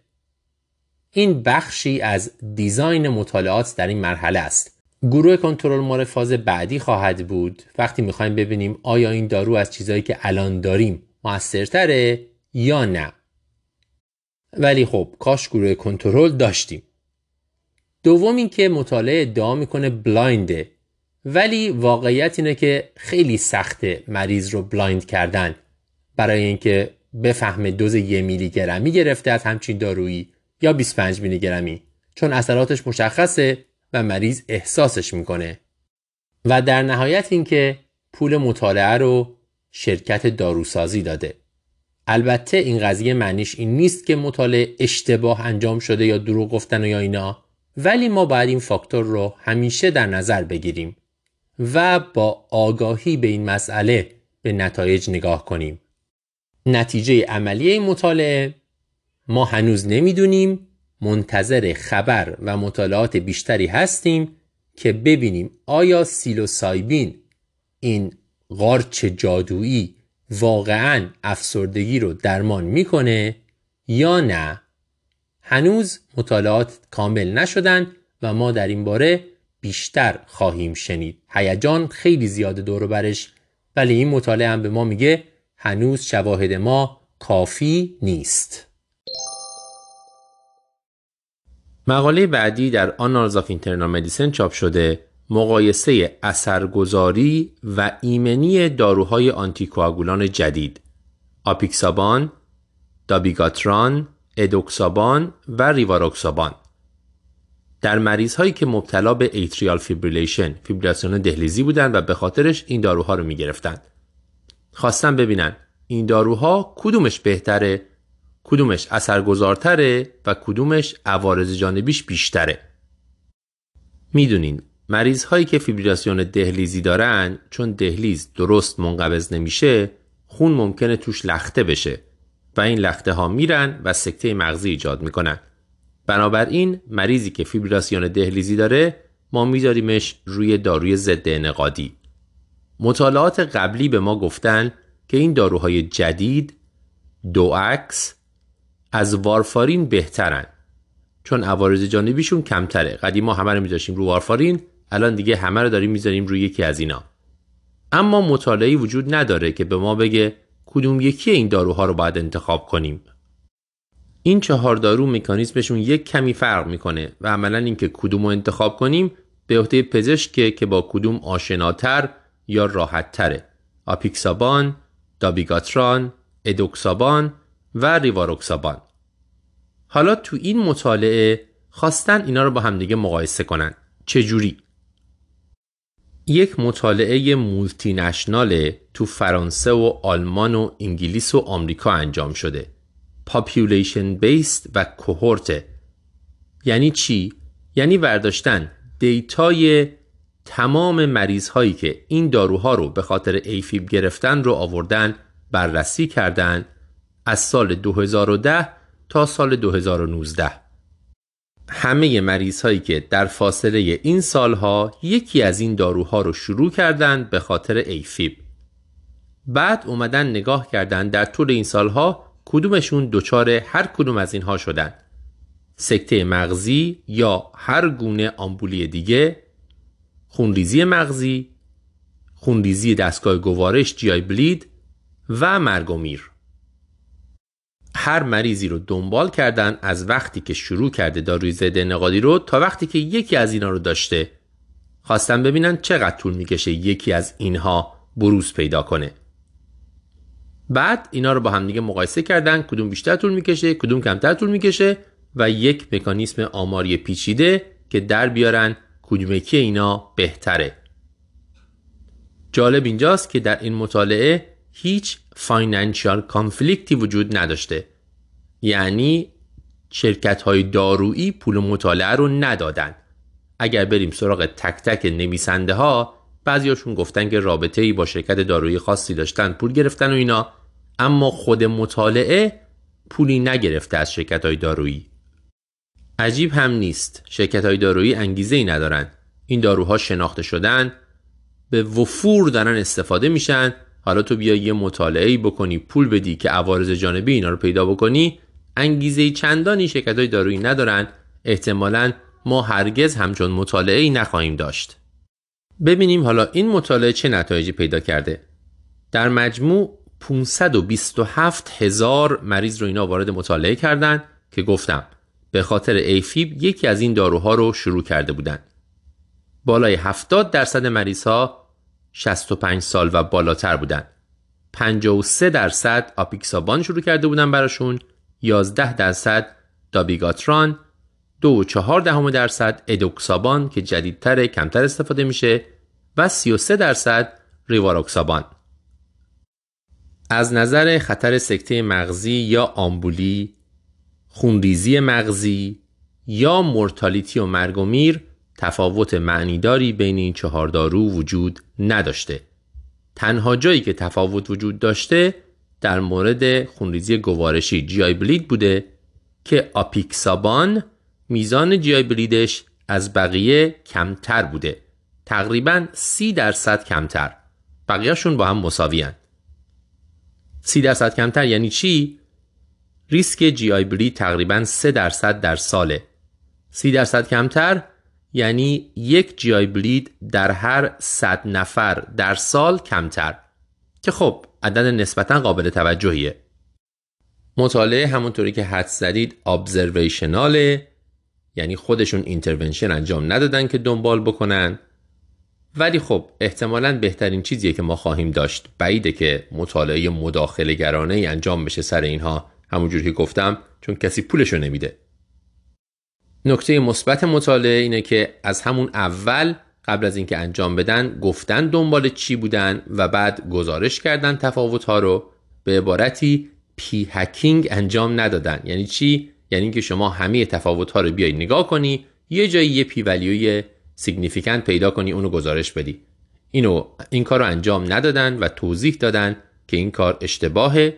این بخشی از دیزاین مطالعات در این مرحله است. گروه کنترل مال فاز بعدی خواهد بود. وقتی می‌خوایم ببینیم آیا این دارو از چیزهایی که الان داریم موثرتره یا نه. ولی خب کاش گروه کنترل داشتیم. دوم اینکه مطالعه ادعا می‌کنه blind ه ولی واقعیت اینه که خیلی سخته مریض رو blind کردن. برای اینکه بفهمه دوز یه میلی گرمی گرفته از همچین دارویی یا 25 میلی گرمی چون اثراتش مشخصه و مریض احساسش می‌کنه. و در نهایت اینکه پول مطالعه رو شرکت داروسازی داده. البته این قضیه معنیش این نیست که مطالعه اشتباه انجام شده یا دروغ گفتن و یا اینا ولی ما باید این فاکتور رو همیشه در نظر بگیریم و با آگاهی به این مسئله به نتایج نگاه کنیم. نتیجه عملی این مطالعه ما هنوز نمی‌دونیم منتظر خبر و مطالعات بیشتری هستیم که ببینیم آیا سیلوسایبین این قارچ جادویی واقعا افسردگی رو درمان می‌کنه یا نه. هنوز مطالعات کامل نشدن و ما در این باره بیشتر خواهیم شنید. هیجان خیلی زیاده دور برش ولی این مطالعه هم به ما میگه هنوز شواهد ما کافی نیست. مقاله بعدی در Annals of Internal Medicine چاپ شده. مقایسه اثرگذاری و ایمنی داروهای آنتیکواگولان جدید. آپیکسابان، دابیگاتران، ادوکسابان و ریواروکسابان. در مریض هایی که مبتلا به atrial fibrillation فیبریلاسیون دهلیزی بودند و به خاطرش این داروها رو می گرفتن. خواستم ببینن این داروها کدومش بهتره کدومش اثرگذارتره و کدومش عوارض جانبیش بیشتره. می‌دونین مریض هایی که فیبریلاسیون دهلیزی دارن چون دهلیز درست منقبض نمیشه خون ممکنه توش لخته بشه و این لخته ها میرن و سکته مغزی ایجاد می‌کنن. بنابراین مریضی که فیبریلاسیون دهلیزی داره ما میذاریمش روی داروی ضد انقادی مطالعات قبلی به ما گفتن که این داروهای جدید دو عکس از وارفارین بهترن چون عوارض جانبیشون کمتره. قدیما همه رو میذاشیم رو وارفارین الان دیگه همه رو داریم می‌ذاریم روی یکی از اینا. اما مطالعی وجود نداره که به ما بگه کدوم یکی این داروها رو باید انتخاب کنیم. این چهار دارو مکانیزمشون یک کمی فرق می‌کنه و عملا اینکه کدوم رو انتخاب کنیم به عهده پزشکه که با کدوم آشناتر یا راحتتره. آپیکسابان، دابیگاتران، ادوکسابان و ریواروکسابان. حالا تو این مطالعه خواستن اینا رو با همدیگه مقایسه کنن. چجوری؟ یک مطالعه multinational تو فرانسه و آلمان و انگلیس و آمریکا انجام شده. population based cohort یعنی چی؟ یعنی برداشتن دیتای تمام مریض هایی که این داروها رو به خاطر ایفیب گرفتن رو آوردن بررسی کردند از سال 2010 تا سال 2019 همه مریض هایی که در فاصله این سالها یکی از این داروها رو شروع کردند به خاطر ایفیب. بعد اومدن نگاه کردند در طول این سالها کدومشون دچار هر کدوم از اینها شدن. سکته مغزی یا هر گونه آمبولی دیگه خونریزی مغزی خونریزی دستگاه گوارش جی بلید و مرگ و میر. هر مریضی رو دنبال کردن از وقتی که شروع کرده داروی ضد نقادی رو تا وقتی که یکی از اینا رو داشته. خواستن ببینن چقدر طول می‌کشه یکی از اینها بروز پیدا کنه. بعد اینا رو با همدیگه مقایسه کردن کدوم بیشتر طول می‌کشه کدوم کمتر طول می‌کشه و یک مکانیسم آماری پیچیده که در بیارن کدومکی اینا بهتره. جالب اینجاست که در این مطالعه هیچ financial conflict ی وجود نداشته. یعنی شرکت های دارویی پول مطالعه رو ندادن. اگر بریم سراغ تک تک نویسنده ها بعضیاشون گفتن که رابطه ای با شرکت دارویی خاصی داشتن پول گرفتن و اینا. اما خود مطالعه پولی نگرفته از شرکت های دارویی. عجیب هم نیست. شرکت های دارویی انگیزه ای ندارن. این داروها شناخته شدن به وفور دارن استفاده میشن حالا تو بیا یه مطالعه بکنی پول بدی که عوارض جانبی اینا رو پیدا بکنی انگیزه چندانی شرکت های دارویی ندارن. احتمالا ما هرگز همچون مطالعه ای نخواهیم داشت. ببینیم حالا این مطالعه چه نتایجی پیدا کرده. در مجموع 527 هزار مریض رو اینا وارد مطالعه کردن که گفتم به خاطر ایفیب یکی از این داروها رو شروع کرده بودند. بالای 70 درصد مریض ها 65 سال و بالاتر بودند. 53 درصد آپیکسابان شروع کرده بودن براشون 11 درصد دابیگاتران دو و چهار دهم درصد ادوکسابان که جدیدتر کمتر استفاده میشه و 33 درصد ریواروکسابان از نظر خطر سکته مغزی یا آمبولی خونریزی مغزی یا مورتالیتی و مرگ و میر تفاوت معنیداری بین این چهار دارو وجود نداشته. تنها جایی که تفاوت وجود داشته در مورد خونریزی گوارشی جی بلید بوده که آپیکسابان میزان GI bleed ش از بقیه کمتر بوده. تقریبا سی درصد کمتر. بقیهشون با هم مساوی سی درصد کمتر یعنی چی؟ ریسک GI bleed تقریبا 3 درصد در ساله. سی درصد کمتر یعنی یک GI bleed در هر 100 نفر در سال کمتر که خب عدد نسبتا قابل توجهیه. مطالعه همونطوری که حد زدید ابزرویشناله یعنی خودشون اینترونشن انجام ندادن که دنبال بکنن. ولی خب احتمالا بهترین چیزیه که ما خواهیم داشت بعیده که مطالعه مداخله گرانه ای انجام بشه سر اینها. همونجور که گفتم چون کسی پولشو نمیده. نکته مثبت مطالعه اینه که از همون اول قبل از اینکه انجام بدن گفتن دنبال چی بودن و بعد گزارش کردن تفاوت ها رو به عبارتی p-hacking انجام ندادن. یعنی چی؟ یعنی اینکه شما همه تفاوت ها رو بیای نگاه کنی یه جایی یه p-value ی significant پیدا کنی اونو گزارش بدی. اینو این کار رو انجام ندادن و توضیح دادن که این کار اشتباهه.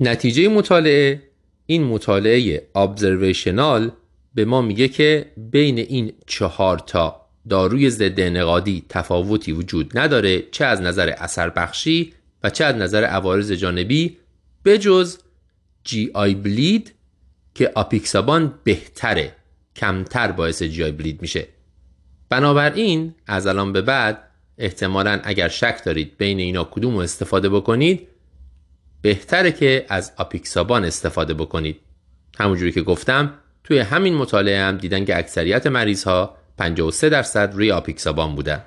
نتیجه مطالعه این مطالعه observational به ما میگه که بین این چهار تا داروی ضد انعقادی تفاوتی وجود نداره چه از نظر اثر بخشی و چه از نظر عوارض جانبی بجز جی آی بلید که آپیکسابان بهتره کمتر باعث جی آی بلید میشه. بنابراین از الان به بعد احتمالا اگر شک دارید بین اینا کدوم رو استفاده بکنید بهتره که از آپیکسابان استفاده بکنید. همونجوری که گفتم توی همین مطالعه هم دیدن که اکثریت مریض ها 53 درصد روی آپیکسابان بودن.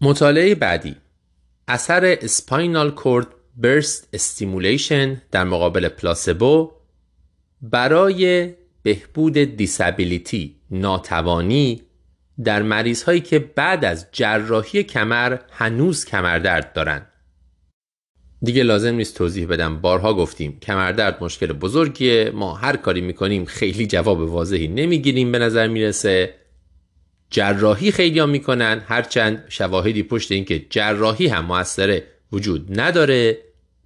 مطالعه بعدی. اثر spinal cord burst stimulation در مقابل placebo برای بهبود disability ناتوانی در مریض هایی که بعد از جراحی کمر هنوز کمردرد دارند دیگه لازم نیست توضیح بدم. بارها گفتیم کمردرد مشکل بزرگیه. ما هر کاری می‌کنیم خیلی جواب واضحی نمی‌گیریم به نظر می‌رسه. جراحی خیلی ها می‌کنن هرچند شواهدی پشت اینکه جراحی هم موثره وجود نداره.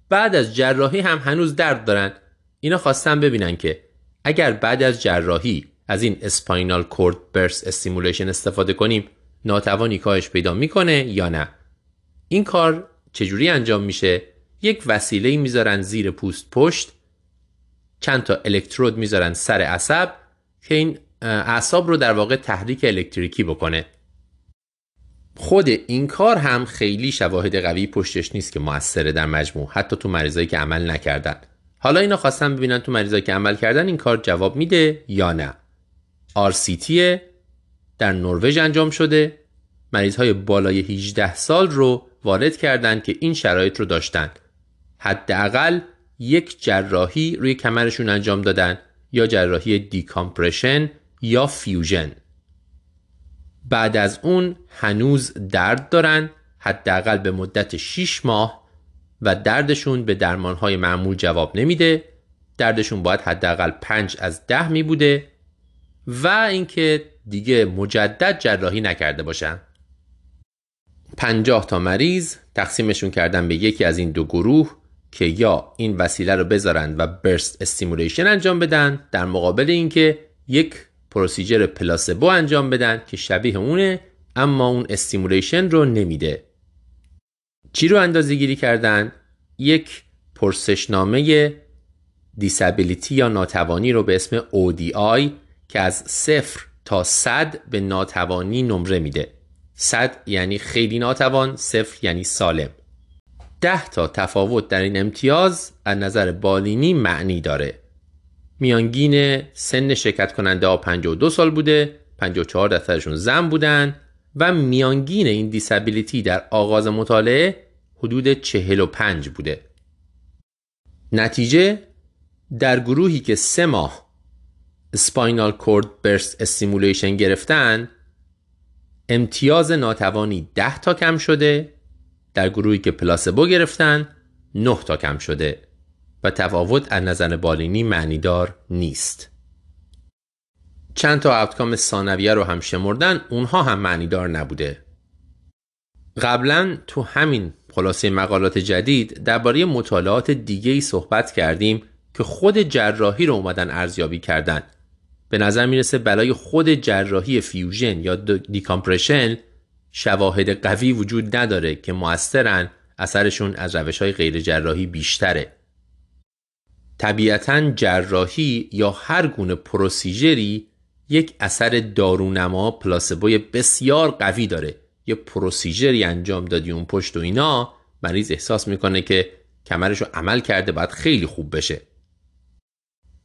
بعد از جراحی هم هنوز درد دارن. اینا خواستن ببینن که اگر بعد از جراحی از این spinal cord burst stimulation استفاده کنیم ناتوانی کاهش پیدا می‌کنه یا نه. این کار چجوری انجام میشه؟ یک وسیله می‌ذارن زیر پوست پشت چند تا الکترود می‌ذارن سر عصب که این اعصاب رو در واقع تحریک الکتریکی بکنه. خود این کار هم خیلی شواهد قوی پشتش نیست که موثره در مجموع حتی تو مریضایی که عمل نکردن. حالا اینا خواستن ببینن تو مریضایی که عمل کردن این کار جواب میده یا نه. RCT در نروژ انجام شده. مریض های بالای 18 سال رو وارد کردند که این شرایط رو داشتن حداقل یک جراحی روی کمرشون انجام دادن یا جراحی decompression یا fusion. بعد از اون هنوز درد دارن حداقل به مدت 6 ماه و دردشون به درمانهای معمول جواب نمیده. دردشون باید حداقل 5 از 10 می بوده و اینکه دیگه مجدد جراحی نکرده باشن 50 تا مریض تقسیمشون کردن به یکی از این دو گروه که یا این وسیله رو بذارن و burst stimulation انجام بدن در مقابل اینکه یک procedure placebo انجام بدن که شبیه اونه اما اون stimulation رو نمیده چی رو اندازه گیری کردن؟ یک پرسشنامه disability یا ناتوانی رو به اسم ODI که از صفر تا صد به ناتوانی نمره میده. صد یعنی خیلی ناتوان صفر یعنی سالم. ده تا تفاوت در این امتیاز از نظر بالینی معنی داره. میانگین سن شرکت کننده ها 52 سال بوده 54 درصدشون زن بودن و میانگین این disability در آغاز مطالعه حدود 45 بوده. نتیجه در گروهی که سه ماه spinal cord burst stimulation گرفتن امتیاز ناتوانی 10 تا کم شده در گروهی که پلاسبو گرفتن 9 تا کم شده و تفاوت از نظر بالینی معنیدار نیست. چند تا اوتکام ثانویه رو هم شمردن اونها هم معنیدار نبوده. قبلا تو همین خلاصه مقالات جدید درباره مطالعات دیگه ای صحبت کردیم که خود جراحی رو اومدن ارزیابی کردن. به نظر می‌رسه برای خود جراحی fusion یا decompression شواهد قوی وجود نداره که موثرن اثرشون از روش های غیر جراحی بیشتره. طبیعتا جراحی یا هر گونه procedure ی یک اثر دارونما placebo ی بسیار قوی داره. یه procedure ی انجام دادی اون پشت و اینا مریض احساس می‌کنه که کمرش رو عمل کرده باید خیلی خوب بشه.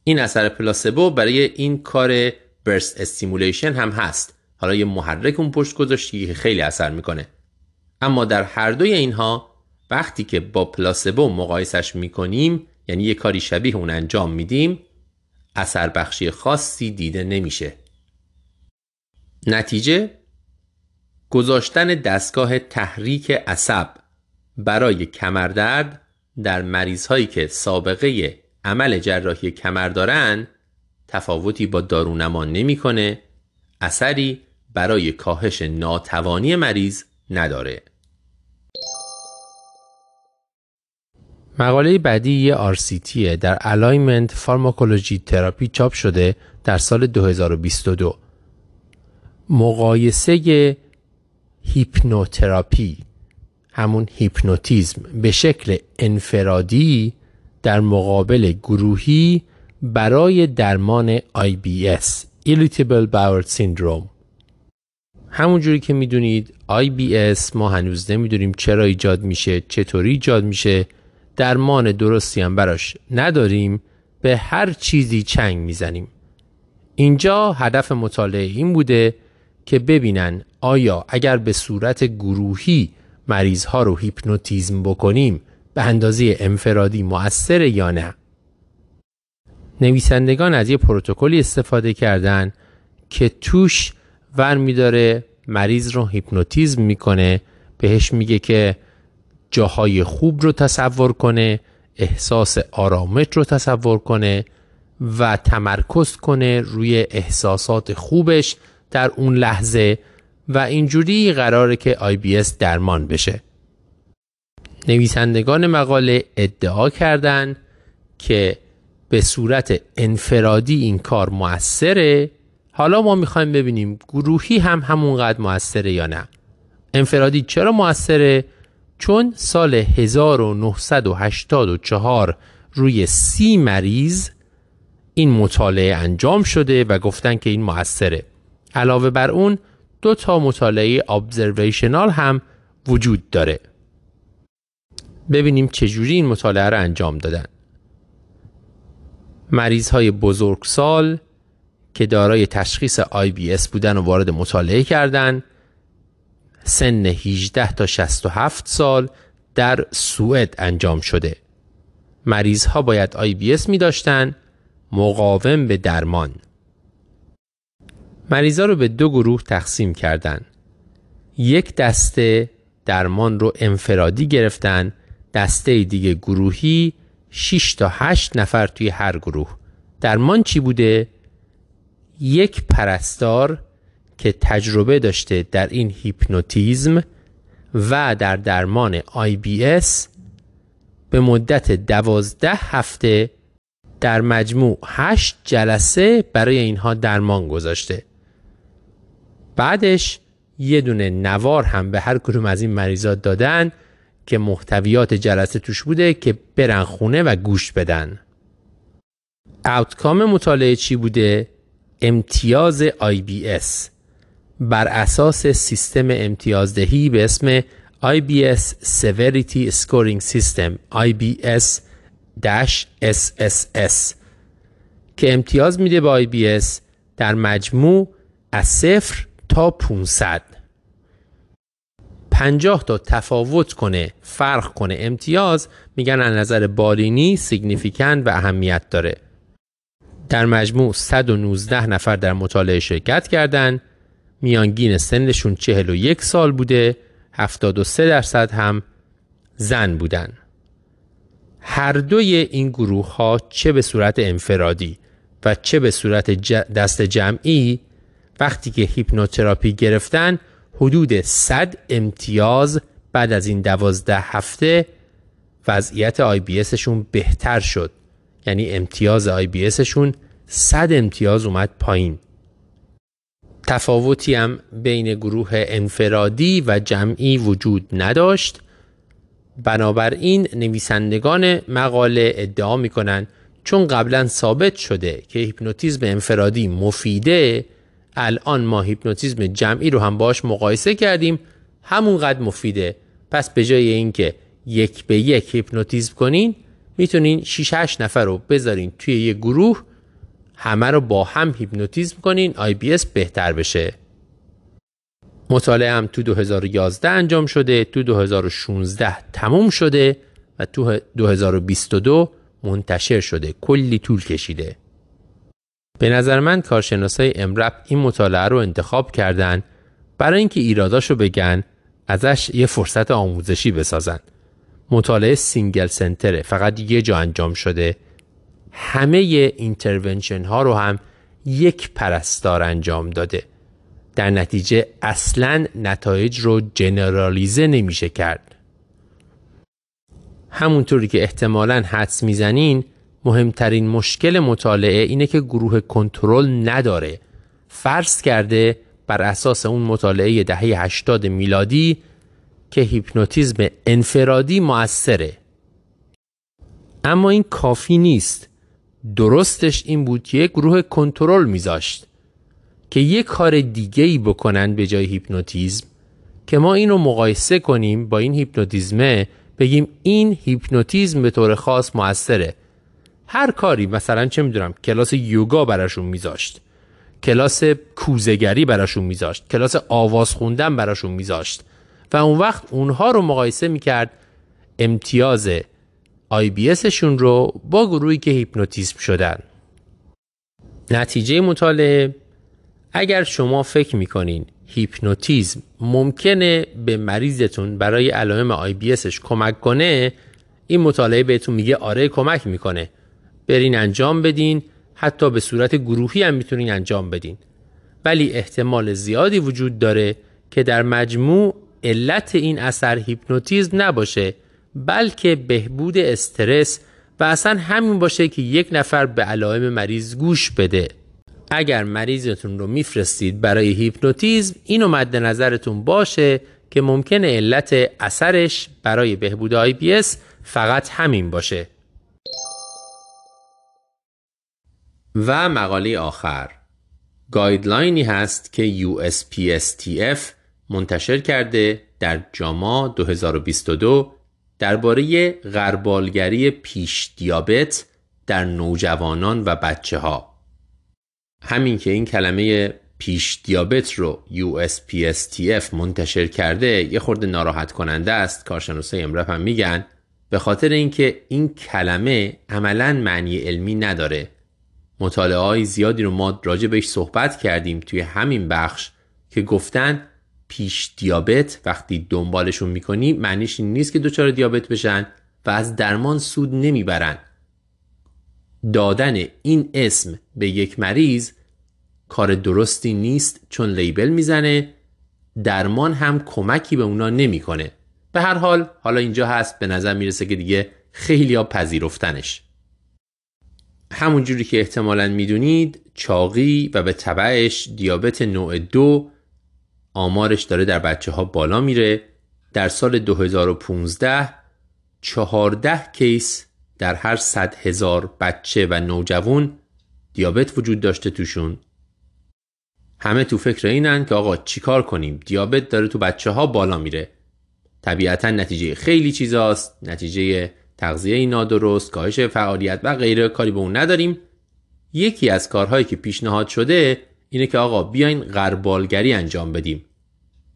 این اثر placebo برای این کار burst stimulation هم هست. حالا یه محرک اون پشت گذاشتی که خیلی اثر می‌کنه. اما در هر دوی اینها وقتی که با placebo مقایسش می‌کنیم یعنی یه کاری شبیه اون انجام میدیم اثر بخشی خاصی دیده نمیشه. نتیجه؟ گذاشتن دستگاه تحریک عصب برای کمردرد در مریض هایی که سابقه عمل جراحی کمر دارن تفاوتی با دارونما نمی‌کنه اثری برای کاهش ناتوانی مریض نداره. مقاله بعدی یه RCT در Alignment Pharmacology Therapy چاپ شده در سال 2022 مقایسه هیپنوتراپی همون هیپنوتیزم به شکل انفرادی در مقابل گروهی برای درمان IBS Irritable Bowel Syndrome. همونجوری که می‌دونید IBS ما هنوز نمی‌دونیم چرا ایجاد میشه چطوری ایجاد میشه. درمان درستی هم براش نداریم به هر چیزی چنگ می‌زنیم. اینجا هدف مطالعه این بوده که ببینن آیا اگر به صورت گروهی مریض ها رو هیپنوتیزم بکنیم به اندازه انفرادی مؤثر یا نه. نویسندگان از یه پروتکلی استفاده کردن که توش ور میداره مریض رو هیپنوتیزم می‌کنه بهش میگه که جاهای خوب رو تصور کنه احساس آرامش رو تصور کنه و تمرکز کنه روی احساسات خوبش در اون لحظه و اینجوری قراره که IBS درمان بشه. نویسندگان مقاله ادعا کردند که به صورت انفرادی این کار موثره. حالا ما می‌خوایم ببینیم گروهی هم همونقدر موثره یا نه. انفرادی چرا موثره؟ چون سال 1984 روی سی مریض این مطالعه انجام شده و گفتن که این موثره. علاوه بر اون دو تا مطالعه ابزرویشنال هم وجود داره. ببینیم چجوری این مطالعه رو انجام دادن. مریض های بزرگسال که دارای تشخیص IBS بودن و وارد مطالعه کردن سن 18 تا 67 سال در سوئد انجام شده. مریض ها باید IBS می داشتن مقاوم به درمان. مریضا رو به دو گروه تقسیم کردن. یک دسته درمان رو انفرادی گرفتن دسته دیگه گروهی 6 تا 8 نفر توی هر گروه درمان چی بوده؟ یک پرستار که تجربه داشته در این هیپنوتیزم و در درمان IBS به مدت دوازده هفته در مجموع هشت جلسه برای اینها درمان گذاشته بعدش یه دونه نوار هم به هر کدوم از این مریضات دادن که محتویات جلسه توش بوده که برن خونه و گوش بدن. اوتکام مطالعه چی بوده؟ امتیاز IBS بر اساس سیستم امتیازدهی به اسم IBS Severity Scoring System IBS-SSS که امتیاز میده به IBS در مجموع از صفر تا 500 پنجاه تا تفاوت کنه فرق کنه امتیاز میگن از نظر بالینی سیگنیفیکن و اهمیت داره. در مجموع 119 نفر در مطالعه شرکت کردند میانگین سنشون 41 سال بوده 73 درصد هم زن بودن. هر دوی این گروه ها چه به صورت انفرادی و چه به صورت دست جمعی وقتی که هیپنوتراپی گرفتن حدود 100 امتیاز بعد از این دوازده هفته وضعیت IB بهتر شد. یعنی امتیاز IB شون 100 امتیاز اومد پایین. تفاوتی هم بین گروه انفرادی و جمعی وجود نداشت. بنابراین نویسندگان مقاله ادعا می‌کنن چون قبلا ثابت شده که هیپنوتیزم انفرادی مفیده الان ما هیپنوتیزم جمعی رو هم باش مقایسه کردیم. همونقدر مفیده. پس به جای اینکه یک به یک هیپنوتیزم کنین می‌تونین 6 8 نفر رو بذارین توی یه گروه همه رو با هم هیپنوتیزم کنین IBS بهتر بشه. مطالعه هم تو 2011 انجام شده تو 2016 تموم شده و تو 2022 منتشر شده کلی طول کشیده. به نظر من کارشناسای امرب این مطالعه رو انتخاب کردن برای اینکه ایراداشو بگن ازش یه فرصت آموزشی بسازن. مطالعه single center ه فقط یه جا انجام شده. همه intervention ها رو هم یک پرستار انجام داده. در نتیجه اصلا نتایج رو generalize نمیشه کرد. همونطوری که احتمالا حدس می‌زنین مهمترین مشکل مطالعه اینه که گروه کنترل نداره. فرض کرده بر اساس اون مطالعه دهه 80 میلادی که هیپنوتیزم انفرادی موثره اما این کافی نیست. درستش این بود که یک گروه کنترل میذاشت که یک کار دیگه ای بکنن به جای هیپنوتیزم که ما این رو مقایسه کنیم با این هیپنوتیزمه بگیم این هیپنوتیزم به طور خاص موثره هر کاری مثلا چه می‌دونم کلاس یوگا براشون میذاشت. کلاس کوزه‌گری براشون میذاشت. کلاس آواز خوندن براشون میذاشت. و اون وقت اونها رو مقایسه می‌کرد امتیاز IBS شون رو با گروهی که هیپنوتیزم شدن. نتیجه مطالعه اگر شما فکر می‌کنین هیپنوتیزم ممکنه به مریضتون برای علائم بی کمک کنه این مطالعه بهتون میگه آره کمک می‌کنه. برین انجام بدین. حتی به صورت گروهی هم می‌تونین انجام بدین. ولی احتمال زیادی وجود داره که در مجموع علت این اثر هیپنوتیزم نباشه بلکه بهبود استرس و اصلا همین باشه که یک نفر به علائم مریض گوش بده. اگر مریضتون رو میفرستید برای هیپنوتیزم اینو مد نظرتون باشه که ممکنه علت اثرش برای بهبود آی بی فقط همین باشه. و مقاله آخر. گایدلاینی هست که USPSTF منتشر کرده در جاما 2022 درباره غربالگری پیش دیابت در نوجوانان و بچه ها همین که این کلمه پیش دیابت رو USPSTF منتشر کرده یه خورده ناراحت کننده است کارشناسای امرف هم میگن. به خاطر اینکه این کلمه عملا معنی علمی نداره. مطالعه های زیادی رو ما راجع بهش صحبت کردیم توی همین بخش که گفتن پیش دیابت وقتی دنبالشون می‌کنی معنیش این نیست که دچار دیابت بشن و از درمان سود نمی‌برن. دادن این اسم به یک مریض کار درستی نیست چون لیبل می‌زنه درمان هم کمکی به اونا نمی‌کنه. به هر حال حالا اینجا هست به نظر می‌رسه که دیگه خیلی ها پذیرفتنش. همونجوری که احتمالا می‌دونید چاقی و به طبعش دیابت نوع دو آمارش داره در بچه ها بالا میره. در سال 2015 14 کیس در هر صد هزار بچه و نوجوان دیابت وجود داشته توشون. همه تو فکر اینن که آقا چیکار کنیم؟ دیابت داره تو بچه ها بالا میره. طبیعتا نتیجه خیلی چیزاست. نتیجه تغذیه نادرست کاهش فعالیت و غیره کاری به اون نداریم. یکی از کارهایی که پیشنهاد شده اینه که آقا بیاین غربالگری انجام بدیم.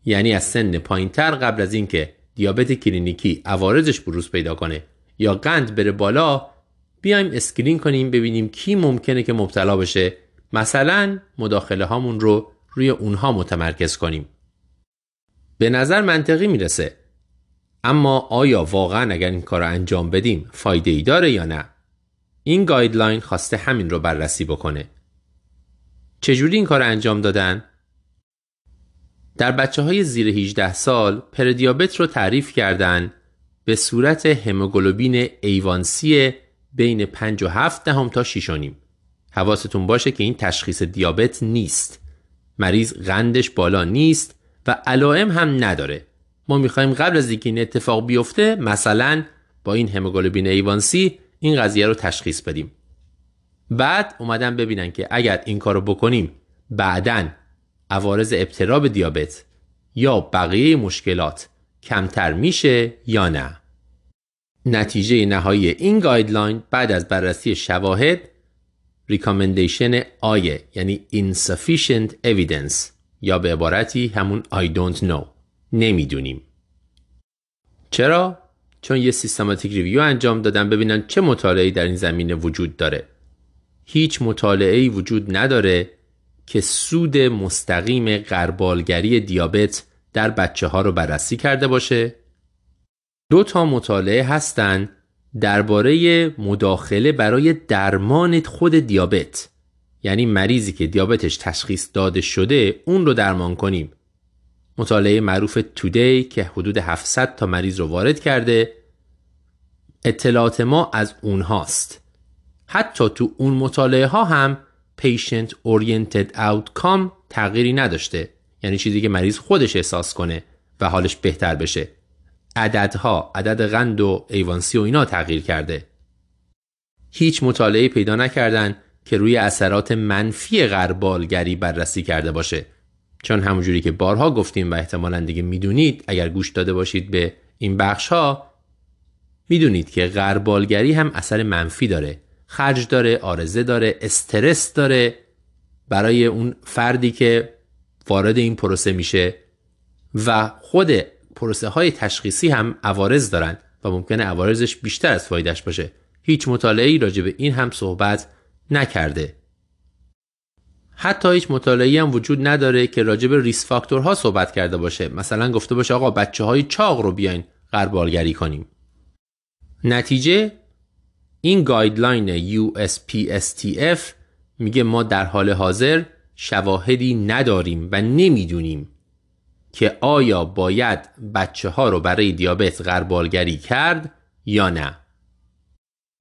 یعنی از سن پایینتر قبل از اینکه دیابت کلینیکی عوارضش بروز پیدا کنه یا قند بره بالا بیایم screen کنیم ببینیم کی ممکنه که مبتلا بشه. مثلا مداخله هامون رو روی اونها متمرکز کنیم. به نظر منطقی می‌رسه اما آیا واقعا اگر این کار رو انجام بدیم فایده ای داره یا نه این guideline خواسته همین رو بررسی بکنه چجوری این کار انجام دادن در بچه های زیر 18 سال پره‌دیابت رو تعریف کردن به صورت هموگلوبین A1C بین 5 و 7 دهم تا 6 و نیم. حواستون باشه که این تشخیص دیابت نیست. مریض قندش بالا نیست و علائم هم نداره. ما می‌خوایم قبل از اینکه این اتفاق بیفته مثلا با این هموگلوبین ایوانسی این قضیه رو تشخیص بدیم. بعد اومدن ببینن که اگر این کارو بکنیم بعداً عوارض ابتلا دیابت یا بقیه مشکلات کمتر میشه یا نه نتیجه نهایی این guideline بعد از بررسی شواهد recommendation I ئه یعنی insufficient evidence یا به عبارتی همون I don't know نمی‌دونیم. چرا؟ چون یه systematic review انجام دادن ببینن چه مطالعه‌ای در این زمینه وجود داره. هیچ مطالعه‌ای وجود نداره که سود مستقیم غربالگری دیابت در بچه ها رو بررسی کرده باشه. دو تا مطالعه هستند درباره مداخله برای درمان خود دیابت. یعنی مریضی که دیابتش تشخیص داده شده اون رو درمان کنیم. مطالعه معروف تودی که حدود 700 تا مریض رو وارد کرده اطلاعات ما از اونهاست. حتی تو اون مطالعه ها هم patient oriented outcome تغییری نداشته. یعنی چیزی که مریض خودش احساس کنه و حالش بهتر بشه. عددها عدد قند و ایوانسی و اینا تغییر کرده. هیچ مطالعه پیدا نکردن که روی اثرات منفی غربالگری بررسی کرده باشه. چون همونجوری که بارها گفتیم و احتمالا دیگه می‌دونید اگر گوش داده باشید به این بخش ها می‌دونید که غربالگری هم اثر منفی داره. خرج داره آرزه داره استرس داره برای اون فردی که وارد این پروسه میشه و خود پروسه های تشخیصی هم عوارض دارن و ممکنه عوارضش بیشتر از فایدهش باشه. هیچ مطالعه ای راجع به این هم صحبت نکرده. حتی هیچ مطالعه هم وجود نداره که راجع به ریس فاکتورها صحبت کرده باشه. مثلا گفته باشه آقا بچه های چاق رو بیاین غربالگری کنیم. نتیجه این guideline USPSTF میگه ما در حال حاضر شواهدی نداریم و نمی‌دونیم که آیا باید بچه ها رو برای دیابت غربالگری کرد یا نه.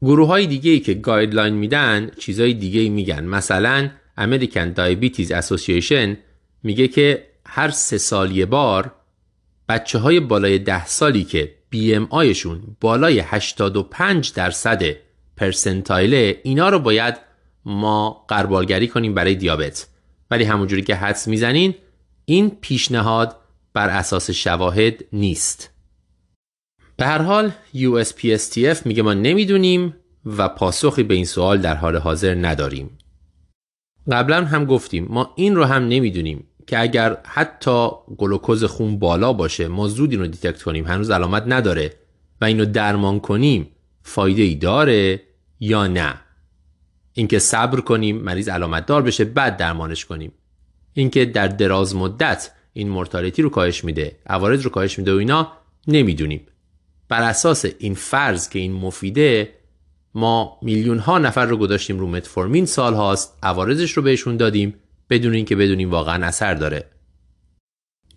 گروه های دیگه ای که guideline میدن چیزای دیگه ای میگن. مثلا American Diabetes Association میگه که هر سه سال یه بار بچه های بالای ده سالی که BMI شون بالای 85 درصد percentile ئه اینا رو باید ما غربالگری کنیم برای دیابت. ولی همونجوری که حدس می‌زنین این پیشنهاد بر اساس شواهد نیست. به هر حال USPSTF میگه ما نمی‌دونیم و پاسخی به این سوال در حال حاضر نداریم. قبلا هم گفتیم ما این رو هم نمی‌دونیم که اگر حتی گلوکوز خون بالا باشه ما زود این رو detect کنیم هنوز علامت نداره و اینو درمان کنیم فایده ای داره یا نه؟ اینکه صبر کنیم مریض علامت دار بشه بعد درمانش کنیم. اینکه در دراز مدت این مورتالتی رو کاهش میده عوارض رو کاهش میده و اینا نمی‌دونیم. بر اساس این فرض که این مفیده ما میلیون ها نفر رو گذاشتیم رو متفورمین سال هاست عوارضش رو بهشون دادیم بدون اینکه بدونیم واقعا اثر داره.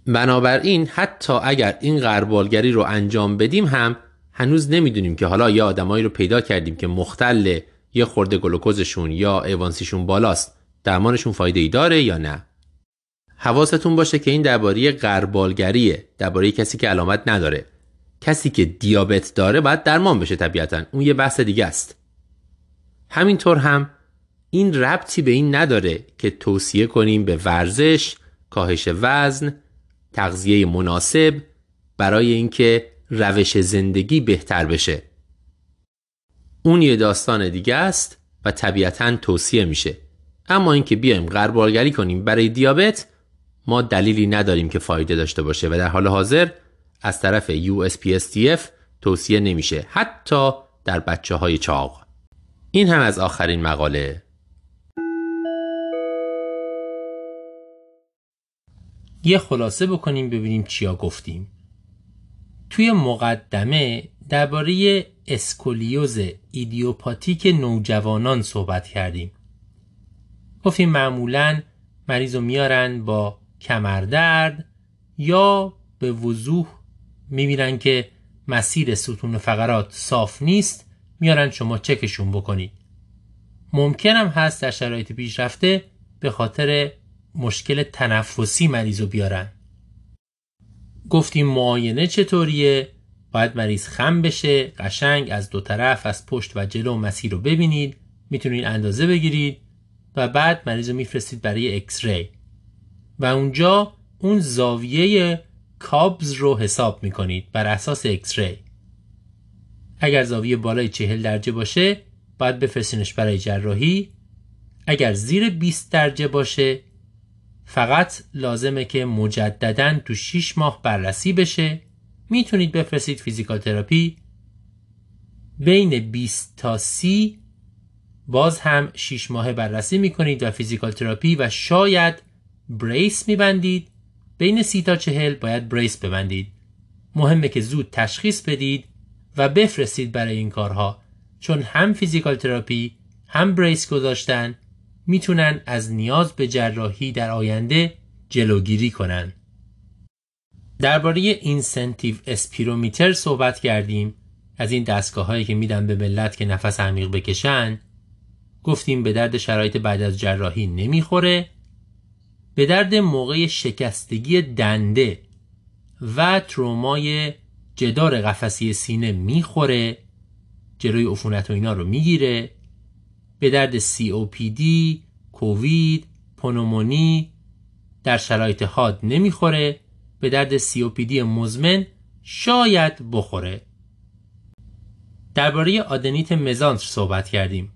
بنابراین حتی اگر این غربالگری رو انجام بدیم هم هنوز نمی‌دونیم که حالا یه آدمایی رو پیدا کردیم که مختل یه خورده گلوکوزشون یا ایوانسیشون بالاست درمانشون فایده ای داره یا نه؟ حواستون باشه که این درباره غربالگریه درباره کسی که علامت نداره. کسی که دیابت داره باید درمان بشه طبیعتا. اون یه بحث دیگه است. همینطور هم این ربطی به این نداره که توصیه کنیم به ورزش کاهش وزن تغذیه مناسب برای اینکه روش زندگی بهتر بشه. اون یه داستان دیگه است و طبیعتا توصیه میشه. اما اینکه بیایم غربالگری کنیم برای دیابت ما دلیلی نداریم که فایده داشته باشه و در حال حاضر از طرف USPSTF توصیه نمیشه حتی در بچه های چاق. این هم از آخرین مقاله. یه خلاصه بکنیم ببینیم چیا گفتیم. توی مقدمه درباره اسکولیوز ایدیوپاتیک نوجوانان صحبت کردیم. گفتیم معمولا مریض رو میارن با کمردرد یا به وضوح می‌بینن که مسیر ستون فقرات صاف نیست میارن شما چکشون بکنید. ممکنم هست در شرایط پیشرفته به خاطر مشکل تنفسی مریض رو بیارن. گفتیم معاینه چطوریه؟ باید مریض خم بشه قشنگ از دو طرف از پشت و جلو مسیر رو ببینید می‌تونید اندازه بگیرید و بعد مریض رو میفرستید برای X-ray. و اونجا اون زاویه Cobb's رو حساب می‌کنید بر اساس X-ray اگر زاویه بالای چهل درجه باشه باید بفرستینش برای جراحی. اگر زیر 20 درجه باشه فقط لازمه که مجددا تو 6 ماه بررسی بشه. می‌تونید بفرستید physical therapy. بین 20 تا 30 باز هم 6 ماه بررسی می‌کنید و physical therapy و شاید brace میبندید. بین 30 تا 40 باید brace ببندید. مهمه که زود تشخیص بدید و بفرستید برای این کارها. چون هم physical therapy هم brace گذاشتن می‌تونن از نیاز به جراحی در آینده جلوگیری کنن. درباره incentive spirometer صحبت کردیم. از این دستگاه هایی که میدن به ملت که نفس عمیق بکشن گفتیم به درد شرایط بعد از جراحی نمی‌خوره. به درد موقع شکستگی دنده و ترومای جدار قفسی سینه می‌خوره جلوی عفونت و اینا رو می‌گیره. به درد COPD، کووید، پنومونی در شرایط حاد نمی‌خوره. به درد COPD مزمن شاید بخوره. درباره آدنیت مزانتر صحبت کردیم.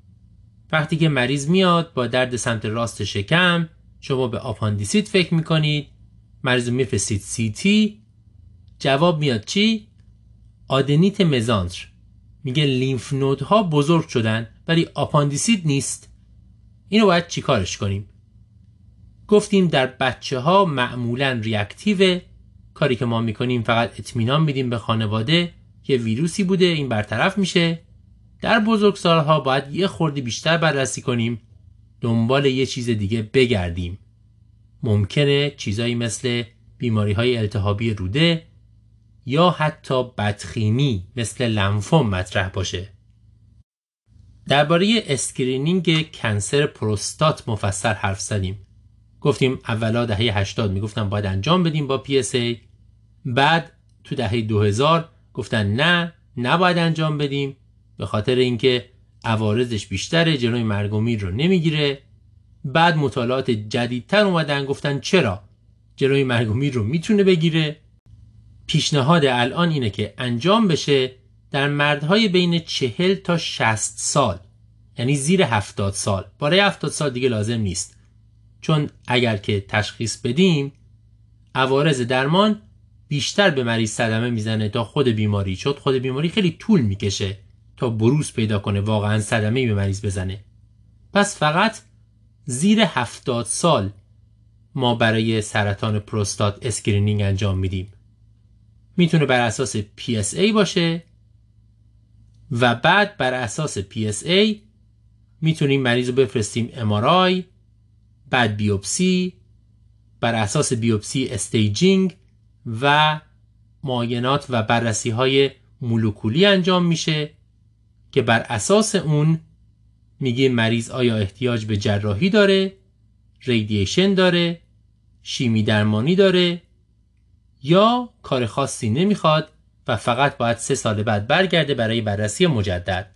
وقتی که مریض میاد با درد سمت راست شکم شما به آپاندیسیت فکر می‌کنید. مریض میفرستید CT جواب میاد چی؟ آدنیت مزانتر. میگه lymph node ها بزرگ شدن ولی آپاندیسیت نیست. اینو باید چیکارش کنیم؟ گفتیم در بچه ها معمولا reactive کاری که ما می‌کنیم فقط اطمینان میدیم به خانواده. یه ویروسی بوده این برطرف میشه. در بزرگسالها باید یه خورده‌ای بیشتر بررسی کنیم. دنبال یه چیز دیگه بگردیم. ممکنه چیزایی مثل بیماری های التهابی روده یا حتی بدخیمی مثل لنفوم مطرح باشه. درباره screening cancer پروستات مفصل حرف زدیم. گفتیم اولا دهه 80 می‌گفتن باید انجام بدیم با PSA بعد تو دهه 2000 گفتن نه نباید انجام بدیم. به خاطر اینکه عوارضش بیشتره جلوی مرگ و میر رو نمی‌گیره. بعد مطالعات جدیدتر اومدن گفتن چرا جلوی مرگ و میر رو می‌تونه بگیره. پیشنهاد الان اینه که انجام بشه در مردهای بین چهل تا 60 سال یعنی زیر 70 سال. برای 70 سال دیگه لازم نیست. چون اگر که تشخیص بدیم عوارض درمان بیشتر به مریض صدمه می‌زنه تا خود بیماری. چون خود بیماری خیلی طول می‌کشه. تا بروز پیدا کنه واقعا صدمه به مریض بزنه. پس فقط زیر 70 سال ما برای سرطان پروستات screening انجام میدیم. می‌تونه بر اساس PSA باشه و بعد بر اساس PSA می‌تونیم مریض رو بفرستیم MRI بعد بیوپسی بر اساس بیوپسی staging و معاینات و بررسی های مولکولی انجام میشه. که بر اساس اون میگه مریض آیا احتیاج به جراحی داره radiation داره شیمی درمانی داره یا کار خاصی نمی‌خواد و فقط باید سه سال بعد برگرده برای بررسی مجدد.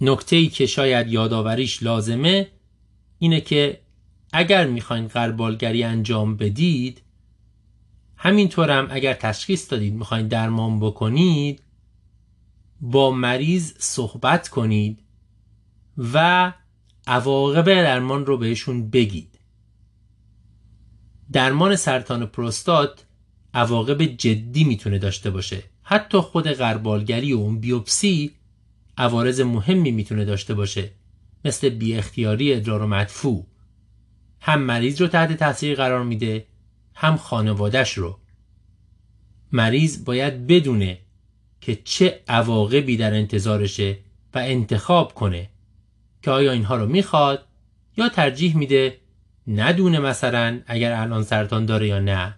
نکته ای که شاید یادآوریش لازمه اینه که اگر می‌خواین قربالگری انجام بدید همینطورم اگر تشخیص دادید می‌خواین درمان بکنید با مریض صحبت کنید و عواقب درمان رو بهشون بگید. درمان سرطان پروستات عواقب جدی می‌تونه داشته باشه. حتی خود غربالگری و اون بیوپسی عوارض مهمی می‌تونه داشته باشه مثل بی اختیاری ادرار و مدفوع. هم مریض رو تحت تاثیر قرار میده هم خانوادش رو. مریض باید بدونه که چه عواقبی در انتظارشه و انتخاب کنه. که آیا اینها رو می‌خواد یا ترجیح میده ندونه مثلا اگر الان سرطان داره یا نه.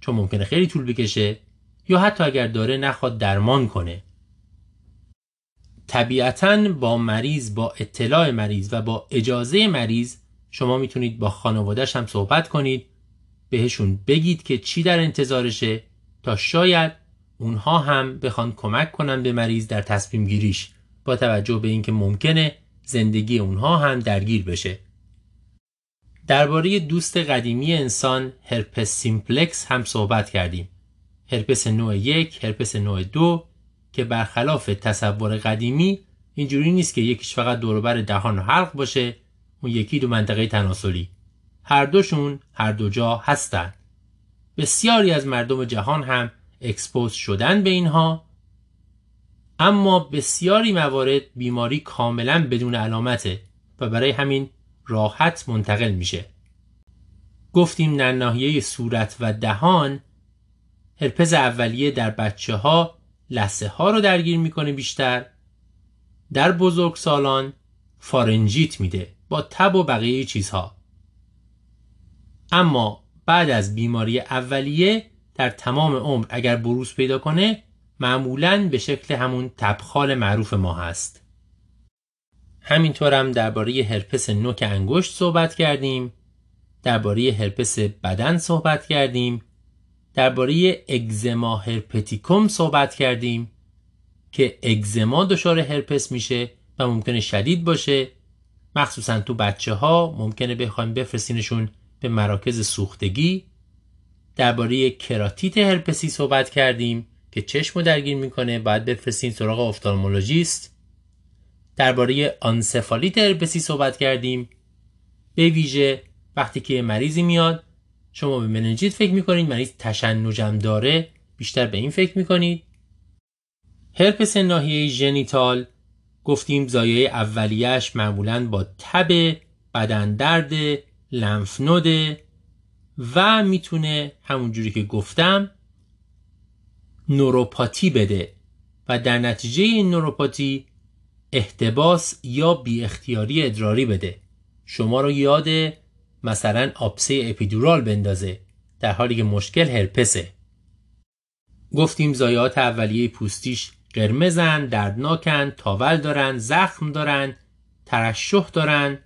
چون ممکنه خیلی طول بکشه یا حتی اگر داره نخواد درمان کنه. طبیعتا با مریض با اطلاع مریض و با اجازه مریض شما می‌تونید با خانوادهش هم صحبت کنید. بهشون بگید که چی در انتظارشه تا شاید اونها هم بخوان کمک کنن به مریض در تصمیم گیریش با توجه به اینکه ممکنه زندگی اونها هم درگیر بشه. درباره دوست قدیمی انسان هرپس سیمپلکس هم صحبت کردیم. هرپس نوع یک، هرپس نوع دو که برخلاف تصور قدیمی اینجوری نیست که یکیش فقط دوربر دهان و حلق باشه اون یکی دو منطقه تناسلی. هر دوشون هر دو جا هستن. بسیاری از مردم جهان هم اکسپوز شدن به اینها. اما بسیاری موارد بیماری کاملا بدون علامته و برای همین راحت منتقل میشه. گفتیم در ناحیه صورت و دهان هرپز اولیه در بچه ها لسه ها رو درگیر می‌کنه بیشتر. در بزرگ سالان فارنجیت میده با تب و بقیه چیزها. اما بعد از بیماری اولیه در تمام عمر اگر بروز پیدا کنه معمولا به شکل همون تبخال معروف ما هست. همینطور هم درباره هرپس نوک انگشت صحبت کردیم درباره هرپس بدن صحبت کردیم درباره اگزما هرپتیکوم صحبت کردیم که اگزما دچار هرپس میشه و ممکنه شدید باشه. مخصوصا تو بچه ها ممکنه بخوایم بفرستینشون به مراکز سوختگی. درباره کراتیت هرپسی صحبت کردیم که چشم رو درگیر می‌کنه باید بفرستین سراغ افتالمولوژیست. درباره آنسفالیت هرپسی صحبت کردیم. به ویژه وقتی که مریضی میاد شما به مننجیت فکر می‌کنید مریض تشنجم داره بیشتر به این فکر می‌کنید. هرپس ناحیه ژنیتال گفتیم زایای اولیش معمولا با تب بدن درد لنف و می‌تونه همونجوری که گفتم نوروپاتی بده. و در نتیجه این نوروپاتی احتباس یا بی اختیاری ادراری بده. شما رو یاد مثلا آبسه اپیدورال بندازه در حالی که مشکل هرپسه. گفتیم زایات اولیه پوستیش قرمزن، دردناکن، تاول دارن، زخم دارن، ترشح دارن.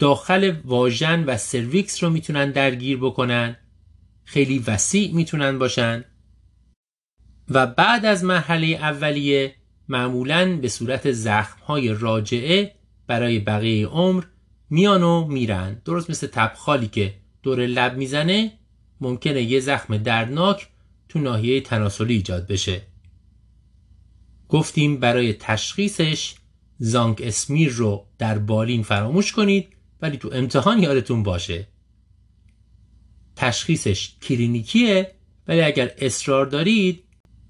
داخل واژن و سرویکس رو می‌تونن درگیر بکنن. خیلی وسیع می‌تونن باشن. و بعد از مرحله اولیه معمولا به صورت زخم های راجعه برای بقیه عمر میان و میرن. درست مثل تبخالی که دور لب می‌زنه ممکنه یه زخم دردناک تو ناحیه تناسلی ایجاد بشه. گفتیم برای تشخیصش زانک اسمیر رو در بالین فراموش کنید ولی تو امتحان یادتون باشه تشخیصش کلینیکیه ولی اگر اصرار دارید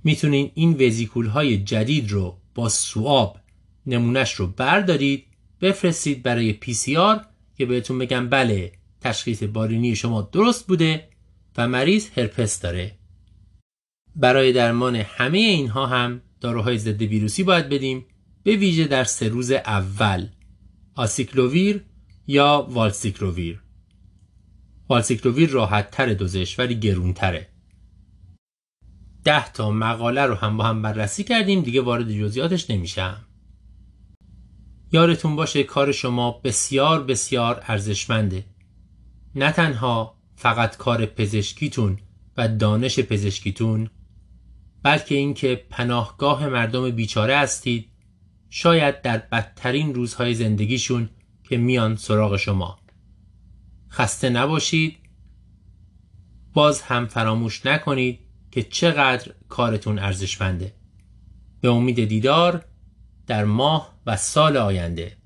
می‌تونین این وزیکول های جدید رو با سواب نمونهش رو بردارید بفرستید برای پی سی آر که بهتون بگم بله تشخیص بالینی شما درست بوده و مریض هرپس داره. برای درمان همه اینها هم داروهای ضد ویروسی باید بدیم به ویژه در سه روز اول. آسیکلوویر یا والسیکلوویر والسیکلوویر راحت تر دوزش ولی گرون تره ده تا مقاله رو هم با هم بررسی کردیم دیگه وارد جزئیاتش نمیشم. یادتون باشه کار شما بسیار بسیار ارزشمنده. نه تنها فقط کار پزشکیتون و دانش پزشکیتون بلکه اینکه پناهگاه مردم بیچاره هستید. شاید در بدترین روزهای زندگیشون که میان سراغ شما. خسته نباشید. باز هم فراموش نکنید که چقدر کارتون ارزشمنده. به امید دیدار در ماه و سال آینده.